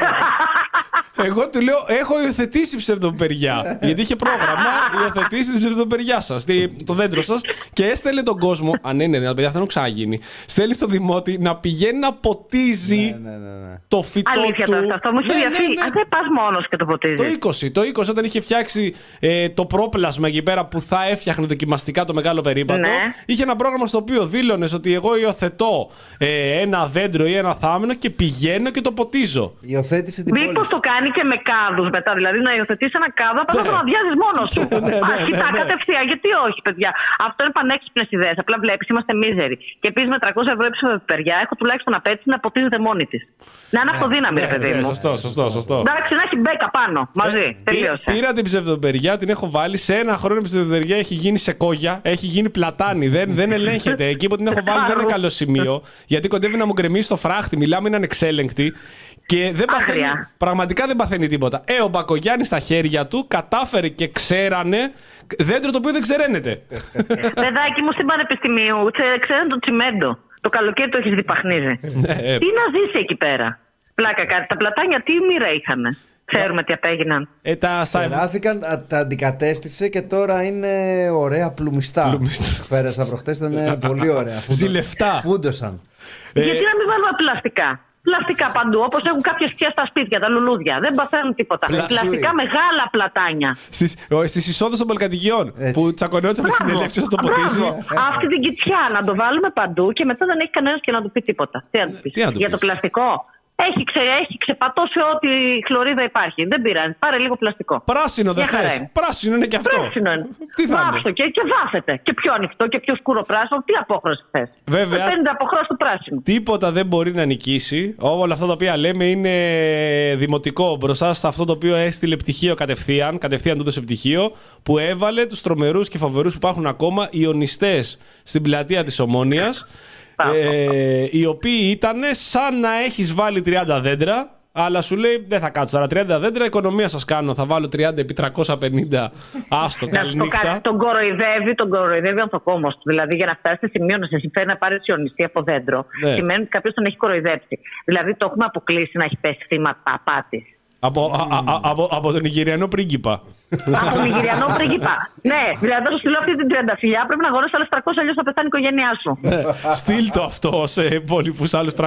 Εγώ του λέω: Έχω υιοθετήσει ψευδοπεριά. Γιατί είχε πρόγραμμα υιοθετήσει την ψευδοπεριά σας, το δέντρο σας και έστελνε τον κόσμο. Αν είναι δυνατόν, παιδιά, αυτό δεν έχει ξαναγίνει. Στέλνει στο δημότη να πηγαίνει να ποτίζει Ναι, ναι, ναι. το φυτό Αλήθεια του. τώρα αυτό. Αυτό μου έχει Ναι, ναι, διαφύγει. ναι. Α, δεν πας μόνος και το ποτίζεις. Το 20, το 20 όταν είχε φτιάξει ε, το πρόπλασμα εκεί πέρα που θα έφτιαχνε δοκιμαστικά το μεγάλο περίπατο, Ναι. είχε ένα πρόγραμμα στο οποίο δήλωνες ότι εγώ υιοθετώ ε, ένα δέντρο ή ένα θάμενο και πηγαίνω και το ποτίζω. Υιοθέτησε την πόλη. Μήπως σου. το κάνει και με κάδους μετά. Δηλαδή να υιοθετήσει ένα κάδο, απλά να τον αδειάζει μόνος σου. <laughs> Ναι, ναι, Αρχικά ναι, ναι. κατευθείαν. Γιατί όχι, παιδιά. Αυτό είναι πανέξυπνες ιδέες. Απλά βλέπεις, είμαστε μίζεροι. Και επίσης με 300 ευρώ έψηφα παιδιά, έχω τουλάχιστον απέτηση να ποτίζεται μόνη της. Να είναι αυτοδύναμη, ρε παιδί Ναι, μου. σωστό, σωστό, σωστό. Εντάξει, να έχει μπέκα πάνω μαζί. Πήρα, Τελείωσε. πήρα την ψευδοπεριά, την έχω βάλει. Σε ένα χρόνο η ψευδοπεριά έχει γίνει σε κόγια, έχει γίνει πλατάνη. Δεν, δεν ελέγχεται. <laughs> Εκεί που την έχω βάλει δεν είναι καλό σημείο. Γιατί κοντεύει να μου γκρεμίσει το φράχτη. Μιλάμε, είναι ανεξέλεγκτη. Και δεν παθαίνει, Άγρια. πραγματικά δεν παθαίνει τίποτα. Ε, ο Μπακογιάννης στα χέρια του κατάφερε και ξέρανε δέντρο το οποίο δεν ξεραίνεται. <laughs> Παιδάκι μου στην Πανεπιστημίου, ξέ- ξέρουν το τσιμέντο. Το καλοκαίρι το έχεις διπαχνίζει. Ναι, ε, Τι να ζήσει εκεί πέρα; Πλάκα κάτι. Τα πλατάνια τι μοίρα είχαν. Ξέρουμε τι απέγιναν. ε, τα, στα, Ξεράθηκαν, α, τα αντικατέστησε και τώρα είναι ωραία πλουμιστά. Πλουμιστά. Πέρασα προχτές, ήταν <laughs> πολύ ωραία. Φούντο- Ζηλευτά. Φούντωσαν. Ε, Γιατί να μην βάλουμε πλαστικά; Πλαστικά παντού, όπως έχουν κάποια σκιά στα σπίτια, τα λουλούδια. Δεν παθαίνουν τίποτα. Πλα- Πλαστικά μεγάλα πλατάνια. στις, ο, στις εισόδους των πολυκατοικιών Έτσι. που τσακωνόταν με Μπράβο. συνελεύσεις να το ποτίζει. Μπράβο. Αυτή την κοιτιά να το βάλουμε παντού και μετά δεν έχει κανένας και να του πει τίποτα. Τι να του πεις. τι να του Για πεις. το πλαστικό. Έχει, ξε, έχει ξεπατώσει ό,τι χλωρίδα υπάρχει. Δεν πειράζει. Πάρε λίγο πλαστικό. Πράσινο δεν Μια χαρά θες. είναι. Πράσινο είναι και αυτό. Πράσινο είναι. Τι θα είναι; Βάψω και, και βάφεται. Και πιο ανοιχτό και πιο σκούρο πράσινο. Τι απόχρωση θες. Βέβαια. Παίρνει απόχρωση του πράσινου. Τίποτα δεν μπορεί να νικήσει. Όλα αυτά τα οποία λέμε είναι δημοτικό μπροστά σε αυτό το οποίο έστειλε πτυχίο κατευθείαν, κατευθείαν τούτο σε πτυχίο, που έβαλε τους τρομερούς και φοβερούς που υπάρχουν ακόμα ιονιστέ στην πλατεία της Ομόνια. Ε, οι οποίοι ήταν σαν να έχεις βάλει 30 δέντρα, αλλά σου λέει δεν θα κάτσω τώρα 30 δέντρα, οικονομία σας κάνω. Θα βάλω 30 επί 350. Άστο, Να σου το καληνύχτα. κάνει, τον κοροϊδεύει, τον κοροϊδεύει ο ανθοκόμος του. Δηλαδή για να φτάσει σε σημείο να σε συμφέρει να πάρει σιωνιστή από δέντρο, Ναι. σημαίνει ότι κάποιος τον έχει κοροϊδέψει. Δηλαδή το έχουμε αποκλείσει να έχει πέσει θύμα απάτη. Από, α- α- α- από, από τον Ιγυριανό πρίγκιπα. από τον Ιγυριανό πρίγκιπα. ναι, δηλαδή θα σου στείλω αυτή την 30 φιλιά, πρέπει να αγοράσει άλλες 300 αλλιώς θα πεθάνει η οικογένειά σου. Στείλ το αυτό σε υπόλοιπους άλλους 300.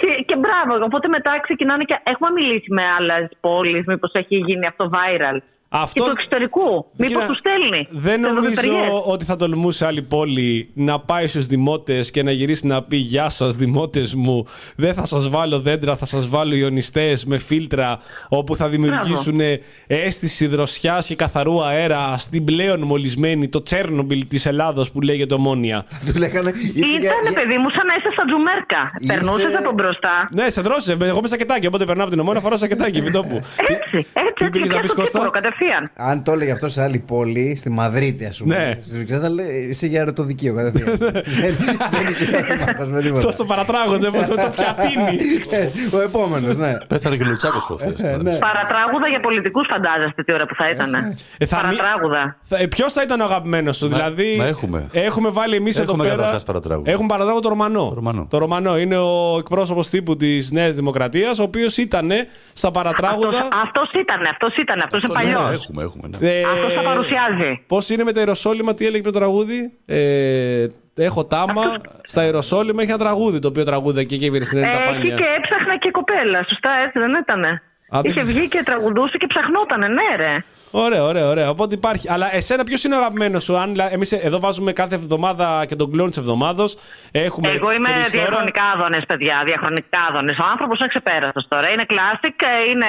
και, και μπράβο, οπότε μετά ξεκινάνε και. Έχουμε μιλήσει με άλλες πόλεις, μήπως έχει γίνει αυτό viral. Αυτό- Και του εξωτερικού. Μήπως Κοίτα, τους στέλνει. Δεν σε νομίζω δοδεπεριές. ότι θα τολμούσε άλλη πόλη να πάει στους δημότες και να γυρίσει να πει «Γεια σας δημότες μου, δεν θα σας βάλω δέντρα, θα σας βάλω ιονιστές με φίλτρα όπου θα δημιουργήσουν αίσθηση δροσιάς και καθαρού αέρα στην πλέον μολυσμένη, το Τσέρνομπιλ της Ελλάδος που λέγεται Ομόνια». Του λέγανε. είσαι για- Ήτανε, για- παιδί μου, σαν να είσαι στα τζουμέρκα. Είσαι- Περνούσες από μπροστά. Ναι, σε δρόσε. Εγώ είμαι σακετάκι. Οπότε περνάω από την ομόνα, φοράω σακετάκι. Μην το που. Έτσι, έτσι, Τι έτσι. Πήγες να Και πεις, στο Κώστα; Κύπρο κατευθείαν. Αν το έλεγε αυτό σε άλλη πόλη, στη Μαδρίτη, ας πούμε. Ναι. Στη Βρυξέλλες, θα λέει είσαι για ερωτοδικείο κατευθείαν. Δεν δεν είσαι για να με τίποτα. Αυτό το παρατράγονται με το, το πιατίνι. Έτσι, Ο επόμενος, ναι. Πέθανε και ο Λουτσάκος προχθές. ναι. Παρατράγουδα για πολιτικούς φαντάζεστε τι ώρα που θα ήταν. Ε, θα μη- Παρατράγουδα. Ποιος θα ήταν ο αγαπημένος σου, Μα- δηλαδή. μα έχουμε. Έχουμε βάλει εμείς εδώ Έχουμε πέρα. καταρχάς παρατράγουδα. Έχουμε παρατράγουδα το Ρωμανό. Το Ρωμανό. Το Ρωμανό. Είναι ο εκπρόσωπος τύπου της Νέας Δημοκρατίας, ο οποίος ήταν στα παρατράγουδα. Αυτός ήταν, αυτός ήταν, αυτός είναι Ναι, παλιός. Έχουμε, έχουμε. ναι. Ε, Αυτό θα παρουσιάζει. Πώς είναι με τα Ιεροσόλυμα, τι έλεγε το τραγούδι; Ε, έχω τάμα. Στα Ιεροσόλυμα έχει ένα τραγούδι το οποίο τραγούδα και εκεί στην Ελληνική Έχει Πάνια. και έψαχνα και κοπέλα. Σωστά, έτσι δεν ήτανε. Α, δεν Είχε ξέρω. βγει και τραγουδούσε και ψαχνότανε, ναι, ρε. Ωραία, ωραία, ωραία. Οπότε υπάρχει. Αλλά εσένα ποιος είναι ο αγαπημένος σου, αν εμείς εδώ βάζουμε κάθε εβδομάδα και τον κλόν τη εβδομάδα. Έχουμε Εγώ είμαι τρεις τώρα. διαχρονικά άδωνες, παιδιά. Διαχρονικά άδωνες. Ο άνθρωπος είναι ξεπέραστος τώρα. Είναι classic, ε, είναι,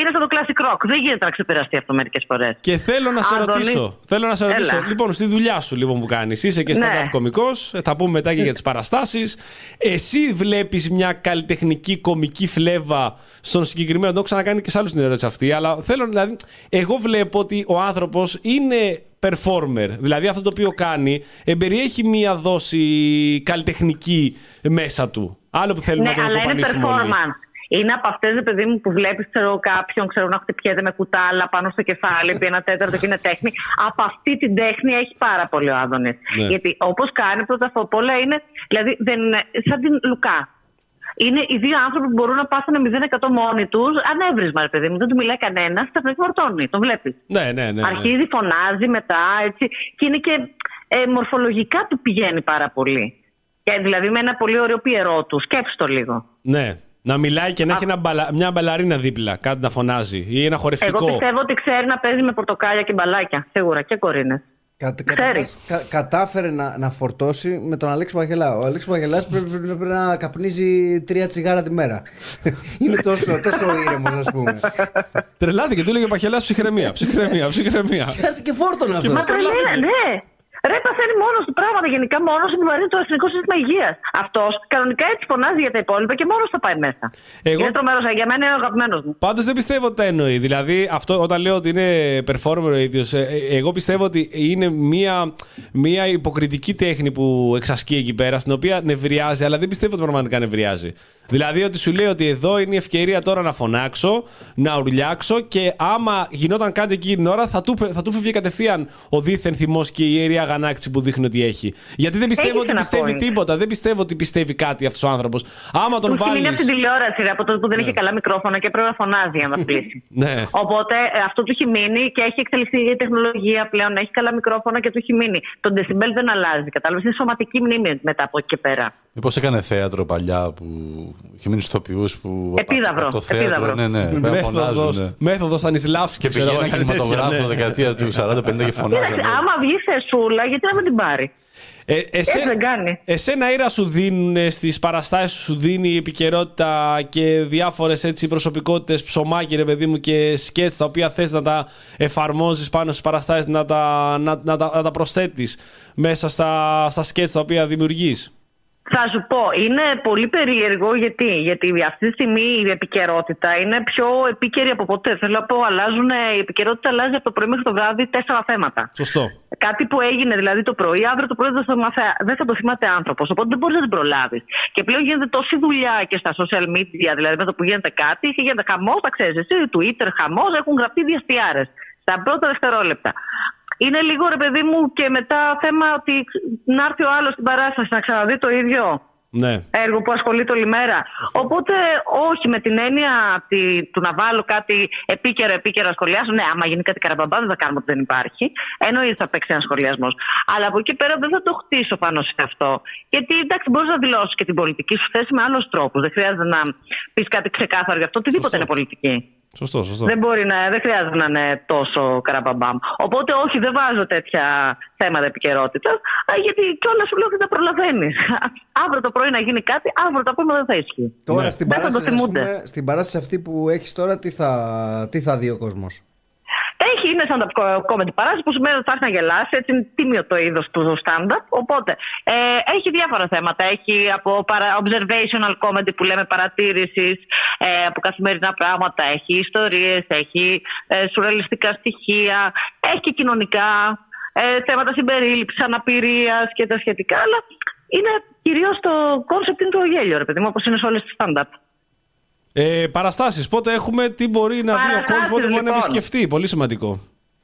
είναι σαν το classic rock. Δεν γίνεται να ξεπεραστεί αυτό μερικές φορές. Και θέλω να σε Άδωνη. ρωτήσω. Θέλω να σε Έλα. ρωτήσω. Λοιπόν, στη δουλειά σου λοιπόν, που κάνεις, είσαι και Ναι. stand-up κωμικό. Θα πούμε μετά και για τις παραστάσεις. Εσύ βλέπεις μια καλλιτεχνική κομική φλέβα στον συγκεκριμένο. Το έχω ξανακάνει και σε άλλους την ερώτηση αυτή. Αλλά θέλω δηλαδή. Εγώ βλέπω ότι ο άνθρωπος είναι performer. Δηλαδή αυτό το οποίο κάνει εμπεριέχει μια δόση καλλιτεχνική μέσα του. Άλλο που θέλουμε Ναι, να το αλλά είναι αποκοπανίσουμε όλοι. performance. Είναι από αυτές, παιδί μου, που βλέπεις κάποιον ξέρω, να χτυπιέται με κουτάλα πάνω στο κεφάλι, επί ένα τέταρτο και είναι τέχνη. Από αυτή την τέχνη έχει πάρα πολύ ο Άδωνης. Ναι. Γιατί όπως κάνει πρώτα απ' όλα είναι. Δηλαδή, δεν είναι σαν την Λουκά. Είναι οι δύο άνθρωποι που μπορούν να πάθουν 0% μόνοι τους. Ανέβρισμα, ρε παιδί μου. Δεν του μιλάει κανένας. Τα πνεύμα φορτώνει. Τον βλέπεις. Ναι, ναι, ναι. ναι. Αρχίζει, φωνάζει μετά, έτσι. Και είναι και ε, μορφολογικά του πηγαίνει πάρα πολύ. Και δηλαδή με ένα πολύ ωραίο πιερό του. Σκέψου το λίγο. Ναι. Να μιλάει και να έχει ένα μπαλα- μια μπαλαρίνα δίπλα, κάτι να φωνάζει. Ή ένα χορευτικό. Εγώ πιστεύω ότι ξέρει να παίζει με πορτοκάλια και μπαλάκια. Σίγουρα και κορίνες. Κα, Ξέρεις. καταρχάς, κα- κατάφερε να, να φορτώσει με τον Αλέξη Παγελά. Ο Αλέξης Παγελά πρέπει, πρέπει- πρέπει να καπνίζει τρία τσιγάρα τη μέρα. <laughs> Είναι τόσο, τόσο ήρεμος, ας πούμε. Τρελάθηκε, του έλεγε ο Παχελά ψυχραιμία. Ψυχραιμία, ψυχραιμία. Πιάσει και φόρτον αυτό. Μα τρελαίνει, ναι. Ρε, παθαίνει μόνος του πράγματα. Γενικά μόνος επιβαρύνει το Εθνικό Σύστημα Υγείας. Αυτός κανονικά έτσι φωνάζει για τα υπόλοιπα και μόνος θα πάει μέσα. Εγώ- Είναι τρομερός. Για μένα είναι ο αγαπημένος μου. Πάντως δεν πιστεύω ότι τα εννοεί. Δηλαδή, αυτό όταν λέω ότι είναι performer ο ίδιος, εγώ πιστεύω ότι είναι μια, μια υποκριτική τέχνη που εξασκεί εκεί πέρα, στην οποία νευριάζει, αλλά δεν πιστεύω ότι πραγματικά νευριάζει. Δηλαδή ότι σου λέει ότι εδώ είναι η ευκαιρία τώρα να φωνάξω, να ουρλιάξω και άμα γινόταν κάτι εκείνη την ώρα θα του, θα του φεύγει κατευθείαν ο δίθεν θυμός και η ιερή αγανάκτηση που δείχνει ότι έχει. Γιατί δεν πιστεύω Έχεις ότι ένα πιστεύει point. τίποτα. Δεν πιστεύω ότι πιστεύει κάτι αυτός ο άνθρωπος. Άμα τον Του έχει μείνει βάλει. από την τηλεόραση, ρε, από τότε που δεν είχε καλά μικρόφωνα και πρέπει να φωνάζει για να μα πλήσει. Ναι. Οπότε ε, αυτό του έχει μείνει και έχει εξελιχθεί η τεχνολογία πλέον. Έχει καλά μικρόφωνα και του έχει μείνει. Το decibel δεν αλλάζει. Κατάλαβες. Είναι σωματική μνήμη μετά από εκεί και πέρα. Μήπως έκανε θέατρο παλιά που είχε μείνει στους τοπιούς που. Επίδαυρο, από Το θέατρο, επίδαυρο. ναι, ναι. δεν φωνάζουν. Μέθοδος, ναι. μέθοδος Στανισλάβσκι. Και ξέρω πηγαίναν εγώ, κάτι τέτοιο, κινηματογράφο ναι. δεκαετία του 40-50 και Κοίταξε, φωνάζανε. άμα βγει θεσούλα, γιατί να μην την πάρει; Ε, εσέ- δεν κάνει. Εσένα ήρας σου δίνουν στις παραστάσεις σου δίνει η επικαιρότητα και διάφορες έτσι προσωπικότητες ψωμάκι ρε παιδί μου και σκέτς τα οποία θες να τα εφαρμόζεις πάνω στις παραστάσεις να τα, να, να τα, να τα προσθέτεις μέσα στα, στα σκέτς τα οποία δημιουργείς; Θα σου πω, είναι πολύ περίεργο γιατί, γιατί αυτή τη στιγμή η επικαιρότητα είναι πιο επίκαιρη από ποτέ. Θέλω να πω, αλλάζουν, η επικαιρότητα αλλάζει από το πρωί μέχρι το βράδυ τέσσερα θέματα. Σωστό. Κάτι που έγινε δηλαδή το πρωί, αύριο το πρωί δεν θα, το μαθα- δεν θα το θυμάται άνθρωπος. Οπότε δεν μπορείς να την προλάβεις. Και πλέον γίνεται τόση δουλειά και στα social media, δηλαδή με το που γίνεται κάτι, και γίνεται χαμός, τα ξέρεις εσύ, Twitter, χαμός, έχουν γραφτεί διαστιάρες στα πρώτα δευτερόλεπτα. Είναι λίγο ρε παιδί μου και μετά θέμα ότι να έρθει ο άλλος στην παράσταση να ξαναδεί το ίδιο Ναι. έργο που ασχολείται όλη μέρα. Οπότε, όχι με την έννοια τη- του να βάλω κάτι επίκαιρο, επίκαιρο να σχολιάσω. Ναι, άμα γίνει κάτι καραμπαμπά, δεν θα κάνουμε ότι δεν υπάρχει. Εννοείται θα παίξει ένας σχολιασμός. Αλλά από εκεί πέρα δεν θα το χτίσω πάνω σε αυτό. Γιατί εντάξει, μπορείς να δηλώσεις και την πολιτική σου θέση με άλλους τρόπους. Δεν χρειάζεται να πεις κάτι ξεκάθαρο γι' αυτό. Οτιδήποτε είναι πολιτική. Σωστό, σωστό. Δεν, μπορεί να, δεν χρειάζεται να είναι τόσο καραμπαμπάμ. Οπότε, όχι, δεν βάζω τέτοια θέματα επικαιρότητας, γιατί κιόλας σου λέω ότι δεν προλαβαίνεις. <laughs> αύριο το πρωί να γίνει κάτι, αύριο το απόγευμα δεν θα ισχύει. Τώρα Ναι. στην, Δεν θα το παράσταση, ας θυμούνται. πούμε, στην παράσταση αυτή που έχεις τώρα, τι θα, τι θα δει ο κόσμος; Έχει, είναι σαν τα comedy παράσταση που σημαίνει ότι θα έρθει να γελάσει. Έτσι είναι τίμιο το είδος του stand-up. Οπότε ε, έχει διάφορα θέματα. Έχει από παρα, observational comedy που λέμε παρατήρησης ε, από καθημερινά πράγματα. Έχει ιστορίες, έχει ε, σουρεαλιστικά στοιχεία. Έχει και κοινωνικά ε, θέματα συμπερίληψης, αναπηρίας και τα σχετικά. Αλλά είναι κυρίως το concept είναι το γέλιο, ρε παιδί μου, όπως είναι σε όλες τις stand-up. Ε, παραστάσεις. Πότε έχουμε, τι μπορεί να δει ο Παραστάσεις, κόσμος, πότε μπορεί να λοιπόν. επισκεφτεί. Πολύ σημαντικό.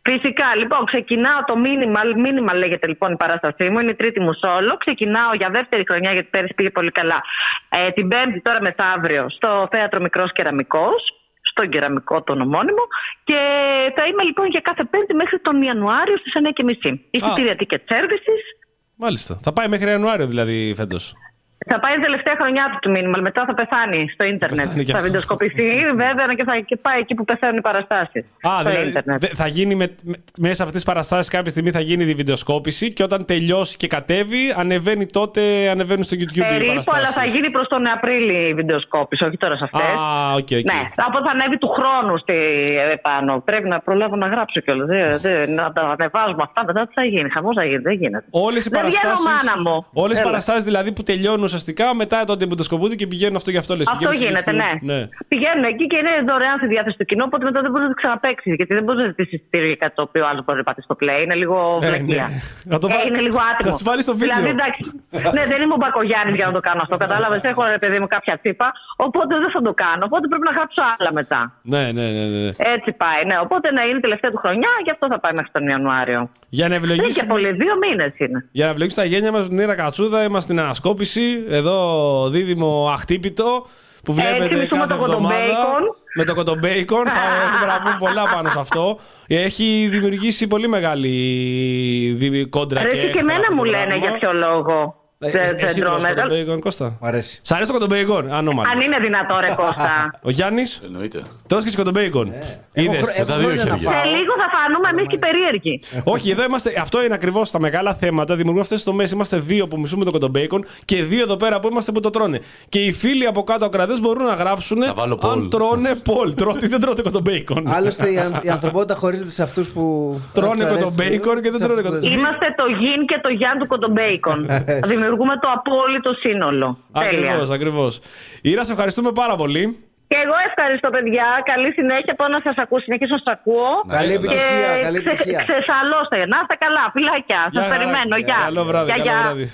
Φυσικά, λοιπόν, ξεκινάω το μήνυμα, μήνυμα λέγεται λοιπόν η παράστασή μου, είναι η τρίτη μου σόλο. Ξεκινάω για δεύτερη χρονιά, γιατί πέρυσι πήγε πολύ καλά. Ε, την Πέμπτη, τώρα μεθαύριο, στο θέατρο Μικρός Κεραμικός, στον κεραμικό τον ομώνυμο. Και θα είμαι λοιπόν για κάθε Πέμπτη μέχρι τον Ιανουάριο στις 9.30. Εισιτήρια ticket services. Μάλιστα. Θα πάει μέχρι Ιανουάριο δηλαδή φέτος. Θα πάει η τελευταία χρονιά του το μήνυμα, μετά θα πεθάνει στο ίντερνετ. πεθάνει κι Θα αυτός. βιντεοσκοπηθεί, βέβαια, και θα και πάει εκεί που πεθαίνουν οι παραστάσεις. Α, στο δηλαδή ίντερνετ. δε- θα γίνει με, με- μέσα από αυτέ τι παραστάσει κάποια στιγμή θα γίνει η βιντεοσκόπηση και όταν τελειώσει και κατέβει, ανεβαίνει τότε, ανεβαίνουν στο YouTube οι Περίπου, παραστάσεις. αλλά θα γίνει προς τον Απρίλη η βιντεοσκόπηση, όχι τώρα σε αυτές. Α, OK, OK. Ναι, από θα ανέβει του χρόνου στη, επάνω. Πρέπει να προλάβω να γράψω κιόλας. Να τα ανεβάζουμε αυτά, μετά τι θα γίνει. Χαμός θα γίνει, δεν γίνεται. Όλες οι Δεν βγαίνω, παραστάσει. μάνα μου. Όλες οι Έλα. παραστάσεις δηλαδή που τελειώνουν ουσιαστικά μετά τότε βιντεοσκοπούνται και πηγαίνουν αυτό και αυτό. Λες, Αυτό πηγαίνουν στο γίνεται, YouTube. ναι. Πηγαίνουν εκεί και είναι δωρεάν στη διάθεση του κοινού, οπότε μετά δεν μπορεί να το ξαναπέξει. Γιατί δεν μπορείς να ζητήσεις εισιτήριο για κάτι το οποίο άλλο μπορεί να πατήσει στο play. Είναι λίγο Ε, βλακεία. ναι. Να το Ε, βάλ- είναι λίγο άτιμο. να τους βάλεις στο βίντεο. Δηλαδή, εντάξει, ναι, δεν είμαι ο Μπακογιάννης για να το κάνω αυτό. Κατάλαβες, έχω ρε παιδί μου κάποια τσίπα, οπότε δεν θα το κάνω. Οπότε πρέπει να γράψω άλλα μετά. Ναι, ναι, ναι. ναι. Έτσι πάει, ναι. Οπότε να είναι τελευταία του χρονιά, γι' αυτό θα πάει μέχρι τον Ιανουάριο. Για να Δεν και ευλογήσουμε. πολύ, δύο μήνες είναι. Για να ευλογήσουμε τα γένια μας με την Ήρα Κατσούδα, είμαστε στην ανασκόπηση. Εδώ δίδυμο αχτύπητο που βλέπετε μισούμε κάθε το εβδομάδα. κοντομπέικον. Με το κοντομπέικον θα <laughs> έχουμε να πούμε πολλά πάνω σε αυτό. Έχει δημιουργήσει πολύ μεγάλη δι- κόντρα Ρε, και εσύ και έχθρα εμένα αυτό μου το λένε πράγμα. για ποιο λόγο. Ε, Δεν ε, δεν Εσύ τρώω τρως μεγάλο. κοντομπέικον, Κώστα; Μ' αρέσει. Σ' αρέσει το κοντομπέικον, ανώμαλο. Αν είναι δυνατό, ρε Κώστα. Ο Γιάννης, Εννοείται. τρως και σε κοντομπέικον. Έχω, Είδες. χρο- έχω τα δύο χρόνια να χέρια. Σε φάω. λίγο θα φανούμε εμείς και περίεργοι. Όχι, εδώ είμαστε. Αυτό είναι ακριβώς τα μεγάλα θέματα. Δημιουργούμε αυτές τις τομές. Είμαστε δύο που μισούμε το κοντομπέικον και δύο εδώ πέρα που είμαστε που το τρώνε. Και οι φίλοι από κάτω ακρατέ μπορούν να γράψουν Να βάλω αν poll. τρώνε πολ. Τρώτε ή δεν τρώτε κοντομπέικον. Άλλωστε η, αν- η ανθρωπότητα χωρίζεται σε αυτούς που. Τρώνε τους αρέσει κοντομπέικον και δεν σε τρώνε αυτούς που κοντομπέικον. Είμαστε το γιν και το γιάν του κοντομπέικον. Δημιουργούμε το απόλυτο σύνολο. Τέλεια. Ακριβώς, ακριβώς. Ήρα, σε ευχαριστούμε πάρα πολύ. Και εγώ ευχαριστώ, παιδιά. Καλή συνέχεια. Πάω να σας ακούω. Συνεχίσω να σας ακούω. Καλή Και επιτυχία, καλή ξε- επιτυχία. Ξεσαλώστε. Να είστε καλά. Φιλάκια. Σας Γεια χαρά. περιμένω. Γεια. Καλό βράδυ, Γεια, καλό γεια. βράδυ.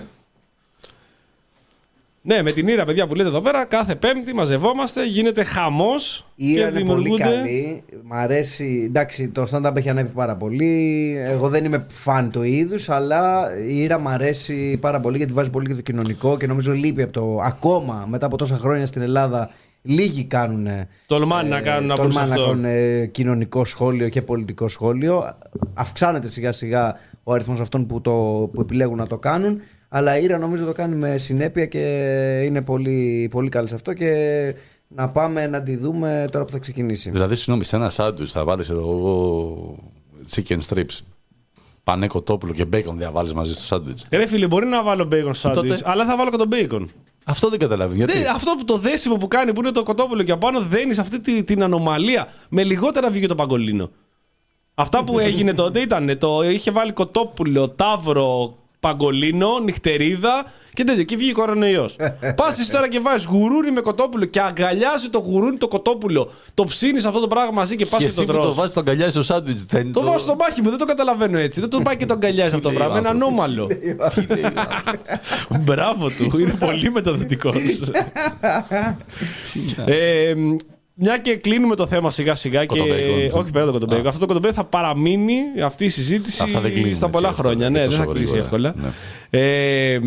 Ναι, με την Ήρα, παιδιά που λέτε εδώ πέρα, κάθε Πέμπτη μαζευόμαστε, γίνεται χαμός. Η Ήρα είναι πολύ καλή. Μ' αρέσει. Εντάξει, το stand-up έχει ανέβει πάρα πολύ. Εγώ δεν είμαι φαν του είδους, αλλά η Ήρα μ' αρέσει πάρα πολύ γιατί βάζει πολύ και το κοινωνικό και νομίζω λείπει από το. Ακόμα μετά από τόσα χρόνια στην Ελλάδα, λίγοι κάνουν. Τολμάνε να κάνουν να πούν σε τολμάνε να αυτό. κάνουν ε, κοινωνικό σχόλιο και πολιτικό σχόλιο. Αυξάνεται σιγά σιγά ο αριθμός αυτών που, το, που επιλέγουν να το κάνουν. Αλλά η Ήρα νομίζω το κάνει με συνέπεια και είναι πολύ, πολύ καλή σε αυτό. Και να πάμε να τη δούμε τώρα που θα ξεκινήσει. Δηλαδή, συγγνώμη, σε ένα σάντουιτς θα βάλεις εγώ chicken strips, πανέ κοτόπουλο και μπέικον διαβάλει μαζί στο σάντουιτς. Ρε φίλε, μπορεί να βάλω μπέικον στο σάντουιτς, Τότε- αλλά θα βάλω και τον μπέικον. Αυτό δεν καταλαβαίνω. Γιατί; Δεν- αυτό που το δέσιμο που κάνει που είναι το κοτόπουλο και απάνω δένεις αυτή τη- την ανομαλία. Με λιγότερα βγήκε το παγκολίνο. Αυτά που <laughs> έγινε τότε ήταν το είχε βάλει κοτόπουλο, τάβρο, παγκολίνο, νυχτερίδα και τέτοιο. Και βγήκε κορονοϊός. <laughs> Πα εσύ τώρα και βάζεις γουρούνι με κοτόπουλο και αγκαλιάζει το γουρούνι το κοτόπουλο. Το ψήνεις αυτό το πράγμα μαζί και πα Και και, εσύ το που το τρως. βάζεις το αγκαλιάζει στο σάντουιτς. Δεν Το βάζω στο μάχη μου, δεν το καταλαβαίνω έτσι. Δεν το πάει και το αγκαλιάζει <laughs> αυτό το λέει ο πράγμα. Είναι άνθρωπος. ανώμαλο. <laughs> Μπράβο του, είναι πολύ μεταδοτικός. Ε, μια και κλείνουμε το θέμα σιγά σιγά και. Κοτομπέικον. Όχι πέρα το κοντομπέικον. Αυτό το κοντομπέικον θα παραμείνει αυτή η συζήτηση Αυτά δεν κλείνουν στα έτσι πολλά εύκολα, χρόνια. και Ναι, δεν τόσο θα κλείσει γρήγορα. εύκολα. Ναι. Ε,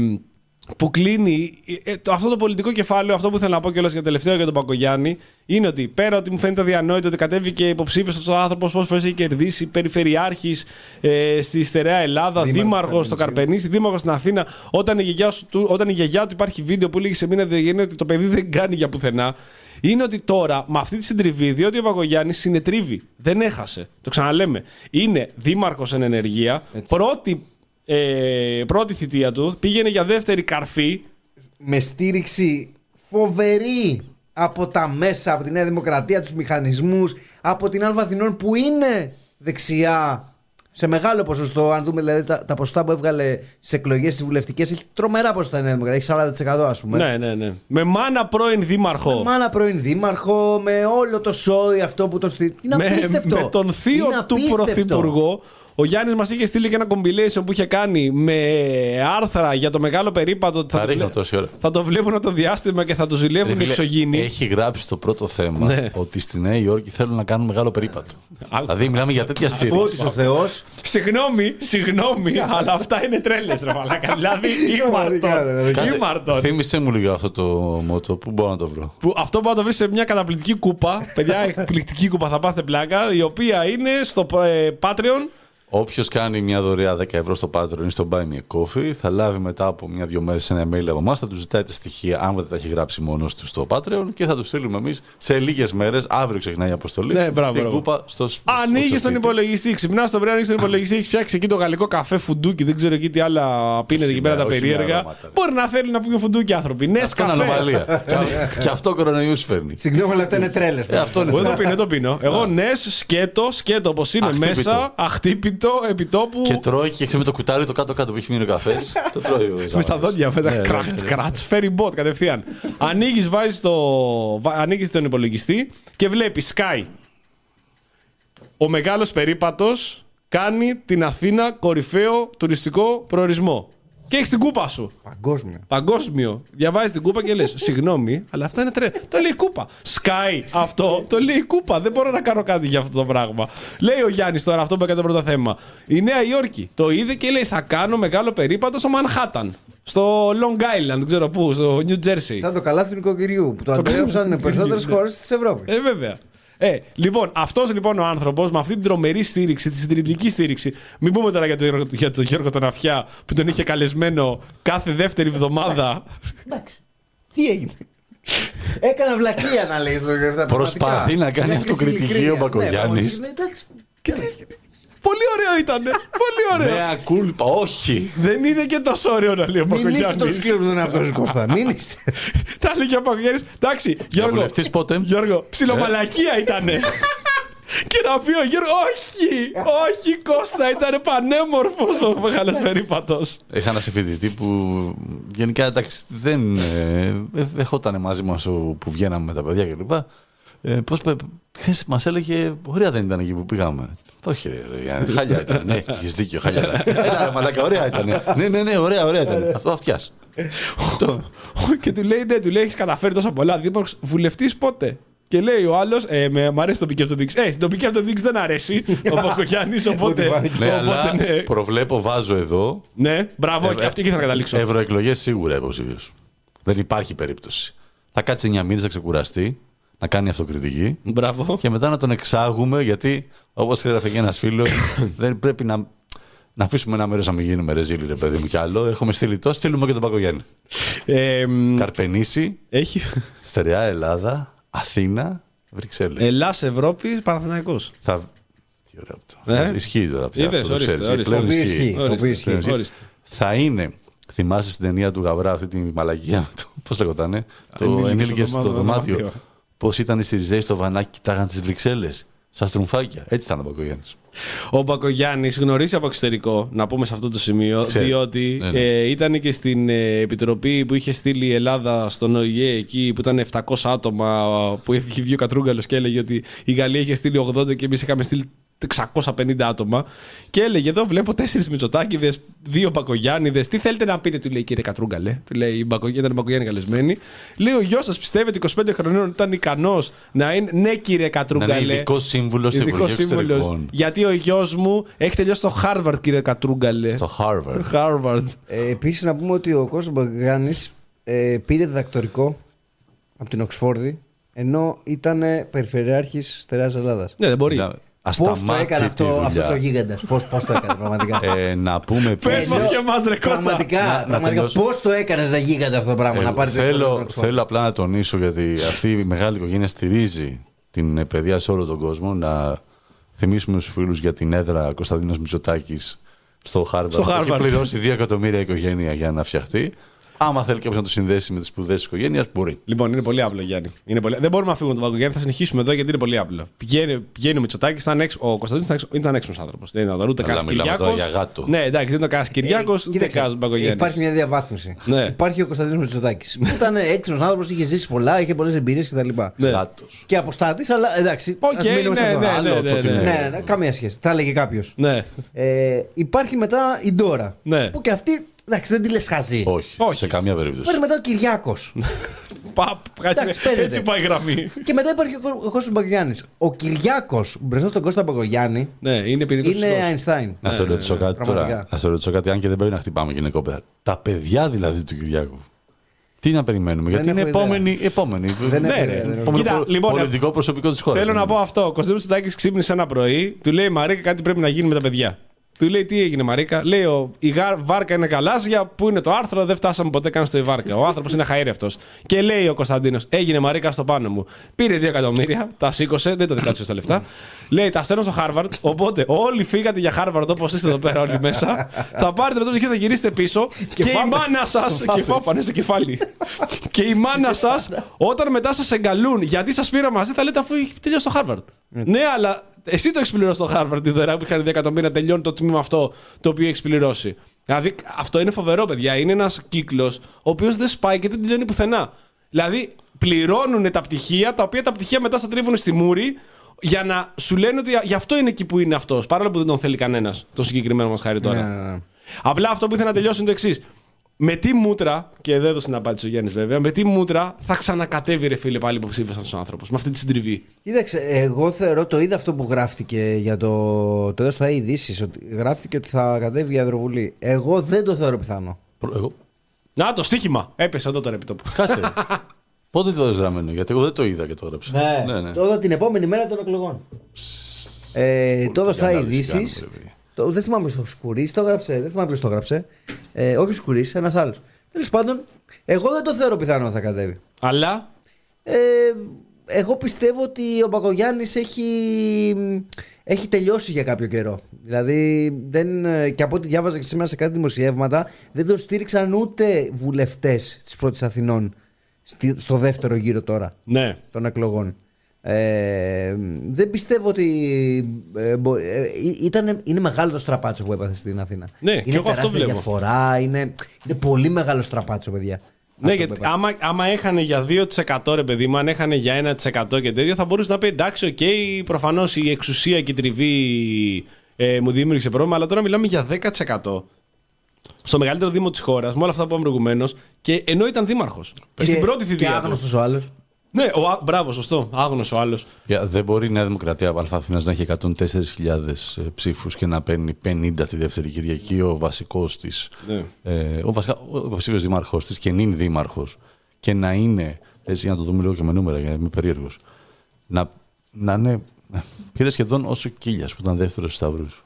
που κλείνει. ε, το- αυτό το πολιτικό κεφάλαιο, αυτό που θέλω να πω κιόλας για το τελευταίο για τον Πακογιάννη, είναι ότι πέρα ότι μου φαίνεται αδιανόητο ότι κατέβηκε υποψήφιος αυτός ο άνθρωπος, πόσες φορές έχει κερδίσει, περιφερειάρχης ε, στη στερεά Ελλάδα, Δήμαρχος δήμαρχος στο Καρπενήσι. Καρπενήσι, δήμαρχος στην Αθήνα. Όταν η, γιαγιά σου, του- όταν η γιαγιά του υπάρχει βίντεο που λέγει σε μήνα δεν ότι το παιδί δεν κάνει για πουθενά. Είναι ότι τώρα με αυτή τη συντριβή, διότι ο Παγκογιάννη συνετρίβει. Δεν έχασε. Το ξαναλέμε. Είναι δήμαρχος εν ενεργεία. Πρώτη, ε, πρώτη θητεία του. Πήγαινε για δεύτερη καρφή. με στήριξη φοβερή από τα μέσα, από τη Νέα Δημοκρατία, τους μηχανισμούς, από την Άλβα Αθηνών που είναι δεξιά σε μεγάλο ποσοστό. Αν δούμε δηλαδή τα, τα ποσοστά που έβγαλε στι εκλογές τι βουλευτικές, έχει τρομερά ποσοστά η Νέα Δημοκρατία. Έχει 40% ας πούμε. Ναι, ναι, ναι. Με μάνα πρώην δήμαρχο. Μάνα πρώην δήμαρχο, με όλο το σόι αυτό που τον στηρίζει. Είναι με, απίστευτο. με τον θείο Είναι του απίστευτο. Πρωθυπουργό. Ο Γιάννης μας είχε στείλει και ένα compilation που είχε κάνει με άρθρα για το μεγάλο περίπατο. ότι Θα το ρίχνω βλέ- τόση ώρα. Θα το βλέπουν το διάστημα και θα το ζηλεύουν Ρε οι φίλε, εξωγήινοι. Έχει γράψει το πρώτο θέμα Ναι. ότι στη Νέα Υόρκη θέλουν να κάνουν μεγάλο περίπατο. Άκου. δηλαδή μιλάμε για τέτοια Φώτισε στήριξη. ο Θεό. Συγγνώμη, συγγνώμη, αλλά αυτά είναι τρέλες, ρε Μαλάκα. Δηλαδή, Πραγματικά, ρε, ήμαρτον. δηλαδή. Ήμαρτον. Θύμησε μου λίγο αυτό το μότο. Πού μπορώ να το βρω; Που αυτό μπορεί να το βρεις σε μια καταπληκτική κούπα. Παιδιά, εκπληκτική κούπα θα πάθετε πλάκα. Η οποία είναι στο ε, Patreon. Όποιος κάνει μια δωρεά 10 ευρώ στο Patreon ή στο Buy Me a Coffee θα λάβει μετά από μια-δυο μέρες ένα email από εμάς. Θα του ζητάει τα στοιχεία, αν δεν τα έχει γράψει μόνος του στο Patreon και θα τους στείλουμε εμείς σε λίγες μέρες. Αύριο ξεκινάει η αποστολή. Ναι, μπράβο, την μπράβο. κούπα στο στο Ανοίγεις τον σπίτι. υπολογιστή, ξυπνάς το πρωί, ανοίγεις τον υπολογιστή, έχεις φτιάξει εκεί το γαλλικό καφέ φουντούκι, δεν ξέρω εκεί τι άλλα πίνετε εκεί πέρα τα όχι με περίεργα. αρώματα, ρε. Μπορεί να θέλουν να πίνουν φουντούκι άνθρωποι. Ναι, Αυτό είναι καφέ. ανομαλία. Και- και αυτό κορονοϊούς φέρνει. Συγγνώμη, αλλά αυτά είναι τρέλες. Ε, αυτό είναι. Εγώ δεν το πίνω, δεν το πίνω. Εγώ ναι, σκέτο, σκέτο όπως είναι Αχτύπητο. μέσα, αχτύπητο, επιτόπου. Και τρώει και ξέρεις με το κουτάλι το κάτω-κάτω που έχει μείνει ο καφές. <laughs> το τρώει ο Με στα Ζαμάνης. δόντια, φέτα. Ναι, ναι, Κράτ, ναι. κράτς, φέρει μπότ κατευθείαν. Ανοίγεις, βάζεις το. βα- Ανοίγεις τον υπολογιστή και βλέπεις Sky. Ο μεγάλος περίπατος κάνει την Αθήνα κορυφαίο τουριστικό προορισμό. Και έχεις την κούπα σου. Παγκόσμιο. Παγκόσμιο. Διαβάζεις την κούπα και λες: Συγγνώμη, αλλά αυτά είναι τρέλα. Το λέει η κούπα. Sky αυτό. Το λέει η κούπα. Δεν μπορώ να κάνω κάτι για αυτό το πράγμα. Λέει ο Γιάννης τώρα αυτό που έκανε το πρώτο θέμα. Η Νέα Υόρκη το είδε και λέει: Θα κάνω μεγάλο περίπατο στο Μανχάταν. Στο Long Island, δεν ξέρω πού, στο New Jersey. Σαν το καλάθι του νοικοκυριού που το αντέγραψαν περισσότερες χώρες της Ευρώπης. Ε, βέβαια. Ε, λοιπόν, αυτός λοιπόν ο άνθρωπος με αυτή την τρομερή στήριξη, τη συντριπτική στήριξη. Μην πούμε τώρα για τον Γιώργο, για τον Γιώργο τον Αφιά που τον είχε καλεσμένο κάθε δεύτερη εβδομάδα. Εντάξει. Τι έγινε; Έκανα βλακεία να λέει στο Γερδά. Προσπαθεί να κάνει αυτοκριτική ο Μπακογιάννης. Εντάξει. Πολύ ωραίο ήταν. Πολύ ωραίο. Νέα κούλπα, όχι. Δεν είναι και τόσο ωραίο να λέει ο Μην είσαι Πακογιάννη. τόσο σκληρό που δεν είναι αυτό, Κώστα. Μην είσαι. <laughs> Τα λέει ο Πακογιάννη. Εντάξει, Γιώργο. βουλευτής πότε; Γιώργο, ψιλομαλακία ήτανε. <laughs> Και να πει ο Γιώργος, όχι, όχι Κώστα, ήταν πανέμορφος ο μεγάλος περίπατος. Είχα ένα συμφιλητή που γενικά εντάξει, δεν ε, ε, ερχόταν μαζί μας που βγαίναμε με τα παιδιά κλπ. Ε, Πώς χθες μας έλεγε, Ωραία δεν ήταν εκεί που πήγαμε. Όχι, ρε, ρε, Γιάννη, χάλια ήταν. Ναι, έχεις δίκιο, χάλια ήταν. Έλα, ρε, μαλάκα, ωραία ήταν. Ναι, ναι, ναι, ωραία, ωραία ήταν. Αυτό αυτιάς. και του λέει, ναι, του λέει, έχεις καταφέρει τόσα πολλά. Δήμαρχος, βουλευτής πότε; Και λέει ο άλλος, ε, με, μ' αρέσει το τοπική αυτοδίκηση. Ε, στην τοπική αυτοδίκηση δεν αρέσει <laughs> ο Πακογιάννη, οπότε. Ό,τι φάνηκε. Ναι, αλλά οπότε ναι. προβλέπω, βάζω εδώ. Ναι, μπράβο, Ε, και αυτή εκεί θα καταλήξω. Ευρωεκλογές σίγουρα υποψήφιο. Δεν υπάρχει περίπτωση. Θα κάτσει 9 μήνες, θα ξεκουραστεί, να κάνει αυτοκριτική Μπράβο. και μετά να τον εξάγουμε γιατί, όπως έγραφε και ένας φίλος, <coughs> δεν πρέπει να, να αφήσουμε ένα μέρος να μην γίνουμε ρεζίλοι, ρε παιδί μου κι άλλο. Έχουμε στείλει το, στείλουμε και τον Πακογιάννη. Ε, μ, Καρπενήσι, έχει. στερεά Ελλάδα, Αθήνα, Βρυξέλλες. Ελλάς Ευρώπη, Παναθηναϊκός. Θα... Τι ωραίο αυτό. Ε. Ισχύει τώρα πια. Είδες, αυτό, το ορίστε, ξέρεις. ορίστε. Πλέον Το οποίο ισχύει. ισχύει. Το οποίο ισχύει. Ορίστε. Ορίστε. Θα είναι, θυμάσαι στην ταινία του Γαβρά αυτή τη μαλαγία με το. Πώς λέγονταν, το Ενήλικες ενήλικες στο στο δωμάτιο. Δωμάτιο. Πώς ήταν οι Σιριζέοι στο βανάκι, κοιτάγαν τι Βρυξέλλες. Σαν στρουμφάκια. Έτσι ήταν ο Πακογιάννη. Ο Μπακογιάννης γνωρίζει από εξωτερικό, να πούμε σε αυτό το σημείο, Ξέρει. διότι Ναι, ναι. ε, ήταν και στην ε, επιτροπή που είχε στείλει η Ελλάδα στον ΟΗΕ εκεί που ήταν 700 άτομα που είχε βγει ο Κατρούγκαλος και έλεγε ότι η Γαλλία είχε στείλει 80 και εμείς είχαμε στείλει 650 άτομα. Και έλεγε: Εδώ βλέπω τέσσερις Μητσοτάκηδες, δύο Μπακογιάννηδες. Τι θέλετε να πείτε, του λέει κύριε Κατρούγκαλε. Του λέει: η Μπακογιά- Ήταν Μπακογιάννη καλεσμένη. Λέει: Ο γιος σας πιστεύετε 25 χρονών ήταν ικανός να είναι. Ναι, κύριε Να Κατρούγκαλε. είναι ειδικός σύμβουλος στο Ειδικός Υπουργείο σύμβουλος. Εξωτερικών. Γιατί ο γιος μου έχει τελειώσει στο Harvard, κύριε Κατρούγκαλε. Στο Harvard. Harvard. Ε, Επίσης, να πούμε ότι ο Κώστας Μπαγκάνης ε, πήρε διδακτορικό από την Οξφόρδη ενώ ήταν περιφερειάρχης στερεάς Ελλάδας. Ναι, δεν μπορεί. Για- Πώς το ασταμάτητη έκανε αυτό δουλειά. αυτός ο γίγαντας, Πώς το έκανε πραγματικά; Ε, να πούμε Πες επίσης- μας και εμάς, ρε Κώστα. Πραγματικά, να πραγματικά τελειώσω. πώς το έκανες να γίγαντα αυτό το πράγμα, Εγώ να πάρεις το θέλω, θέλω απλά να τονίσω γιατί αυτή η μεγάλη οικογένεια στηρίζει την ε, παιδεία σε όλο τον κόσμο. Να θυμίσουμε στους φίλους για την έδρα Κωνσταντίνος Μητσοτάκης στο Harvard. Στο Harvard. Έχει πληρώσει 2 εκατομμύρια η οικογένεια για να φτιαχτεί. Άμα θέλει κάποιος να το συνδέσει με τις σπουδές της οικογένειας, μπορεί. Λοιπόν, είναι πολύ απλό, Γιάννη. Είναι πολύ... Δεν μπορούμε να φύγουμε τον Μπακογιάννη, θα συνεχίσουμε εδώ γιατί είναι πολύ απλό. Πηγαίνει, πηγαίνει ο Μητσοτάκης, ήταν έξ... ο Κωνσταντίνος ήταν έξυπνο άνθρωπος. Δεν ήταν ούτε Αλλά κανένα μιλάμε Κυριάκος. τώρα για γάτο. Ναι, εντάξει, δεν ήταν κανένα Κυριάκος, ούτε Ε, Κοίταξε, κανένα Μπακογιάννη. Υπάρχει μια διαβάθμιση. Ναι. Υπάρχει ο Κωνσταντίνος Μητσοτάκης. που ήταν έξυπνος άνθρωπος, είχε ζήσει πολλά, είχε πολλές εμπειρίες κτλ. Ναι. Γάτος. Και αποστάτης, αλλά εντάξει. Οκ, ας μείνουμε σε ναι, αυτό. ναι, Άλλο ναι, αυτό ναι, τι ναι. Ναι, είναι. ναι, ναι, καμία σχέση. Θα έλεγε κάποιος. Ναι. Ε, υπάρχει μετά η Ντόρα. Ναι. Που και αυτή, εντάξει, δεν τη λες χαζή. Όχι, Όχι. σε καμία περίπτωση. Υπάρχει μετά ο Κυριάκος. <laughs> Παπ, κάτσε, Εντάξει, παίζεται. έτσι πάει η γραμμή. και μετά υπάρχει ο, Κω- ο Κώστας Μπαγκογιάννης. Ο Κυριάκος μπροστά στον Κώστα Μπαγκογιάννη ναι, είναι πυρηνικό είναι Αϊνστάιν. Να σε ρωτήσω κάτι τώρα. πραγματικά. Να σε ρωτήσω κάτι, αν και δεν πρέπει να χτυπάμε γυναικόπαιδα. Τα παιδιά δηλαδή του Κυριάκου. Τι να περιμένουμε, γιατί είναι έχω ιδέα. επόμενη. επόμενη Δεν Ναι, έχω ρε. ιδέα, δεν έχω επόμενο Κοίτα, πο- λοιπόν, πολιτικό προσωπικό της χώρας. Θέλω να πω αυτό. Ο Κωνσταντίνος Μητσοτάκη ξύπνησε ένα πρωί, του λέει Μαρέκα κάτι πρέπει να γίνει με τα παιδιά. Του λέει τι έγινε Μαρίκα; Λέει ο, η γα- βάρκα είναι γαλάζια. Πού είναι το άρθρο, δεν φτάσαμε ποτέ καν στο η βάρκα. Ο άνθρωπος είναι χαέρευτο. Και λέει ο Κωνσταντίνος, έγινε Μαρίκα στο πάνω μου. Πήρε 2 εκατομμύρια, τα σήκωσε, δεν το δικάτσε στα λεφτά. λέει τα στέλνω στο Χάρβαρντ. Οπότε όλοι φύγατε για Χάρβαρντ όπως είστε εδώ πέρα όλοι μέσα. θα πάρετε με το πτυχίο, θα γυρίσετε πίσω. και η φάπες. μάνα σα. και φάπανε στο κεφάλι. και η μάνα σας, <laughs> όταν μετά σας εγκαλούν γιατί σας πήρα μαζί, θα λέτε αφού έχει τελειώσει το Χάρβαρντ. Ναι, αλλά εσύ το έχεις πληρώσει το Harvard τη δωρεά που είχαν 2 εκατομμύρια, τελειώνει το τμήμα αυτό το οποίο έχεις πληρώσει. Δηλαδή αυτό είναι φοβερό, παιδιά. Είναι ένας κύκλος ο οποίος δεν σπάει και δεν τελειώνει πουθενά. Δηλαδή πληρώνουν τα πτυχία, τα οποία τα πτυχία μετά θα τρίβουν στη μούρη για να σου λένε ότι γι' αυτό είναι εκεί που είναι αυτός. Παρόλο που δεν τον θέλει κανένας το συγκεκριμένο μας χάρη τώρα. Ναι, ναι, ναι. Απλά αυτό που ήθελα να τελειώσω είναι το εξής. Με τι μούτρα, και δεν έδωσε την απάντηση ο Γιάννης βέβαια, με τι μούτρα θα ξανακατέβει ρε φίλε πάλι υποψήφιος σαν άνθρωπος με αυτή τη συντριβή; Κοίταξε, εγώ θεωρώ το είδα αυτό που γράφτηκε για το. Το είδα στο ειδήσει ότι γράφτηκε ότι θα κατέβει για Ευρωβουλή. Εγώ δεν το θεωρώ πιθανό. Προ- Εγώ. Να το στοίχημα. Έπεσε εδώ τώρα επί τόπου. Κάτσε. Πότε το είδες γραμμένο, γιατί εγώ δεν το είδα και το έγραψα. ναι, ναι. Το είδα την επόμενη μέρα των εκλογών. Ε, το είδα στα ανάλυση ειδήσεις. Κάνουμε, ρε παιδιά. Το, δεν θυμάμαι στο Σκουρί, το έγραψε. Δεν θυμάμαι ποιος το έγραψε. Ε, όχι ο Σκουρί, ένας άλλος. Τέλος πάντων, εγώ δεν το θεωρώ πιθανό θα κατέβει. Αλλά; Ε, εγώ πιστεύω ότι ο Μπακογιάννης έχει, έχει τελειώσει για κάποιο καιρό. Δηλαδή, δεν, ε, και από ό,τι διάβαζα και σήμερα σε κάτι δημοσιεύματα, δεν τον στήριξαν ούτε βουλευτές της πρώτης Αθηνών στη- στο δεύτερο γύρο τώρα ναι. των εκλογών. Ε, δεν πιστεύω ότι. Ε, μπο- ε, ή- ήταν, είναι μεγάλο το στραπάτσο που έπαθε στην Αθήνα. Ναι, και είναι εγώ αυτό τεράστια βλέπω. διαφορά. Είναι, είναι πολύ μεγάλο στραπάτσο, παιδιά. Ναι, Αυτό γιατί που έπαθε. άμα, άμα έχανε για 2% ρε παιδί μου, αν έχανε για 1% και τέτοιο, θα μπορούσε να πει εντάξει, οκ, προφανώς η εξουσία και η τριβή ε, μου δημιούργησε πρόβλημα, αλλά τώρα μιλάμε για 10%. Στο μεγαλύτερο Δήμο της χώρας, με όλα αυτά που είπαμε προηγουμένως, και ενώ ήταν δήμαρχος. Και, στην πρώτη Και θητεία. του. άγνωστος ο άλλος. Ναι, ο, Α- μπράβο, σωστό. Άγνωστος ο άλλος. Για- δεν μπορεί η Νέα Δημοκρατία από Αθήνας να έχει 104.000 ψήφους και να παίρνει 50 τη δεύτερη Κυριακή ο βασικός της. Ναι. Ε, ο βασικά, ο υποψήφιος δήμαρχος της και νυν δήμαρχος και να είναι. Έτσι, για να το δούμε λίγο και με νούμερα, γιατί είμαι περίεργος. Να, να είναι. Πήρε σχεδόν όσο Κίλιας που ήταν δεύτερος στους Σταυρούς.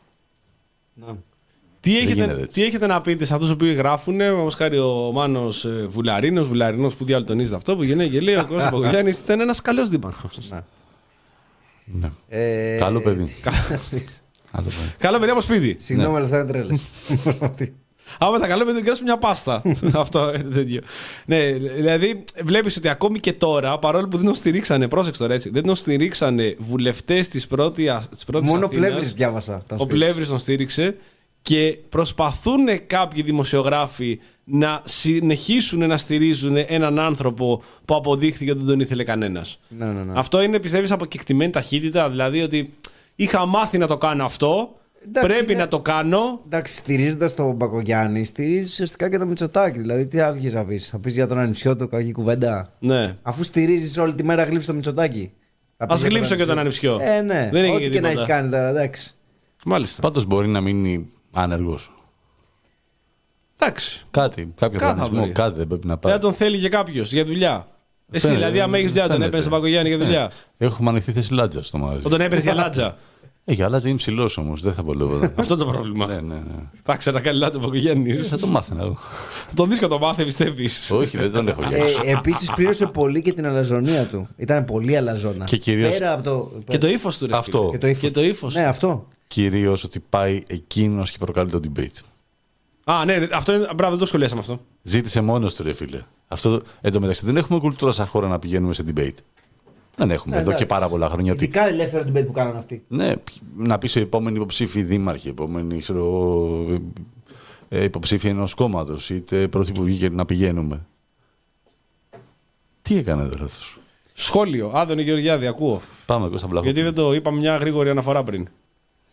Τι Δεν έχετε, γίνεται έτσι. τι έχετε να πείτε σε αυτούς που γράφουν, όπω χάρη ο Μάνος Βουλαρίνος, Βουλαρινό που διάλογο τονίζεται αυτό, που γεννάει και λέει ο Κώστα Παγκογιάννη ήταν ένας καλός δήμαρχος. Ναι. Ε, <laughs> Καλό παιδί. Καλό παιδί. <laughs> Καλό παιδί από σπίτι. Συγγνώμη, αλλά θα είναι τρέλες. Άμα τα καλό παιδί, κεράσουμε μια πάστα. <laughs> Αυτό είναι τέτοιο. Ναι, δηλαδή βλέπεις ότι ακόμη και τώρα, παρόλο που δεν τον στηρίξανε, πρόσεξε τώρα έτσι, δεν τον στηρίξανε βουλευτές της πρώτη Μόνο Αθήνας. πλεύρης διάβασα. τον Ο στήριξε. Πλεύρης τον στήριξε και προσπαθούν κάποιοι δημοσιογράφοι να συνεχίσουν να στηρίζουν έναν άνθρωπο που αποδείχθηκε ότι δεν τον ήθελε κανένας. Ναι, ναι, ναι. Αυτό είναι, πιστεύεις, αποκεκτημένη ταχύτητα; Δηλαδή ότι είχα μάθει να το κάνω αυτό. Εντάξει, πρέπει είναι- να το κάνω. Εντάξει, στηρίζοντας τον Μπακογιάννη, στηρίζεις ουσιαστικά και το Μητσοτάκι. Δηλαδή, τι θα βγει να πεις, θα πεις για τον ανιψιό του κακή κουβέντα; Ναι. Αφού στηρίζεις όλη τη μέρα γλύψει το Μητσοτάκι. Θα Α πεις για γλύψω και τον ανιψιό. Ε, ναι. Δεν έγινε Ό,τι και να τίποτα. έχει κάνει τώρα, εντάξει. Μάλιστα. Πάντως μπορεί να μείνει άνεργος. Εντάξει. Κάτι, κάποιο Κάθε οργανισμό, μπορεί. κάτι δεν πρέπει να πάει. Δεν τον θέλει και κάποιος για δουλειά. Εσύ Φαίνεται, δηλαδή, άμα έχεις δουλειά, τον φαίνεται. έπαιρνες στον Παγκογιάννη για δουλειά. Έχουμε ανοιχτή θέση λάτζα στο μαγαζί. Τον έπαιρνες για λάτζα. Ε, για λάτζα είναι ψηλός όμως, δεν θα βολεύονταν. <laughs> Αυτό είναι το πρόβλημα. ναι, ναι, ναι. Θα ξέρει καλά τον Παγκογιάννη. Θα το μάθαινα εγώ. Τον δίσκο το μάθε, πιστεύεις. Όχι, δεν τον έχω για Ε, Επίσης πλήρωσε πολύ και την αλαζονία του. Ήταν πολύ αλαζόνα. Και κυρίως- Πέρα από το. Και το ύφος του ρε. Αυτό. φίλε. και το ύφος. Και το ύφος. Ναι, αυτό. Κυρίως ότι πάει εκείνος και προκαλεί το debate. Α, ναι, αυτό είναι. Μπράβο, δεν το σχολιάσαμε αυτό. Ζήτησε μόνος του, ρε φίλε. Αυτό, εν τω μεταξύ, δεν έχουμε κουλτούρα σαν χώρα να πηγαίνουμε σε debate. Δεν έχουμε εδώ εντάξει. και πάρα πολλά χρόνια. Ότι, Ειδικά ελεύθερο debate που κάνανε αυτοί. ναι, να πεις σε επόμενη υποψήφοι δήμαρχοι, επόμενη ξέρω, εγώ, ε, υποψήφοι ενός κόμματος, είτε πρωθυπουργοί και να πηγαίνουμε. Τι έκανε τώρα αυτό. Σχόλιο. Άδωνη Γεωργιάδη, ακούω. Πάμε εγώ στα βλάχο. Γιατί δεν το είπαμε μια γρήγορη αναφορά πριν.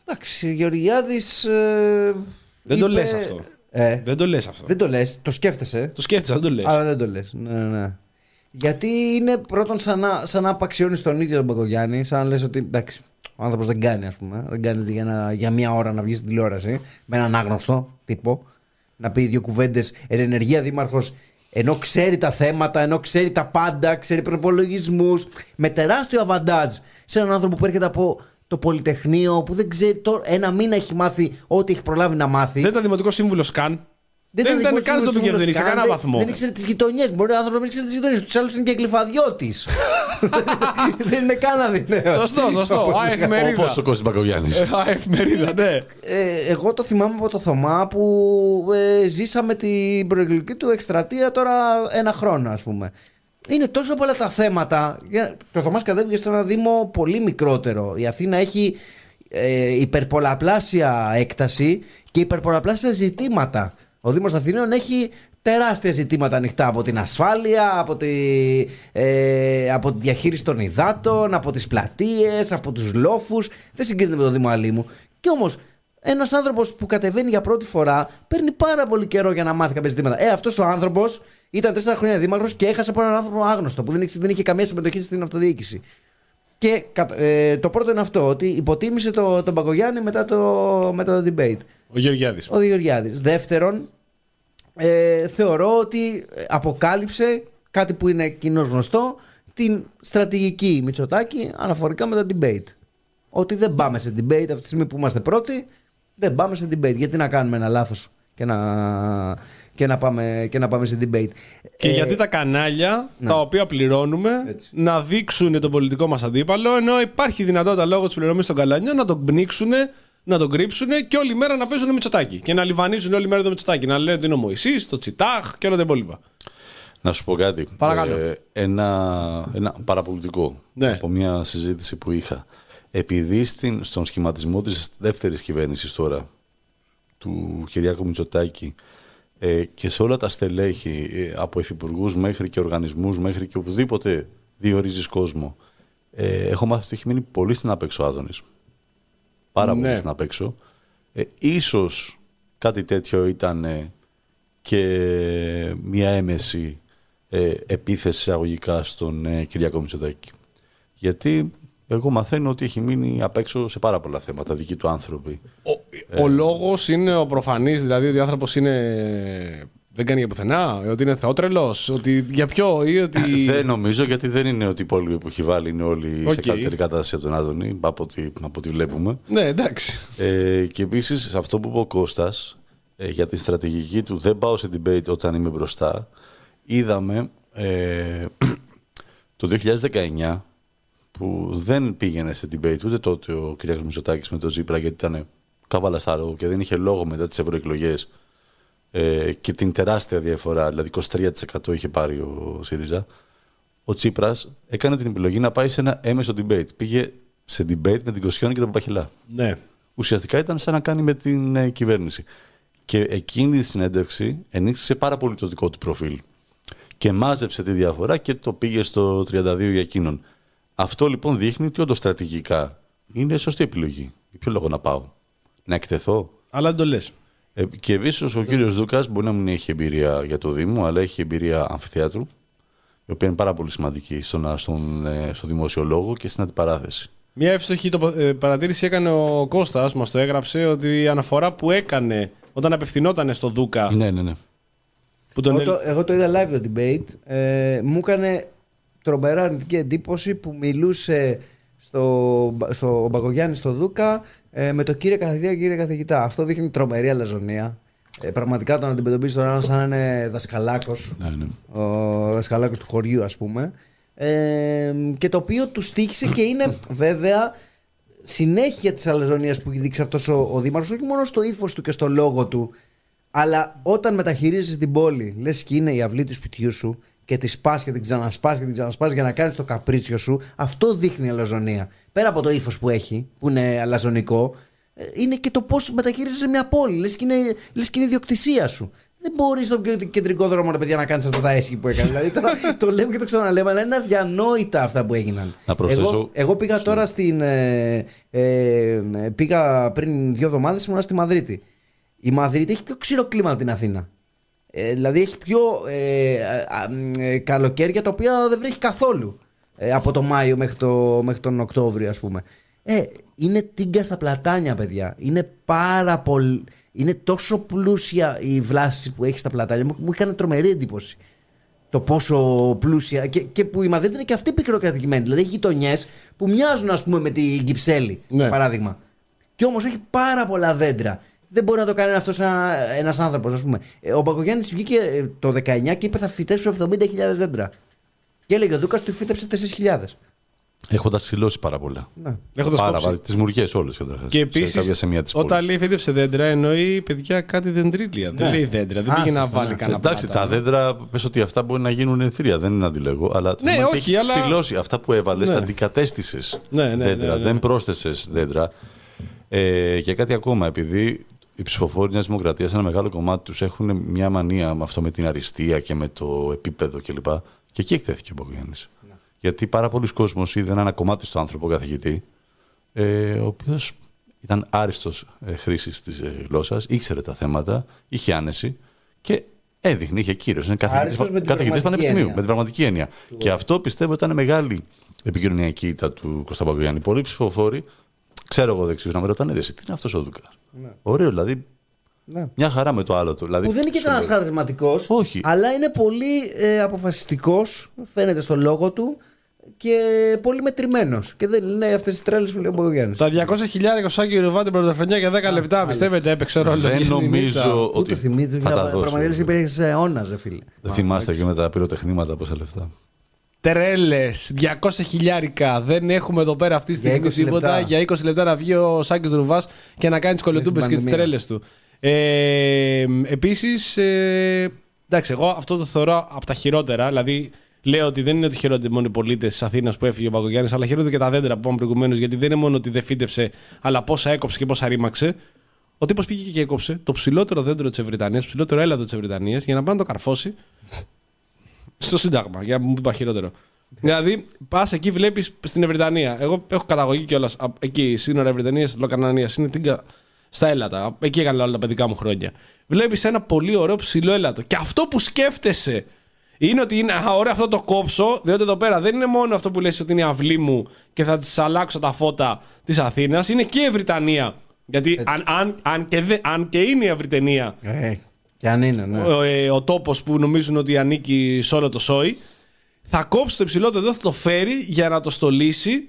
Εντάξει, ο Γεωργιάδης. Ε, Δεν το είπε- λες αυτό. Ε, Δεν το λες αυτό. δεν το λες, το σκέφτεσαι. Το σκέφτεσαι, δεν το λες. Αλλά δεν το λες. Ναι, ναι, ναι. Γιατί είναι πρώτον σαν να, σαν να απαξιώνεις τον ίδιο τον Παγκογιάννη, σαν να λες ότι εντάξει, ο άνθρωπος δεν κάνει, ας πούμε. Δεν κάνει για, να- για μία ώρα να βγει στην τηλεόραση με έναν άγνωστο τύπο. Να πει δύο κουβέντες εν ενεργεία δήμαρχος, ενώ ξέρει τα θέματα, ενώ ξέρει τα πάντα, ξέρει προπολογισμούς, με τεράστιο αβαντάζ σε έναν άνθρωπο που έρχεται από το Πολυτεχνείο που δεν ξέρει, το, ένα μήνα έχει μάθει ό,τι έχει προλάβει να μάθει. Δεν ήταν δημοτικό σύμβουλο καν. Δεν, ήταν δημοτικός καν στο σύμβουλος επικίνδυνο, σε καν, κανένα δεν- βαθμό. Δεν ήξερε τις γειτονιές. Μπορεί ο άνθρωπος να μην ήξερε τις γειτονιές. Του άλλους είναι και γλυφαδιώτη. <laughs> δεν είναι καν αδυναίος. Σωστό, σωστό. Α, εφημερίδα. Όπως ο Κώστας Μπακογιάννης. Ε, Α, εφημερίδα, ναι. Ε, εγώ το θυμάμαι από το Θωμά που ε, ζήσαμε την προεκλογική του εκστρατεία τώρα ένα χρόνο ας πούμε. Είναι τόσο πολλά τα θέματα. Για- Και ο Θωμάς κατέβηκε σε ένα δήμο πολύ μικρότερο. Η Αθήνα έχει ε, υπερπολαπλάσια έκταση και υπερπολαπλάσια ζητήματα. Ο Δήμος Αθηναίων έχει τεράστια ζητήματα ανοιχτά από την ασφάλεια, από τη, ε, από τη διαχείριση των υδάτων, από τις πλατείες, από τους λόφους. Δεν συγκρίνεται με το Δήμο Αλήμου. Και όμως ένας άνθρωπος που κατεβαίνει για πρώτη φορά παίρνει πάρα πολύ καιρό για να μάθει κάποια ζητήματα. Ε, αυτός ο άνθρωπος ήταν τέσσερα χρόνια δήμαρχος και έχασε από έναν άνθρωπο άγνωστο που δεν, είχε- δεν είχε καμία συμμετοχή στην αυτοδιοίκηση. Και κατα- ε, το πρώτο είναι αυτό, ότι υποτίμησε το, τον Παγκογιάννη μετά το, μετά το debate. Ο Γεωργιάδης. Ο Γεωργιάδης. Δεύτερον, ε, θεωρώ ότι αποκάλυψε κάτι που είναι κοινό γνωστό, την στρατηγική Μητσοτάκη αναφορικά με το debate. Ότι δεν πάμε σε debate αυτή τη στιγμή που είμαστε πρώτοι, δεν πάμε σε debate. Γιατί να κάνουμε ένα λάθος και να, και να, πάμε, και να πάμε σε debate. Και Ε, γιατί τα κανάλια ναι. τα οποία πληρώνουμε Έτσι. να δείξουν τον πολιτικό μας αντίπαλο, ενώ υπάρχει δυνατότητα λόγω της πληρωμής των καλανιών να τον πνίξουν, να τον κρύψουν και όλη μέρα να παίζουν Μητσοτάκη. Και να λιβανίζουν όλη μέρα το Μητσοτάκη. Να λένε ότι είναι ο Μωησή, το Τσιτάχ και όλα τα υπόλοιπα. Να σου πω κάτι. Παρακαλώ. Ε, ένα, ένα παραπολιτικό Ναι. από μια συζήτηση που είχα. Επειδή στην, στον σχηματισμό της δεύτερης κυβέρνησης τώρα του Κυριάκου Μητσοτάκη ε, και σε όλα τα στελέχη ε, από υφυπουργούς μέχρι και οργανισμούς μέχρι και οπουδήποτε διορίζεις κόσμο ε, έχω μάθει ότι έχει μείνει πολύ στην απέξω Άδωνης. Πάρα Ναι. πολύ στην απέξω. Ε, ίσως κάτι τέτοιο ήταν ε, και μια έμεση ε, επίθεση εισαγωγικά στον ε, Κυριάκο Μητσοτάκη. Γιατί εγώ μαθαίνω ότι έχει μείνει απ' έξω σε πάρα πολλά θέματα, δικοί του άνθρωποι. Ο, ο λόγος είναι ο προφανής, δηλαδή ότι ο άνθρωπος είναι. Δεν κάνει για πουθενά, ότι είναι θεότρελος, ότι για ποιο ή ότι. Δεν νομίζω γιατί δεν είναι ότι οι υπόλοιποι που έχει βάλει είναι όλοι σε Οκ. καλύτερη κατάσταση από τον Άδωνη, από ό,τι, από ό,τι βλέπουμε. ναι, εντάξει. Ε, και επίσης αυτό που είπε ο Κώστας ε, για τη στρατηγική του δεν πάω σε debate όταν είμαι μπροστά. Είδαμε ε, <clears throat> το 2019 που δεν πήγαινε σε debate ούτε τότε ο κ. Μητσοτάκης με τον Ζήπρα γιατί ήταν καβαλαστάρο και δεν είχε λόγο μετά τις ευρωεκλογές ε, και την τεράστια διαφορά, δηλαδή 23% είχε πάρει ο ΣΥΡΙΖΑ. Ο Τσίπρας έκανε την επιλογή να πάει σε ένα έμεσο debate. Πήγε σε debate με την Κοσιόνη και τον Παπαχιλά Ναι. ουσιαστικά ήταν σαν να κάνει με την ε, κυβέρνηση. Και εκείνη η συνέντευξη ενίσχυσε πάρα πολύ το δικό του προφίλ. Και μάζεψε τη διαφορά και το πήγε στο 32 για εκείνον. Αυτό λοιπόν δείχνει ότι όντως στρατηγικά είναι σωστή επιλογή. Για ποιο λόγο να πάω, Να εκτεθώ; Αλλά δεν το λες. Ε, και επίσης ο κύριος Δούκας μπορεί να μην έχει εμπειρία για το Δήμο, αλλά έχει εμπειρία αμφιθέατρου, η οποία είναι πάρα πολύ σημαντική στον, στον, ε, στο δημόσιο λόγο και στην αντιπαράθεση. Μια εύστοχη τοπο- ε, παρατήρηση έκανε ο Κώστας, μας το έγραψε, ότι η αναφορά που έκανε όταν απευθυνόταν στο Δούκα. Ναι, ναι, ναι. Που τον Εγώ έλ- το, εγώ το είδα live το debate. Ε, μου έκανε τρομερά αρνητική εντύπωση που μιλούσε στο, στο Μπαγκογιάννη στο Δούκα ε, με το κύριε καθηγητά και κύριε καθηγητά. Αυτό δείχνει τρομερή αλαζονία. Ε, πραγματικά τον αντιμετωπίζεις τον άλλον σαν να είναι δασκαλάκος. ναι, ναι. Ο δασκαλάκος του χωριού, ας πούμε. Ε, και το οποίο του στήχησε και είναι <coughs> βέβαια συνέχεια της αλαζονίας που έχει δείξει αυτός ο, ο Δήμαρχος, όχι μόνο στο ύφος του και στο λόγο του, αλλά όταν μεταχειρίζεσαι την πόλη, λες και είναι η αυλή του σπιτιού σου και τη σπάς και την ξανασπάς και την ξανασπάς για να κάνεις το καπρίτσιο σου, αυτό δείχνει αλαζονία. Πέρα από το ύφος που έχει, που είναι αλαζονικό, ε, είναι και το πώς μεταχειρίζεσαι μια πόλη. Λες και, είναι, λες και είναι ιδιοκτησία σου. Δεν μπορείς στον κεντρικό- κεντρικό δρόμο, ρε παιδιά, να κάνεις αυτά τα έσχη που έκανες. δηλαδή, τώρα, <laughs> το λέμε και το ξαναλέμε, αλλά είναι αδιανόητα αυτά που έγιναν. Να προσθέσω- Εγώ, εγώ πήγα τώρα στην. Ε, ε, πήγα πριν δύο εβδομάδες ήμουν στη Μαδρίτη. Η Μαδρίτη έχει πιο ξηρό κλίμα από την Αθήνα. Ε, δηλαδή έχει πιο ε, α, μ, ε, καλοκαίρια τα οποία δεν βρέχει καθόλου. Ε, από το Μάιο μέχρι, το, μέχρι τον Οκτώβριο, ας πούμε. Ε, είναι τίγκα στα πλατάνια, παιδιά. Είναι πάρα πολύ. Είναι τόσο πλούσια η βλάση που έχει στα πλατάνια. Μου, μου έκανε τρομερή εντύπωση. το πόσο πλούσια. Και, και που η Μαδρίτη είναι και αυτή πικροκατοικημένη. Δηλαδή έχει γειτονιές που μοιάζουν, ας πούμε, με την Κυψέλη, Ναι. για παράδειγμα. Και όμως έχει πάρα πολλά δέντρα. Δεν μπορεί να το κάνει αυτός ένα άνθρωπος, ας πούμε. Ε, Ο Μπακογιάννης βγήκε ε, το 19 και είπε θα φυτέψω 70.000 δέντρα. Και έλεγε ο Δούκας του φύτεψε 4.000. Έχοντας ξυλώσει πάρα πολλά. Ναι. Έχοντας πάρα κόψει. πάρα. Τις μουριές όλες καταρχάς. Και επίσης, κάποια σημεία της όταν λέει φύτεψε δέντρα, εννοεί παιδιά κάτι δεντρίλια. Δεν λέει δέντρα. Δεν Α, πήγε να σωστά, βάλει ναι. κανένα Εντάξει, πλάτα. τα δέντρα, πες ότι αυτά μπορεί να γίνουν ενθρία, δεν είναι αντιλέγω. Αλλά το Ναι, θέμα είναι ότι όχι, έχεις αλλά- ξυλώσει. Αυτά που έβαλες, Ναι. αντικατέστησες Ναι, ναι, ναι, δέντρα, ναι, ναι. δεν πρόσθεσες δέντρα. Ε, και κάτι ακόμα, επειδή οι ψηφοφόροι Νέας Δημοκρατίας, ένα μεγάλο κομμάτι τους έχουν μια μανία με αυτό με την αριστεία και με το επίπεδο κλπ. Και εκεί εκτέθηκε ο Μπακογιάννη. Ναι. Γιατί πάρα πολλοί κόσμος είδαν ένα κομμάτι στο άνθρωπο καθηγητή, ε, ο οποίος ήταν άριστος ε, χρήσης της ε, γλώσσας, ήξερε τα θέματα, είχε άνεση και έδειχνε, είχε κύριο. Είναι Άριστος με την καθηγητής πραγματική πανεπιστημίου, έννοια. με την πραγματική έννοια. Και αυτό πιστεύω ήταν μεγάλη επικοινωνιακή ήττα του Κώστα Παγκογιάννη. Πολλοί ψηφοφόροι, ξέρω εγώ δεξιούς, να με ρωτάνε ρε, εσύ, τι είναι αυτός ο Δούκας; Ωραίο, δηλαδή Ναι. μια χαρά με το άλλο του. Δηλαδή, Που δεν είναι και σου κανένας λέω, χαρισματικός. Όχι. Αλλά είναι πολύ ε, αποφασιστικός, φαίνεται στο λόγο του και πολύ μετρημένος. Και δεν είναι αυτές τις τρέλες που λέει ο Μπογιάννη. Τα 200 χιλιάρια Σάκη Ρουβάτη πρωτοχρονιά για 10 λεπτά. Πιστεύετε έπαιξε ρόλο. Δεν για την ήττα. νομίζω Ούτε ότι θυμίζει. θα τα δώσει. Πραγματικά υπήρχε αιώνας, ρε φίλε. Δεν θυμάστε και με τα πυροτεχνήματα πόσα λεφτά. Τρέλες, 200 χιλιάρικα. Δεν έχουμε εδώ πέρα αυτή τη Για στιγμή 20 τίποτα. λεπτά. Για 20 λεπτά να βγει ο Σάκης Ρουβάς και να κάνει τις κολοτούμπες στην και τις πανδημία. τρέλες του. Ε, Επίσης, ε, εντάξει, εγώ αυτό το θεωρώ από τα χειρότερα. Δηλαδή, λέω ότι δεν είναι ότι χαιρόνται μόνο οι πολίτες της Αθήνας που έφυγε ο Παγκογιάννης, αλλά χαιρόνται και τα δέντρα που είπαμε προηγουμένως, γιατί δεν είναι μόνο ότι δεν φύτεψε, αλλά πόσα έκοψε και πόσα ρήμαξε. Ο τύπος πήγε και έκοψε το ψηλότερο δέντρο της Ευρυτανίας, το ψηλότερο έλαδο της Ευρυτανίας, για να πάει να το καρφώσει στο Σύνταγμα, για να μου πει χειρότερο. Δηλαδή, πας εκεί, βλέπεις στην Ευρυτανία. Εγώ έχω καταγωγή κιόλας εκεί, σύνορα Ευρυτανία, Λοκανανίας. Είναι τίγκα στα έλατα. Εκεί έκανα όλα τα παιδικά μου χρόνια. Βλέπεις ένα πολύ ωραίο ψηλό έλατο. Και αυτό που σκέφτεσαι είναι ότι είναι α, ωραία αυτό το κόψω, διότι εδώ πέρα δεν είναι μόνο αυτό που λες ότι είναι η αυλή μου και θα της αλλάξω τα φώτα της Αθήνας, είναι και η Ευρυτανία. Γιατί αν, αν, αν, και δε, αν και είναι η Ευρυτανία Ε, και αν είναι, ναι. ο, ε, ο τόπος που νομίζουν ότι ανήκει σε όλο το σόι, θα κόψει το υψηλότερο εδώ, θα το φέρει για να το στολίσει.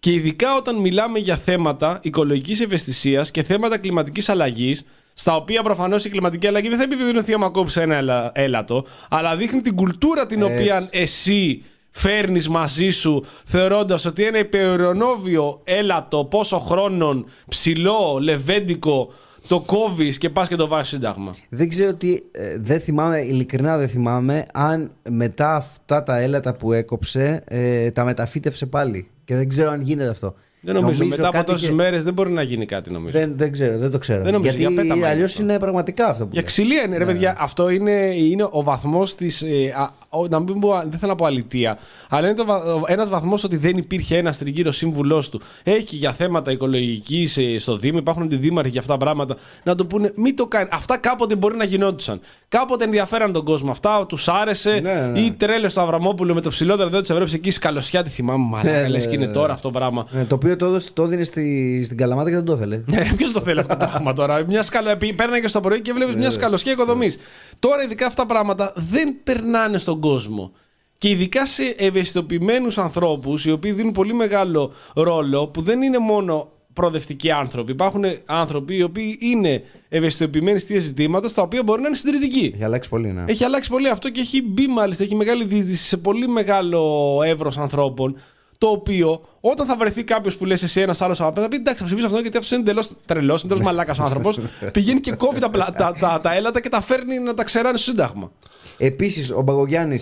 Και ειδικά όταν μιλάμε για θέματα οικολογικής ευαισθησίας και θέματα κλιματικής αλλαγής, στα οποία προφανώς η κλιματική αλλαγή δεν θα επιδεινωθεί άμα κόψει ένα έλα- έλατο, αλλά δείχνει την κουλτούρα την Έτσι. οποία εσύ φέρνεις μαζί σου, θεωρώντας ότι ένα υπερονόβιο έλατο πόσο χρόνων, ψηλό, λεβέντικο, το κόβεις και πας και το βάζεις σύνταγμα. Δεν ξέρω τι. ε, δεν θυμάμαι, ειλικρινά δεν θυμάμαι αν μετά αυτά τα έλατα που έκοψε ε, τα μεταφύτευσε πάλι. Και δεν ξέρω αν γίνεται αυτό. Δεν νομίζω. Μετά από κάτι τόσες είχε- μέρες δεν μπορεί να γίνει κάτι, νομίζω. Δεν, δεν ξέρω, δεν το ξέρω. Δεν νομίζω, για Γιατί πέτα μου είναι αλλιώς αυτό. είναι πραγματικά αυτό που Για λες. ξυλία είναι, ρε παιδιά. Αυτό είναι, είναι ο βαθμός της. Ε, α, ο- να μην πω, δεν θέλω να πω αλητία. Αλλά είναι ένας βαθμός ότι δεν υπήρχε ένας τριγύρο σύμβουλός του. Έχει για θέματα οικολογικής ε, στο Δήμο, υπάρχουν αντιδήμαρχοι για αυτά τα πράγματα. Να το πούνε, μην το κάνει. Αυτά κάποτε μπορεί να γινόντουσαν. Κάποτε ενδιαφέραν τον κόσμο. Αυτά τους άρεσε. Ναι, ναι. Ή τρέλε του Αβραμόπουλου με το ψηλότερο δέντρο της Ευρώπης εκεί σκαλωσιά τη θυμάμαι. Μαλάκα, Ναι, λες ναι, και είναι ναι. τώρα αυτό το πράγμα. Ε, το οποίο το, έδωσε- το έδινε στη, στην Καλαμάτα και δεν το ήθελε. Ποιος το θέλει αυτό το πράγμα τώρα; Μια σκαλο... Παίρνει και στο πρωί και βλέπεις μια σκαλωσιά οικοδομής. Τώρα, ειδικά αυτά τα πράγματα δεν περνάνε στον κόσμο. Και ειδικά σε ευαισθητοποιημένους ανθρώπους, οι οποίοι δίνουν πολύ μεγάλο ρόλο, που δεν είναι μόνο προοδευτικοί άνθρωποι. Υπάρχουν άνθρωποι οι οποίοι είναι ευαισθητοποιημένοι σε ζητήματα, στα οποία μπορεί να είναι συντηρητικοί. Έχει αλλάξει πολύ, ναι. Έχει αλλάξει πολύ αυτό και έχει μπει μάλιστα, έχει μεγάλη διείσδυση σε πολύ μεγάλο εύρος ανθρώπων. Το οποίο όταν θα βρεθεί κάποιος που λες εσύ ένας άλλος απέναντι, θα πει εντάξει, θα ψηφίσω αυτόν γιατί αυτός είναι εντελώς τρελός, είναι εντελώς μαλάκας ο άνθρωπος. <laughs> Πηγαίνει και κόβει τα, πλα- τα, τα, τα έλατα και τα φέρνει να τα ξεράνει στο Σύνταγμα. Επίσης, ο Μπαγκογιάννη,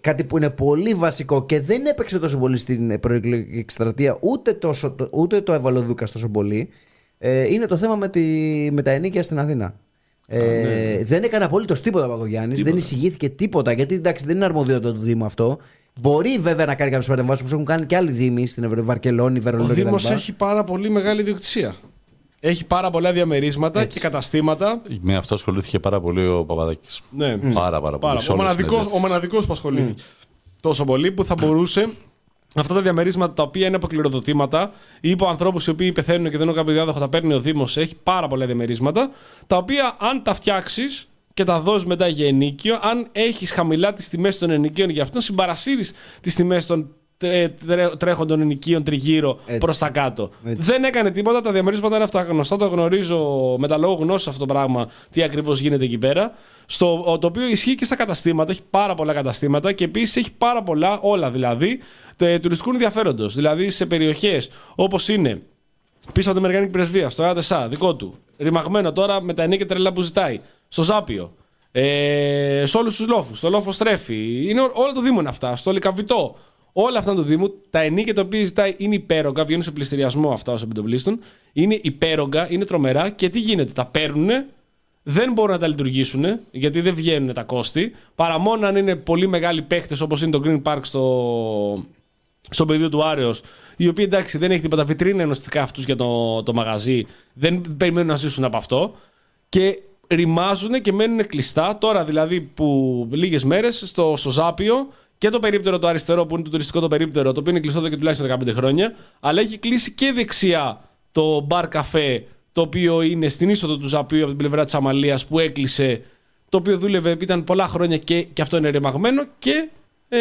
κάτι που είναι πολύ βασικό και δεν έπαιξε τόσο πολύ στην προεκλογική εκστρατεία, ούτε, τόσο, το- ούτε το έβαλε ο Δούκας τόσο πολύ, ε, είναι το θέμα με, τη, με τα ενίκια στην Αθήνα. Ε, Δεν έκανε απολύτως τίποτα ο Παγκογιάννη, δεν εισηγήθηκε τίποτα γιατί εντάξει δεν είναι αρμοδιότητα του Δήμου αυτό. Μπορεί βέβαια να κάνει κάποιες παρεμβάσεις όπως έχουν κάνει και άλλοι Δήμοι στην Ευρω... Βαρκελόνη, Ο Βερολίνο Δήμος κτλ. έχει πάρα πολύ μεγάλη ιδιοκτησία. Έχει πάρα πολλά διαμερίσματα Έτσι. και καταστήματα. Με αυτό ασχολήθηκε πάρα πολύ ο Παπαδάκης. Ναι. Πάρα, πάρα πολύ. Πάρα, σε ο όλες τις μοναδικός, ο συνεντεύξεις. μοναδικός που ασχολήθηκε τόσο πολύ που θα μπορούσε αυτά τα διαμερίσματα τα οποία είναι αποκληροδοτήματα ή από ανθρώπους οι οποίοι πεθαίνουν και δεν έχουν κάποιο διάδοχο, τα παίρνει ο Δήμος. Έχει πάρα πολλά διαμερίσματα τα οποία αν τα φτιάξεις και τα δώσεις μετά για ενίκιο. Αν έχεις χαμηλά τις τιμές των ενοικίων για αυτόν, συμπαρασύρεις τις τιμές των τρέ- τρέ- τρέχοντων ενοικίων τριγύρω Έτσι. προς τα κάτω. Έτσι. Δεν έκανε τίποτα. Τα διαμερίσματα είναι αυτά γνωστά. Το γνωρίζω με τα λόγω γνώσης αυτό το πράγμα τι ακριβώς γίνεται εκεί πέρα. Στο, το οποίο ισχύει και στα καταστήματα. Έχει πάρα πολλά καταστήματα και επίσης έχει πάρα πολλά, όλα δηλαδή, τε- τουριστικού ενδιαφέροντος. Δηλαδή σε περιοχές όπως είναι πίσω από την Αμερικανική Πρεσβεία, στο ΑΤΕΣΑ, δικό του. Ρημαγμένο τώρα με τα ενίκια τρελά που ζητάει. Στο Ζάπιο. Ε, σε όλους τους λόφους. Στο λόφο Στρέφη. Είναι ό- όλο το Δήμο είναι αυτά. Στο Λικαβιτό. Όλα αυτά του Δήμου. Τα ενίκια τα οποία ζητάει είναι υπέρογκα. Βγαίνουν σε πληστηριασμό αυτά ως επιτοπλίστων. Είναι υπέρογκα, είναι τρομερά. Και τι γίνεται, τα παίρνουν. Δεν μπορούν να τα λειτουργήσουν γιατί δεν βγαίνουν τα κόστη. Παρά μόνο αν είναι πολύ μεγάλοι παίχτες όπως είναι το Green Park στο, στο πεδίο του Άρεος, οι οποίοι εντάξει δεν έχει τίποτα βιτρίνα ενωστικά αυτούς για το, το μαγαζί, δεν περιμένουν να ζήσουν από αυτό και ρημάζουν και μένουν κλειστά. Τώρα δηλαδή που λίγες μέρες στο, στο Ζάπιο και το περίπτερο το αριστερό που είναι το τουριστικό το περίπτερο, το οποίο είναι κλειστό εδώ και τουλάχιστον 15 χρόνια, αλλά έχει κλείσει και δεξιά το μπαρ καφέ, το οποίο είναι στην είσοδο του Ζαπίου από την πλευρά της Αμαλίας που έκλεισε, το οποίο δούλευε, ήταν πολλά χρόνια και, και αυτό είναι ρημαγμένο και ε,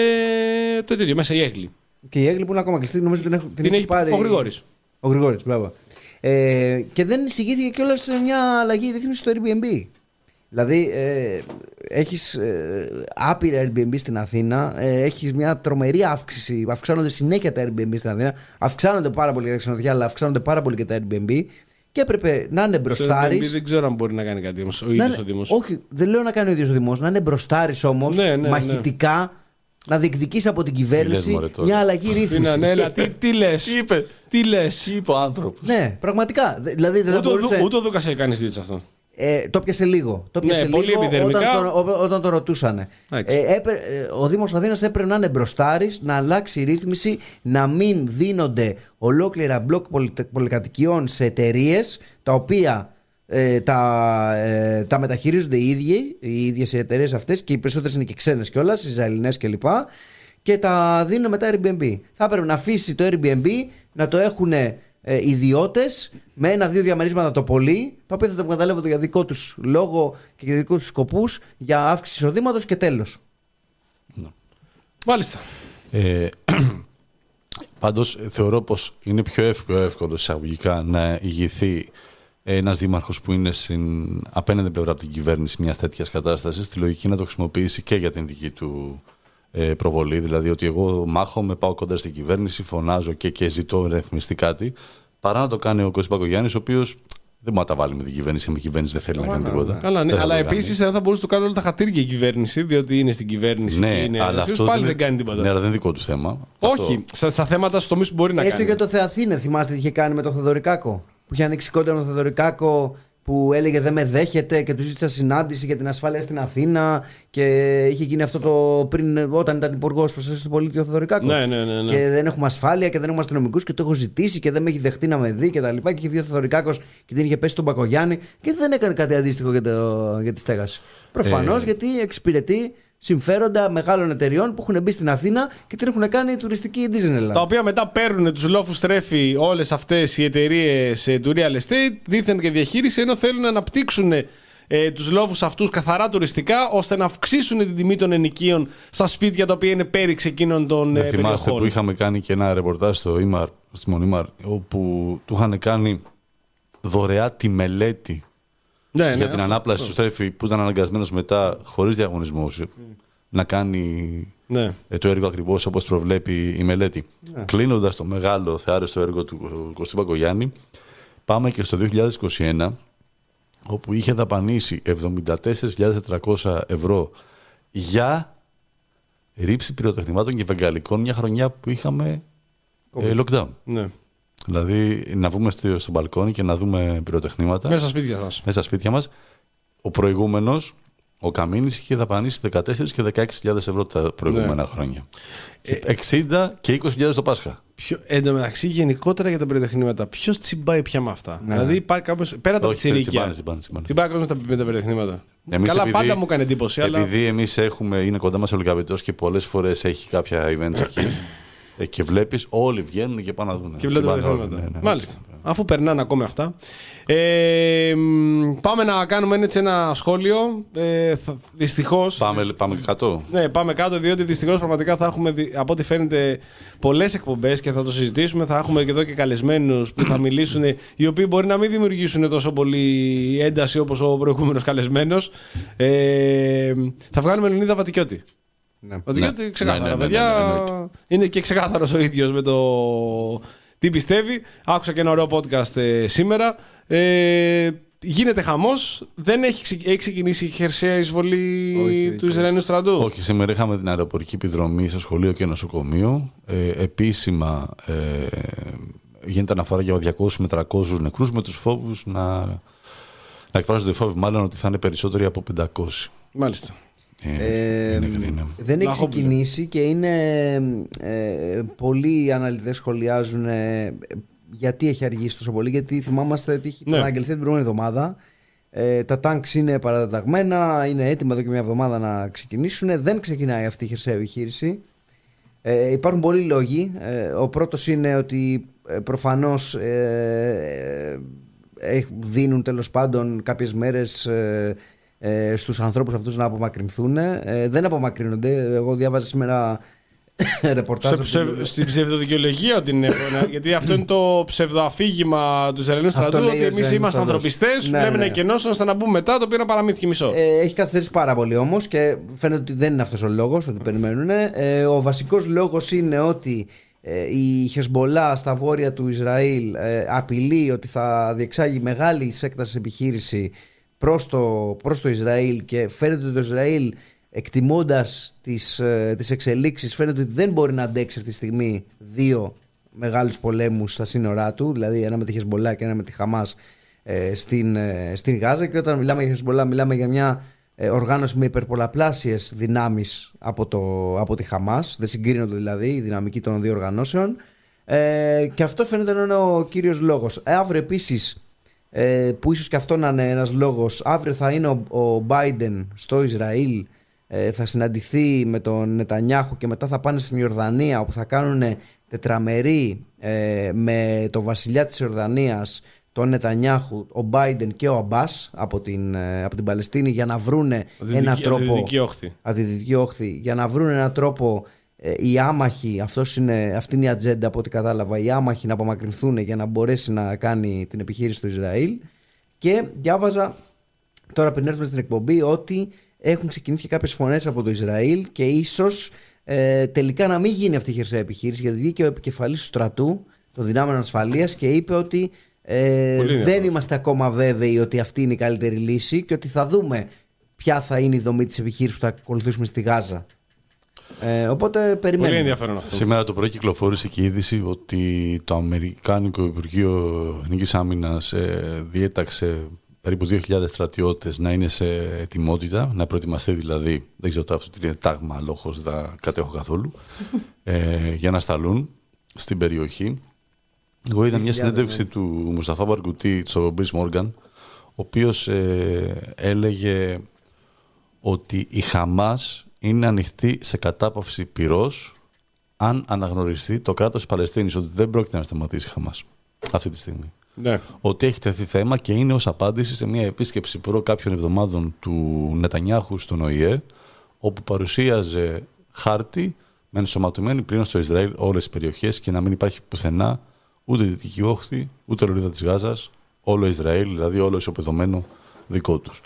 το τέτοιο μέσα η έγκλη. Και η Έγκλη που είναι ακόμα κλειστή, νομίζω την, έχουν- την, Την έχει πάρει. ο Γρηγόρης. Ο Γρηγόρης, μπράβο. Ε, και δεν εισηγήθηκε κιόλας σε μια αλλαγή ρύθμιση στο Airbnb. Δηλαδή, ε, έχεις ε, άπειρα Airbnb στην Αθήνα, ε, έχεις μια τρομερή αύξηση. Αυξάνονται συνέχεια τα Airbnb στην Αθήνα. Αυξάνονται πάρα πολύ τα ξενοδοχεία, αλλά αυξάνονται πάρα πολύ και τα Airbnb. Και έπρεπε να είναι Στο μπροστάρι. Airbnb Δεν ξέρω αν μπορεί να κάνει κάτι όμως, ο Να ίδιος είναι- ο Δήμος. Όχι, δεν λέω να κάνει ο ίδιος ο Δήμος. Να είναι μπροστάρι όμως, Ναι, ναι, ναι. μαχητικά, να διεκδικήσει από την κυβέρνηση μωρέ, τώρα. μια αλλαγή ρύθμισης. Ναι, έλα, τι, τι λες; Τι είπε, Τι λες; τι είπε ο άνθρωπος; Ναι, πραγματικά. Δε- Δηλαδή δεν θα Ούτε, ο μπορούσε. Δου- ούτε ο Δούκας έχει κάνει ζήτηση αυτό. Ε, το πιάσε λίγο. Το Ναι, πιάσε πολύ λίγο επιδερμικά. όταν, το, ό- όταν το ρωτούσαν. Εντάξει. Ε, έπε- ε, ο Δήμος Αθήνας έπρεπε να είναι μπροστάρης, να αλλάξει η ρύθμιση, να μην δίνονται ολόκληρα μπλοκ πολυτε- πολυκατοικιών σε εταιρείες τα οποία ε, τα, ε, τα μεταχειρίζονται οι ίδιοι, οι ίδιες οι εταιρείες αυτές και οι περισσότερες είναι και ξένες κιόλας, οι Ισραηλινές κλπ. Και τα δίνουν μετά Airbnb. Θα έπρεπε να αφήσει το Airbnb να το έχουν ε, ιδιώτες με ένα-δύο διαμερίσματα το πολύ, τα οποία θα τα εκμεταλλεύονται για δικό τους λόγο και για δικούς τους σκοπούς, για αύξηση εισοδήματος και τέλος. Μάλιστα. Ε, <clears throat> Πάντως θεωρώ πως είναι πιο εύκολο, εύκολο εισαγωγικά να ηγηθεί ένας δήμαρχος που είναι στην απέναντι πλευρά από την κυβέρνηση μιας τέτοιας κατάστασης, στη λογική να το χρησιμοποιήσει και για την δική του ε, προβολή. Δηλαδή ότι εγώ μάχομαι, πάω κοντά στην κυβέρνηση, φωνάζω και, και ζητώ ρυθμιστεί κάτι, παρά να το κάνει ο Κώστα Πακογιάννη, ο οποίος δεν μπορεί να τα βάλει με την κυβέρνηση. Με την κυβέρνηση δεν θέλει να κάνει τίποτα. Καλά, ναι. Δεν θα Αλλά το κάνει. επίση δεν θα μπορούσε να το κάνει όλα τα χατήρια η κυβέρνηση, διότι είναι στην κυβέρνηση. και Ναι, είναι αλλά αυτός, αυτός πάλι δεν, δεν κάνει τίποτα. Ναι, αλλά δεν είναι δικό του θέμα. Όχι, Αυτό- στα, στα θέματα στους τομείς που μπορεί να Έστω κάνει. για το Θεαθήνε, θυμάστε τι είχε κάνει με τον Θοδωρικάκο. Που είχε ανοίξει κόντρα με τον Θοδωρικάκο που έλεγε δεν με δέχεται και του ζήτησα συνάντηση για την ασφάλεια στην Αθήνα και είχε γίνει αυτό το πριν όταν ήταν υπουργός προστασίας του πολίτη ο Θοδωρικάκο. Ναι, ναι, ναι, ναι. Και δεν έχουμε ασφάλεια και δεν έχουμε αστυνομικούς και το έχω ζητήσει και δεν με έχει δεχτεί να με δει και τα λοιπά. Και είχε βγει ο Θοδωρικάκο και την είχε πέσει στον Πακογιάννη και δεν έκανε κάτι αντίστοιχο για, το, για τη στέγαση. Προφανώς Ε. γιατί εξυπηρετεί συμφέροντα μεγάλων εταιριών που έχουν μπει στην Αθήνα και την έχουν κάνει τουριστική Disneyland. Τα οποία μετά παίρνουν τους λόφους τρέφει όλες αυτές οι εταιρείες του real estate, δίθεν και διαχείριση, ενώ θέλουν να αναπτύξουν ε, τους λόφους αυτούς καθαρά τουριστικά, ώστε να αυξήσουν την τιμή των ενοικίων στα σπίτια τα οποία είναι πέριξ εκείνων των ε, Με θυμάστε περιοχών. που είχαμε κάνει και ένα ρεπορτάζ στο Ήμαρ, στο Μονίμαρ, όπου του είχαν κάνει δωρεά τη μελέτη ναι, ναι, για την αυτό. ανάπλαση του Στέφη που ήταν αναγκασμένος μετά, χωρίς διαγωνισμούς, να κάνει Ναι. ε, το έργο ακριβώς όπως προβλέπει η μελέτη. Κλείνοντας το μεγάλο θεάρεστο έργο του ε, Κωστή Παγκογιάννη, πάμε και στο 2021, όπου είχε δαπανίσει 74.400 ευρώ για ρήψη πυροτεχνημάτων και βεγγαλικών μια χρονιά που είχαμε ε, lockdown. ναι. Δηλαδή να βγούμε στο, στο μπαλκόνι και να δούμε πυροτεχνήματα Μέσα στα σπίτια σας. μέσα στα σπίτια μας. Ο προηγούμενος, ο Καμίνης, είχε δαπανίσει 14 και 16.000 ευρώ τα προηγούμενα Ναι. χρόνια. Και 60 και 20.000 το Πάσχα. Ποιο, εν τω μεταξύ, γενικότερα για τα πυροτεχνήματα, ποιος τσιμπάει πια με αυτά; Δηλαδή, υπάρχει κάποιος. Πέρα από τα Όχι, πιτσιρίκια. τσιμπάνε, τσιμπάνε, τσιμπάνε. Τσιμπάει κάποιο με τα- με τα πυροτεχνήματα; Εμείς Καλά, επειδή- πάντα μου έκανε εντύπωση. Αλλά... Επειδή εμείς έχουμε, είναι κοντά μας ο Λουκαβητός και πολλές φορές έχει κάποια events εκεί ε, και βλέπεις όλοι βγαίνουν και πάνε να δουν. Και βλέπω τα Τσιμπάνε όλοι, πυροτεχνήματα. ναι, ναι. Μάλιστα. αφού περνάνε ακόμη αυτά. Ε, μ, πάμε να κάνουμε έτσι ένα σχόλιο. Ε, Δυστυχώ. Πάμε, πάμε κάτω. Ναι, πάμε κάτω, διότι δυστυχώς πραγματικά θα έχουμε, δι- από ό,τι φαίνεται, πολλές εκπομπές και θα το συζητήσουμε. Θα έχουμε και εδώ και καλεσμένους που θα <clears throat> μιλήσουν, οι οποίοι μπορεί να μην δημιουργήσουν τόσο πολύ ένταση όπως ο προηγούμενος καλεσμένος. Ε, θα βγάλουμε Λεωνίδα Βατικιώτη. Ναι. Βατικιώτη, Ναι. ξεκάθαρα. Ναι, ναι, ναι, παιδιά, ναι, εννοείται. είναι και ξεκάθαρος ο ίδιος με το τι πιστεύει. Άκουσα και ένα ωραίο podcast ε, σήμερα. Ε, γίνεται χαμός. Δεν έχει, ξε- έχει ξεκινήσει η χερσαία εισβολή Όχι, του όχι. Ισραηλινού στρατού; Όχι, σήμερα είχαμε την αεροπορική επιδρομή σε σχολείο και νοσοκομείο. Ε, επίσημα ε, γίνεται αναφορά για 200 με 300 νεκρούς με τους φόβους να, να εκφράζονται οι φόβοι μάλλον ότι θα είναι περισσότεροι από 500. Μάλιστα. Ε, Ε, είναι κρίνα. δεν έχει Λαχόμπουλο. ξεκινήσει και είναι ε, πολλοί αναλυτές σχολιάζουν ε, γιατί έχει αργήσει τόσο πολύ γιατί θυμάμαστε ότι είχε Ναι. παραγγελθεί την προηγούμενη εβδομάδα ε, τα τάγκς είναι παραταγμένα είναι έτοιμα εδώ και μια εβδομάδα να ξεκινήσουν δεν ξεκινάει αυτή η χερσαία επιχείρηση ε, υπάρχουν πολλοί λόγοι ε, ο πρώτος είναι ότι ε, προφανώς ε, ε, δίνουν τέλος πάντων κάποιες μέρες ε, ε, στους ανθρώπους αυτούς να απομακρυνθούν ε, δεν απομακρύνονται εγώ διάβαζα σήμερα <coughs> ρεπορτάζ Σε από ψευ, την- στην ψευδοδικαιολογία ότι είναι. <coughs> ναι, γιατί αυτό είναι το ψευδοαφήγημα του Ισραηλινού Αυτό στρατού. λέει Ότι ο εμείς Ισραηλινός είμαστε στρατός. ανθρωπιστές, Ναι, λέμε ναι. να εκενώσουν ώστε να μπούμε μετά, το οποίο είναι παραμύθι μισό. Ε, έχει καθυστερήσει πάρα πολύ όμως και φαίνεται ότι δεν είναι αυτός ο λόγος, ότι περιμένουν. Ε, ο βασικός λόγος είναι ότι ε, η Χεσμολά στα βόρεια του Ισραήλ ε, απειλεί ότι θα διεξάγει μεγάλη έκταση επιχείρηση προς το, προς το Ισραήλ και φαίνεται ότι το Ισραήλ εκτιμώντας τις, ε, τις εξελίξεις φαίνεται ότι δεν μπορεί να αντέξει αυτή τη στιγμή δύο μεγάλους πολέμους στα σύνορά του δηλαδή ένα με τη Χεσμολά και ένα με τη Χαμάς ε, στην, ε, στην Γάζα. Και όταν μιλάμε για Χεσμολά μιλάμε για μια ε, οργάνωση με υπερπολαπλάσιες δυνάμεις από, το, από τη Χαμάς. Δεν συγκρίνονται δηλαδή η δυναμική των δύο οργανώσεων. Ε, και αυτό φαίνεται να είναι ο κύριος λόγος. Ε, αύριο επίσης ε, που ίσως και αυτό να είναι ένας λόγος. Αύριο θα είναι ο, ο Biden στο Ισραήλ. Ε, θα συναντηθεί με τον Νετανιάχου και μετά θα πάνε στην Ιορδανία όπου θα κάνουν τετραμερή ε, με τον βασιλιά της Ιορδανίας τον Νετανιάχου, ο Biden και ο Αμπάς από την, ε, από την Παλαιστίνη για να βρούνε Από τη ένα δυτική- από τη τρόπο δυτική όχθη. από τη Δυτική Όχθη για να βρουν έναν τρόπο ε, οι άμαχοι, αυτός είναι, αυτή είναι η ατζέντα από ό,τι κατάλαβα, οι άμαχοι να απομακρυνθούν για να μπορέσει να κάνει την επιχείρηση του Ισραήλ και διάβαζα τώρα πριν έρθουμε στην εκπομπή ότι έχουν ξεκινήσει και κάποιες φωνές από το Ισραήλ και ίσως ε, τελικά να μην γίνει αυτή η χερσαία επιχείρηση γιατί βγήκε ο επικεφαλής του στρατού των δυνάμεων ασφαλείας και είπε ότι ε, Πολύ δεν ενδιαφέρον. είμαστε ακόμα βέβαιοι ότι αυτή είναι η καλύτερη λύση και ότι θα δούμε ποια θα είναι η δομή της επιχείρησης που θα ακολουθήσουμε στη Γάζα. Ε, οπότε Πολύ περιμένουμε. ενδιαφέρον αυτό. Σήμερα το πρωί κυκλοφόρησε και η είδηση ότι το Αμερικάνικο Υπουργείο Εθνικής Άμυνας ε, διέταξε περίπου 2.000 στρατιώτες να είναι σε ετοιμότητα, να προετοιμαστεί δηλαδή, δεν ξέρω αυτό τι είναι τάγμα, λόγος, δεν τα κατέχω καθόλου, ε, για να σταλούν στην περιοχή. Εγώ είδα μια 2.000, συνέντευξη ναι. του Μουσταφά Μπαρκουτή στο Μπις Μόργαν, ο οποίος ε, έλεγε ότι η Χαμάς είναι ανοιχτή σε κατάπαυση πυρός αν αναγνωριστεί το κράτος της Παλαιστίνης ότι δεν πρόκειται να σταματήσει η Χαμάς αυτή τη στιγμή. Ναι. Ότι έχει τεθεί θέμα και είναι ως απάντηση σε μια επίσκεψη προ κάποιων εβδομάδων του Νετανιάχου στον ΟΗΕ όπου παρουσίαζε χάρτη με ενσωματωμένη πλήρων στο Ισραήλ όλες τις περιοχές και να μην υπάρχει πουθενά ούτε η Δυτική Όχθη, ούτε η Λωρίδα της Γάζας, όλο Ισραήλ, δηλαδή όλο ισοπεδωμένο δικό τους.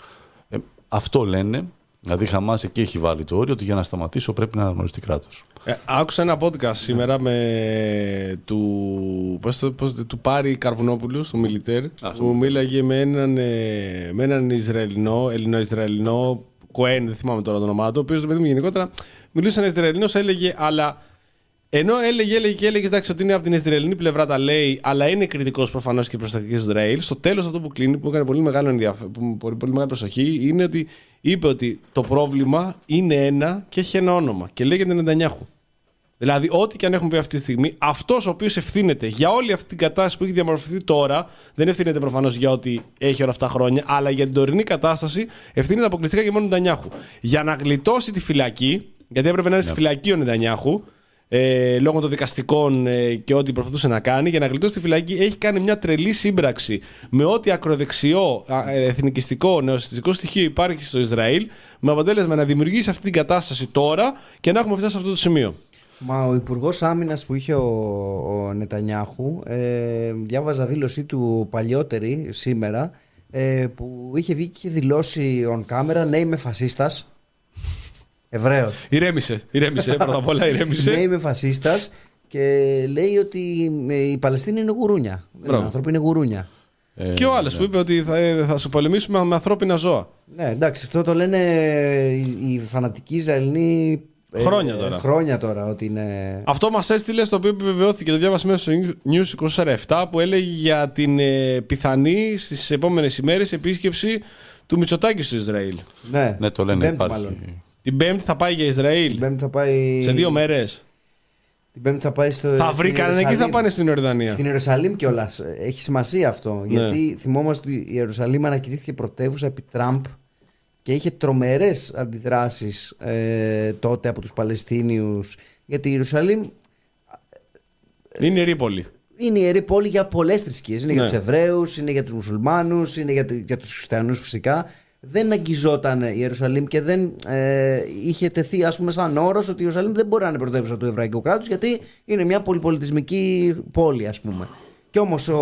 Ε, αυτό λένε, δηλαδή η Χαμάς εκεί έχει βάλει το όριο ότι για να σταματήσω πρέπει να αναγνωριστεί κράτος. Ε, άκουσα ένα podcast σήμερα με του, πώς το, πώς, το- του Πάρη Καρβουνόπουλου στο Μιλιτέρ που μίλαγε με έναν, ε, με έναν Ισραηλινό, Ελληνο-Ισραηλινό Κοέν, δεν θυμάμαι τώρα το όνομά του, ο οποίος παιδί μου γενικότερα μιλούσε ένα Ισραηλινός, έλεγε, αλλά ενώ έλεγε, έλεγε και έλεγε εντάξει, ότι είναι από την Ισραηλινή πλευρά τα λέει, αλλά είναι κριτικός προφανώς και προστατευτική Ισραήλ. Στο τέλος, αυτό που κλείνει, που έκανε πολύ, μεγάλο ενδιαφ... που- πολύ, πολύ μεγάλη προσοχή, είναι ότι είπε ότι το πρόβλημα είναι ένα και έχει ένα όνομα και λέγεται Νετανιάχου. Δηλαδή, ό,τι και αν έχουμε πει αυτή τη στιγμή, αυτός ο οποίος ευθύνεται για όλη αυτή την κατάσταση που έχει διαμορφωθεί τώρα, δεν ευθύνεται προφανώς για ό,τι έχει όλα αυτά τα χρόνια, αλλά για την τωρινή κατάσταση ευθύνεται αποκλειστικά και μόνο ο Νετανιάχου. Για να γλιτώσει τη φυλακή, γιατί έπρεπε να είναι στη φυλακή ο Νετανιάχου, ε, λόγω των δικαστικών ε, και ό,τι προσπαθούσε να κάνει για να γλιτώσει τη φυλακή έχει κάνει μια τρελή σύμπραξη με ό,τι ακροδεξιό, α, ε, εθνικιστικό, νεοσυστικό στοιχείο υπάρχει στο Ισραήλ με αποτέλεσμα να δημιουργήσει αυτή την κατάσταση τώρα και να έχουμε φτάσει σε αυτό το σημείο. Μα ο Υπουργός Άμυνας που είχε ο, ο Νετανιάχου, ε, διάβαζα δήλωσή του παλιότερη σήμερα, ε, που είχε βγει και είχε δηλώσει on camera ναι είμαι φασίστας. Εβραίος. Ηρέμησε, ηρέμησε, πρώτα απ' όλα ναι ηρέμησε. είμαι φασίστας και λέει ότι ε, η Παλαιστίνη είναι γουρούνια. Οι Μπράβο. άνθρωποι είναι γουρούνια. Ε, Και ο άλλος που είπε ότι θα, ε, θα σου πολεμήσουμε με ανθρώπινα ζώα. Ναι, εντάξει, αυτό το λένε οι, οι φανατικοί Ισραηλοί. ε, Χρόνια τώρα. Χρόνια τώρα ότι είναι. Αυτό μας έστειλε στο οποίο επιβεβαιώθηκε, το διάβασα μέσα στο News 24-7 που έλεγε για την ε, πιθανή στις επόμενες ημέρες επίσκεψη του Μητσοτάκη στο Ισραήλ. Ναι, Ναι, το λένε, την Πέμπτη υπάρχει. μάλλον. Την Πέμπτη θα πάει για Ισραήλ. Την Πέμπτη θα πάει. Σε δύο μέρες. Την Πέμπτη θα πάει στο. Θα στην βρει κανένα εκεί ή θα Ιερουσαλήμ. πάνε στην Ιορδανία. Στην Ιερουσαλήμ κιόλας. Έχει σημασία αυτό. Ναι. Γιατί θυμόμαστε ότι η Ιερουσαλήμ ανακηρύχθηκε πρωτεύουσα επί Τραμπ και είχε τρομερές αντιδράσεις ε, τότε από τους Παλαιστίνιους. Γιατί η Ιερουσαλήμ Είναι Ρίπολη. είναι ιερή πόλη για πολλές θρησκείες. Είναι για Ναι. τους Εβραίους, είναι για τους Μουσουλμάνους, είναι για, για τους Χριστιανούς φυσικά. Δεν αγγιζόταν η Ιερουσαλήμ και δεν ε, είχε τεθεί ας πούμε σαν όρος ότι η Ιερουσαλήμ δεν μπορεί να είναι πρωτεύουσα του Εβραϊκού κράτους γιατί είναι μια πολυπολιτισμική πόλη ας πούμε. Και όμως ο,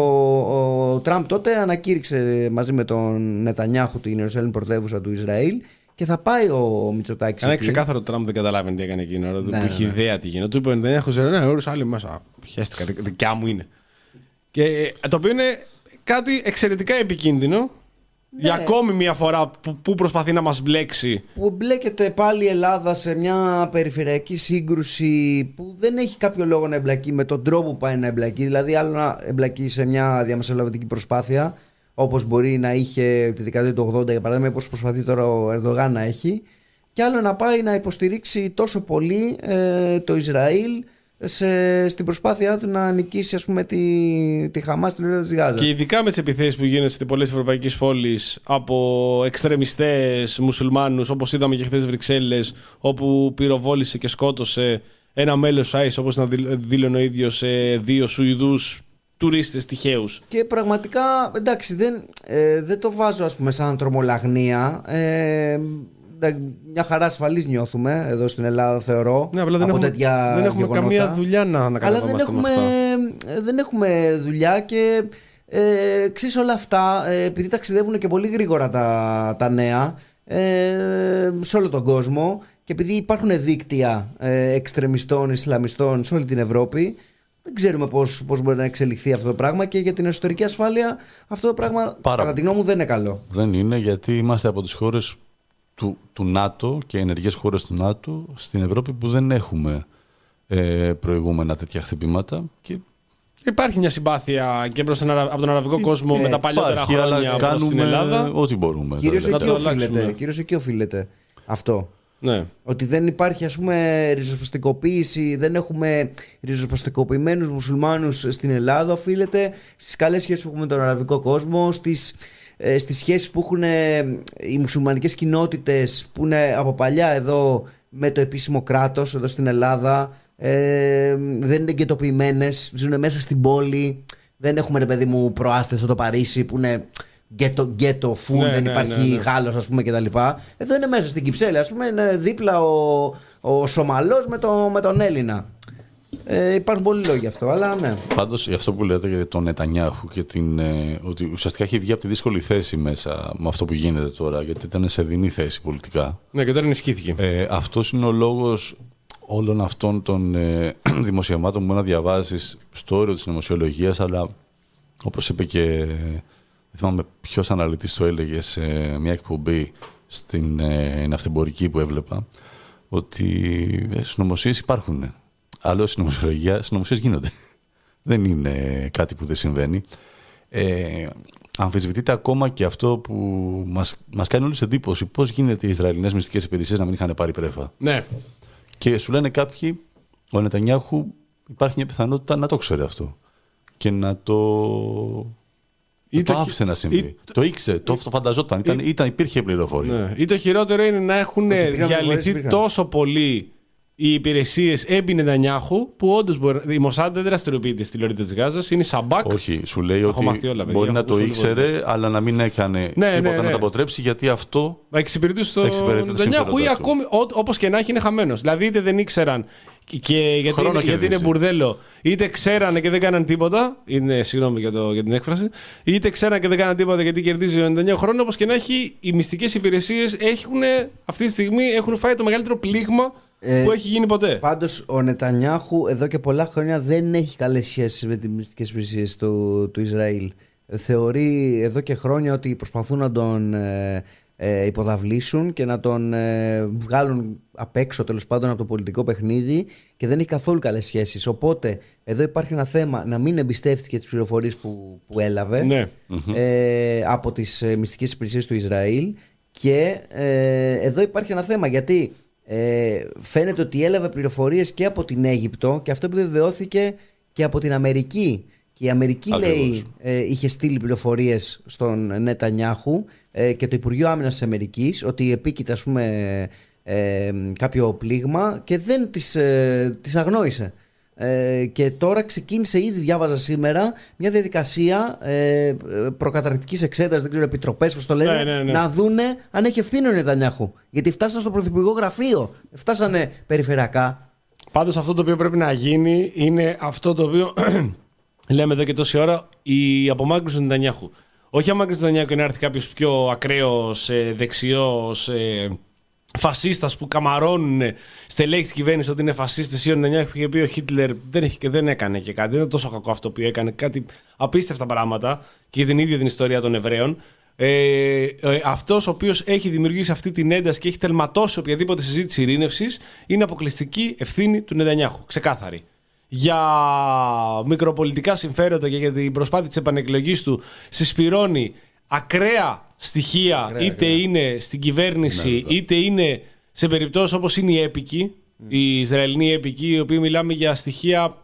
ο Τραμπ τότε ανακήρυξε μαζί με τον Νετανιάχου την Ιερουσαλήμ πρωτεύουσα του Ισραήλ και θα πάει ο Μητσοτάκης. Ένα ξεκάθαρο ότι ο Τραμπ δεν καταλάβαινε τι έκανε εκείνη. ώρα. Ναι, Του ναι, είχε ναι. ιδέα τι γίνεται. Του είπε δεν έχω ζερό. Ναι, Ιερουσαλήμ μέσα. Χαίστηκα. δι- Δικιά μου είναι. Και ε, το οποίο είναι κάτι εξαιρετικά επικίνδυνο. Για ακόμη μια φορά που, που προσπαθεί να μας μπλέξει που μπλέκεται πάλι η Ελλάδα σε μια περιφερειακή σύγκρουση που δεν έχει κάποιο λόγο να εμπλακεί με τον τρόπο που πάει να εμπλακεί. Δηλαδή, άλλο να εμπλακεί σε μια διαμεσολαβητική προσπάθεια, όπως μπορεί να είχε τη δεκαετία του 80 για παράδειγμα, όπως προσπαθεί τώρα ο Ερντογάν να έχει, και άλλο να πάει να υποστηρίξει τόσο πολύ ε, το Ισραήλ σε, στην προσπάθειά του να νικήσει ας πούμε, τη, τη Χαμάς στην Ελλάδα της Γάζας. Και ειδικά με τις επιθέσεις που γίνονται σε πολλές ευρωπαϊκές πόλεις από εξτρεμιστές μουσουλμάνους, όπως είδαμε και χθες Βρυξέλλες, όπου πυροβόλησε και σκότωσε ένα μέλος του ΆΙΣ, όπως να δηλ- δήλωνε ο ίδιος δύο Σουηδούς τουρίστες τυχαίους. Και πραγματικά, εντάξει, δεν, ε, δεν το βάζω ας πούμε σαν τρομολαγνία. Ε, εντάξει, μια χαρά ασφαλής νιώθουμε εδώ στην Ελλάδα θεωρώ Ναι, απλά δεν από έχουμε, τέτοια δεν έχουμε γεγονότα. καμία δουλειά να, να Αλλά δεν καταλαβαίνουμε έχουμε, αυτά. ε, δεν έχουμε δουλειά και ε, ξέρεις όλα αυτά ε, επειδή ταξιδεύουν και πολύ γρήγορα τα, τα νέα ε, σε όλο τον κόσμο και επειδή υπάρχουν δίκτυα ε, εξτρεμιστών, Ισλαμιστών σε όλη την Ευρώπη δεν ξέρουμε πώς, πώς μπορεί να εξελιχθεί αυτό το πράγμα και για την εσωτερική ασφάλεια αυτό το πράγμα Πάρα κατά τη γνώμη μου δεν είναι καλό. Δεν είναι γιατί είμαστε από τις χώρες του, του ΝΑΤΟ και ενεργές χώρες του ΝΑΤΟ στην Ευρώπη που δεν έχουμε ε, προηγούμενα τέτοια χτυπήματα και Υπάρχει μια συμπάθεια και προς τον, Αρα- από τον αραβικό κόσμο με τα παλιότερα υπάρχει, χρόνια αλλά προς την κάνουμε Ελλάδα. ό,τι μπορούμε. Κυρίως δηλαδή. Να εκεί, το αλλάξουμε. οφείλεται, κυρίως εκεί οφείλεται αυτό. Ναι. Ότι δεν υπάρχει ας πούμε ριζοσπαστικοποίηση, δεν έχουμε ριζοσπαστικοποιημένους μουσουλμάνους στην Ελλάδα οφείλεται στις καλές σχέσεις που έχουμε με τον αραβικό κόσμο, στις, ε, στις σχέσεις που έχουν ε, οι μουσουλμανικές κοινότητες που είναι από παλιά εδώ με το επίσημο κράτος εδώ στην Ελλάδα ε, δεν είναι εγκαιτοποιημένες, ζουν μέσα στην πόλη δεν έχουμε ρε παιδί μου προάστες στο Παρίσι που είναι γκέτο, γκέτο full, Ναι, δεν ναι, υπάρχει ναι, ναι. Γάλλος ας πούμε κτλ. Εδώ είναι μέσα στην Κυψέλη ας πούμε είναι δίπλα ο, ο Σομαλός με, το, με τον Έλληνα. Ε, υπάρχουν πολλοί λόγοι γι' αυτό, αλλά ναι. Πάντως, για αυτό που λέτε για τον Νετανιάχου και την, ε, ότι ουσιαστικά έχει βγει από τη δύσκολη θέση μέσα με αυτό που γίνεται τώρα, γιατί ήταν σε δινή θέση πολιτικά. ναι, και τώρα ενισχύθηκε. Ε, Αυτός είναι ο λόγος όλων αυτών των ε, <clears throat> δημοσιευμάτων που μπορεί να διαβάζει στο όριο της νομοσιολογία, αλλά όπως είπε και. Δεν θυμάμαι ποιος αναλυτής το έλεγε σε μια εκπομπή στην ε, ναυτεμπορική που έβλεπα, ότι ε, συνωμοσίε υπάρχουν. Αλλά στην νομοσιολογία συνωμοσίε γίνονται. Δεν είναι κάτι που δεν συμβαίνει. Ε, αμφισβητείται ακόμα και αυτό που μας, μας κάνει όλους εντύπωση. Πώς γίνεται οι Ισραηλινές μυστικές υπηρεσίες να μην είχαν πάρει πρέφα; Ναι. Και σου λένε κάποιοι, ο Νετανιάχου υπάρχει μια πιθανότητα να το ξέρει αυτό. Και να το. Ή να το, το χει- άφησε να συμβεί. ή- Το ήξερε, το, το φανταζόταν. Ήταν, ήταν, υπήρχε πληροφορία. Ναι. Ή το χειρότερο είναι να έχουν Ότι πήγαν διαλυθεί πληροφορίες, πήγαν. τόσο πολύ οι υπηρεσίες επί Νετανιάχου, που όντως η Μοσάντ δεν δραστηριοποιείται στη λωρίδα της Γάζας, είναι σαμπάκ. Όχι, σου λέει Έχω μάθει ότι όλα, παιδιά, μπορεί έχω να το ακούσει όλες τις ήξερε, αλλά να μην έκανε Ναι, τίποτα ναι, ναι. να τα αποτρέψει, γιατί αυτό Να εξυπηρετήσει το Εξυπηρετεί τα Νετανιάχου ή συμφέροντά του. ακόμη όπως και να έχει είναι χαμένος. Δηλαδή είτε δεν ήξεραν και- και γιατί, Χρόνο είναι, γιατί είναι κερδίζει. μπουρδέλο, είτε ξέρανε και δεν κάναν τίποτα. Είναι, συγγνώμη για, το, για την έκφραση. Είτε ξέραν και δεν κάναν τίποτα γιατί κερδίζει ο Νετανιάχου χρόνο. Όπως και να έχει, οι μυστικές υπηρεσίες έχουν αυτή τη στιγμή έχουν φάει το μεγαλύτερο πλήγμα Ε, που έχει γίνει ποτέ. Πάντως ο Νετανιάχου εδώ και πολλά χρόνια δεν έχει καλές σχέσεις με τις μυστικές υπηρεσίε του, του Ισραήλ. Ε, Θεωρεί εδώ και χρόνια ότι προσπαθούν να τον ε, ε, υποδαβλήσουν και να τον ε, βγάλουν απ' έξω τέλος πάντων από το πολιτικό παιχνίδι και δεν έχει καθόλου καλές σχέσεις. Οπότε εδώ υπάρχει ένα θέμα να μην εμπιστεύτηκε τις πληροφορίες που, που έλαβε Ναι. ε, από τις ε, μυστικές υπηρεσίες του Ισραήλ και ε, εδώ υπάρχει ένα θέμα γιατί ε, φαίνεται ότι έλαβε πληροφορίες και από την Αίγυπτο και αυτό επιβεβαιώθηκε και από την Αμερική και η Αμερική Ακριβώς. λέει ε, είχε στείλει πληροφορίες στον Νετανιάχου ε, και το Υπουργείο Άμυνας της Αμερικής ότι επίκειται ας πούμε ε, κάποιο πλήγμα και δεν τις, ε, τις αγνόησε. Ε, και τώρα ξεκίνησε ήδη, διάβαζα σήμερα, μια διαδικασία ε, προκαταρκτικής εξέτασης, δεν ξέρω, επιτροπές, πώς το λένε, Ναι, ναι, ναι. να δούνε αν έχει ευθύνη ο Νετανιάχου. Γιατί φτάσαν στο πρωθυπουργικό γραφείο, φτάσανε περιφερειακά. Πάντως αυτό το οποίο πρέπει να γίνει είναι αυτό το οποίο <clears throat> λέμε εδώ και τόση ώρα, η απομάκρυνση του Νετανιάχου. Όχι η απομάκρυνση του Νετανιάχου και να έρθει κάποιος πιο ακραίο, δεξιό, φασίστας που καμαρώνουν στελέχη της κυβέρνησης ότι είναι φασίστες ή ο Νετανιάχου είχε πει ο Χίτλερ δεν, έχει, και δεν έκανε και κάτι. Δεν είναι τόσο κακό αυτό που έκανε. Κάτι απίστευτα πράγματα και για την ίδια την ιστορία των Εβραίων. Ε, ε, αυτός ο οποίος έχει δημιουργήσει αυτή την ένταση και έχει τελματώσει οποιαδήποτε συζήτηση ειρήνευσης είναι αποκλειστική ευθύνη του Νετανιάχου. Ξεκάθαρη. Για μικροπολιτικά συμφέροντα και για την προσπάθεια της επανεκλογής του συσπηρώνει ακραία στοιχεία, είτε είναι στην κυβέρνηση, είτε είναι σε περιπτώσεις όπως είναι οι έπικοι, οι Ισραηλινοί έπικοι, οι οποίοι μιλάμε για στοιχεία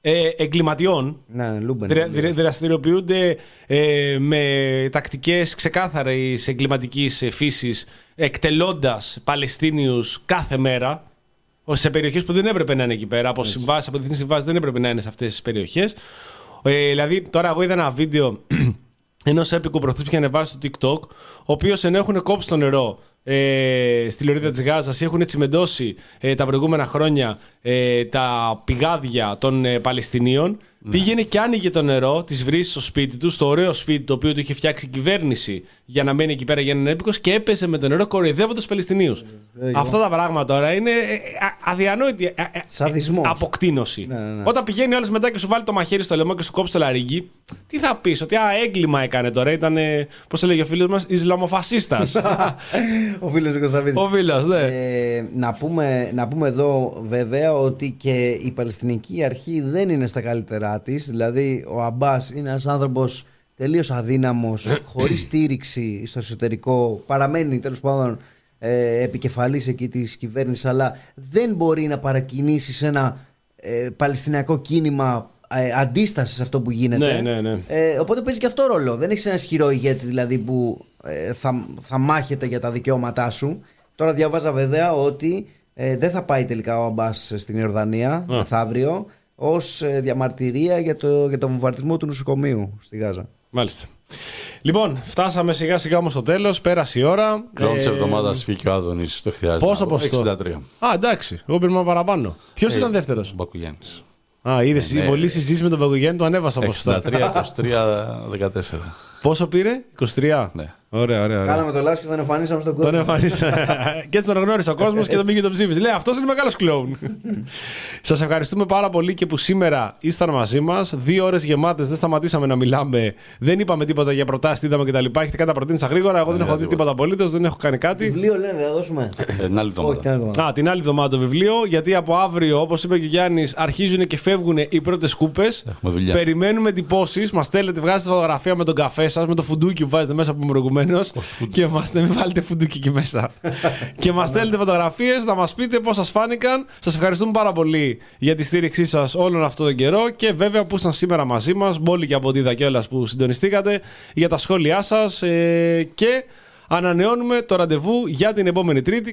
ε, εγκληματιών, Ναι, Λούμπεν. Δρα- δρα- δραστηριοποιούνται ε, με τακτικές ξεκάθαρης εγκληματικής ε, φύσης εκτελώντας Παλαιστίνιους κάθε μέρα σε περιοχές που δεν έπρεπε να είναι εκεί πέρα από συμβάσεις, από διεθνείς συμβάσεις δεν έπρεπε να είναι σε αυτές τις περιοχές. Ε, δηλαδή τώρα εγώ είδα ένα βίντεο ενός έποικου προθήκη που είχε ανεβάσει στο TikTok, ο οποίος ενώ έχουν κόψει το νερό ε, στη λωρίδα της Γάζας ή έχουν τσιμεντώσει ε, τα προηγούμενα χρόνια ε, τα πηγάδια των ε, Παλαιστινίων, πήγαινε και άνοιγε το νερό, τη βρύση στο σπίτι του, στο ωραίο σπίτι το οποίο του είχε φτιάξει η κυβέρνηση για να μένει εκεί πέρα για να είναι έπικος και έπεσε με το νερό κοροϊδεύοντας τους Παλαιστινίους. Αυτά τα πράγματα τώρα είναι ε, α- αδιανόητη ε, ε, Σαδισμός. αποκτήνωση. Ναι, ναι, ναι. Όταν πηγαίνει ο άλλος μετά και σου βάλει το μαχαίρι στο λαιμό και σου κόψει το λαρίγκι, τι θα πεις, Ότι α, έγκλημα έκανε τώρα. Ήταν, πώς έλεγε ο φίλος μας, Ισλαμοφασίστας. <laughs> Ο φίλος του Κωνσταντίνου. ο φίλος, ναι. Ε, να, πούμε, να πούμε εδώ βέβαια ότι και η Παλαιστινική Αρχή δεν είναι στα καλύτερά της Δηλαδή ο Αμπάς είναι ένας άνθρωπος τελείως αδύναμος <clears throat> Χωρίς στήριξη στο εσωτερικό Παραμένει τέλος πάντων ε, επικεφαλής εκεί της κυβέρνησης Αλλά δεν μπορεί να παρακινήσει σε ένα ε, Παλαιστινιακό κίνημα ε, αντίστασης σε αυτό που γίνεται Ναι, ναι, ναι. ε, οπότε παίζει και αυτό ρόλο. Δεν έχεις ένας ισχυρό ηγέτη δηλαδή που ε, θα, θα μάχεται για τα δικαιώματά σου. Τώρα διαβάζα βέβαια ότι ε, δεν θα πάει τελικά ο Αμπάς στην Ιορδανία μεθαύριο ως διαμαρτυρία για, το, για τον βομβαρδισμό του νοσοκομείου στη Γάζα. Μάλιστα. Λοιπόν, φτάσαμε σιγά σιγά όμως στο τέλος. Πέρασε η ώρα. Χρόνο της Ε, εβδομάδας βγήκε ο Άδωνης. Το χρειάζεται. Πόσο να πω. ποσοστό; 63. Α, εντάξει. Εγώ πήραμε παραπάνω. Ποιος Ε, ήταν δεύτερος; Ο Μπακουγιάννης. Α, είδες. ναι. η πολλή συζήτηση με τον Παγκογιάννη το ανέβασα ποσοστά. 63-23-14. Πόσο πήρε, 23. Ναι. Ωραία, ωραία. ωραία. Κάναμε το λάθο και τον εμφανίσαμε στον Τον κόσμο. εμφανίσα. <laughs> και έτσι τον γνώρισε ο κόσμος και τον πήγε και τον ψήφισε. Λέει αυτός είναι μεγάλος κλόουν. Σας ευχαριστούμε πάρα πολύ και που σήμερα ήσταν μαζί μας. Δύο ώρες γεμάτες, δεν σταματήσαμε να μιλάμε. Δεν είπαμε τίποτα για προτάσεις, τι είδαμε κτλ. Έχετε κάτι να προτείνει γρήγορα. Εγώ δεν έχω δει τίποτα. τίποτα απολύτως, δεν έχω κάνει κάτι. Βιβλίο λένε, δεν θα δώσουμε. Ε, Την άλλη Όχι, τι εβδομάδα. άλλο. Α, την άλλη εβδομάδα το βιβλίο, γιατί από αύριο, όπως είπε και ο Γιάννης, αρχίζουν και φεύγουν οι πρώτες κούπε. Έχουμε δουλειά. Περιμένουμε εντυπώσει. Μας στέλνετε, βγάζετε φωτογραφία με τον καφέ σα, με το φουντούκι που βάζετε μέσα από προηγουμένω. Και μας, μην βάλετε φουντούκι εκεί μέσα. <laughs> και μας στέλνετε φωτογραφίες να μας πείτε πώς σας φάνηκαν. Σας ευχαριστούμε πάρα πολύ για τη στήριξή σας όλον αυτόν τον καιρό. Και βέβαια που ήσταν σήμερα μαζί μας, Μπόλι και από τη Δακέλα που συντονιστήκατε, για τα σχόλιά σας. Ε, και ανανεώνουμε το ραντεβού για την επόμενη Τρίτη.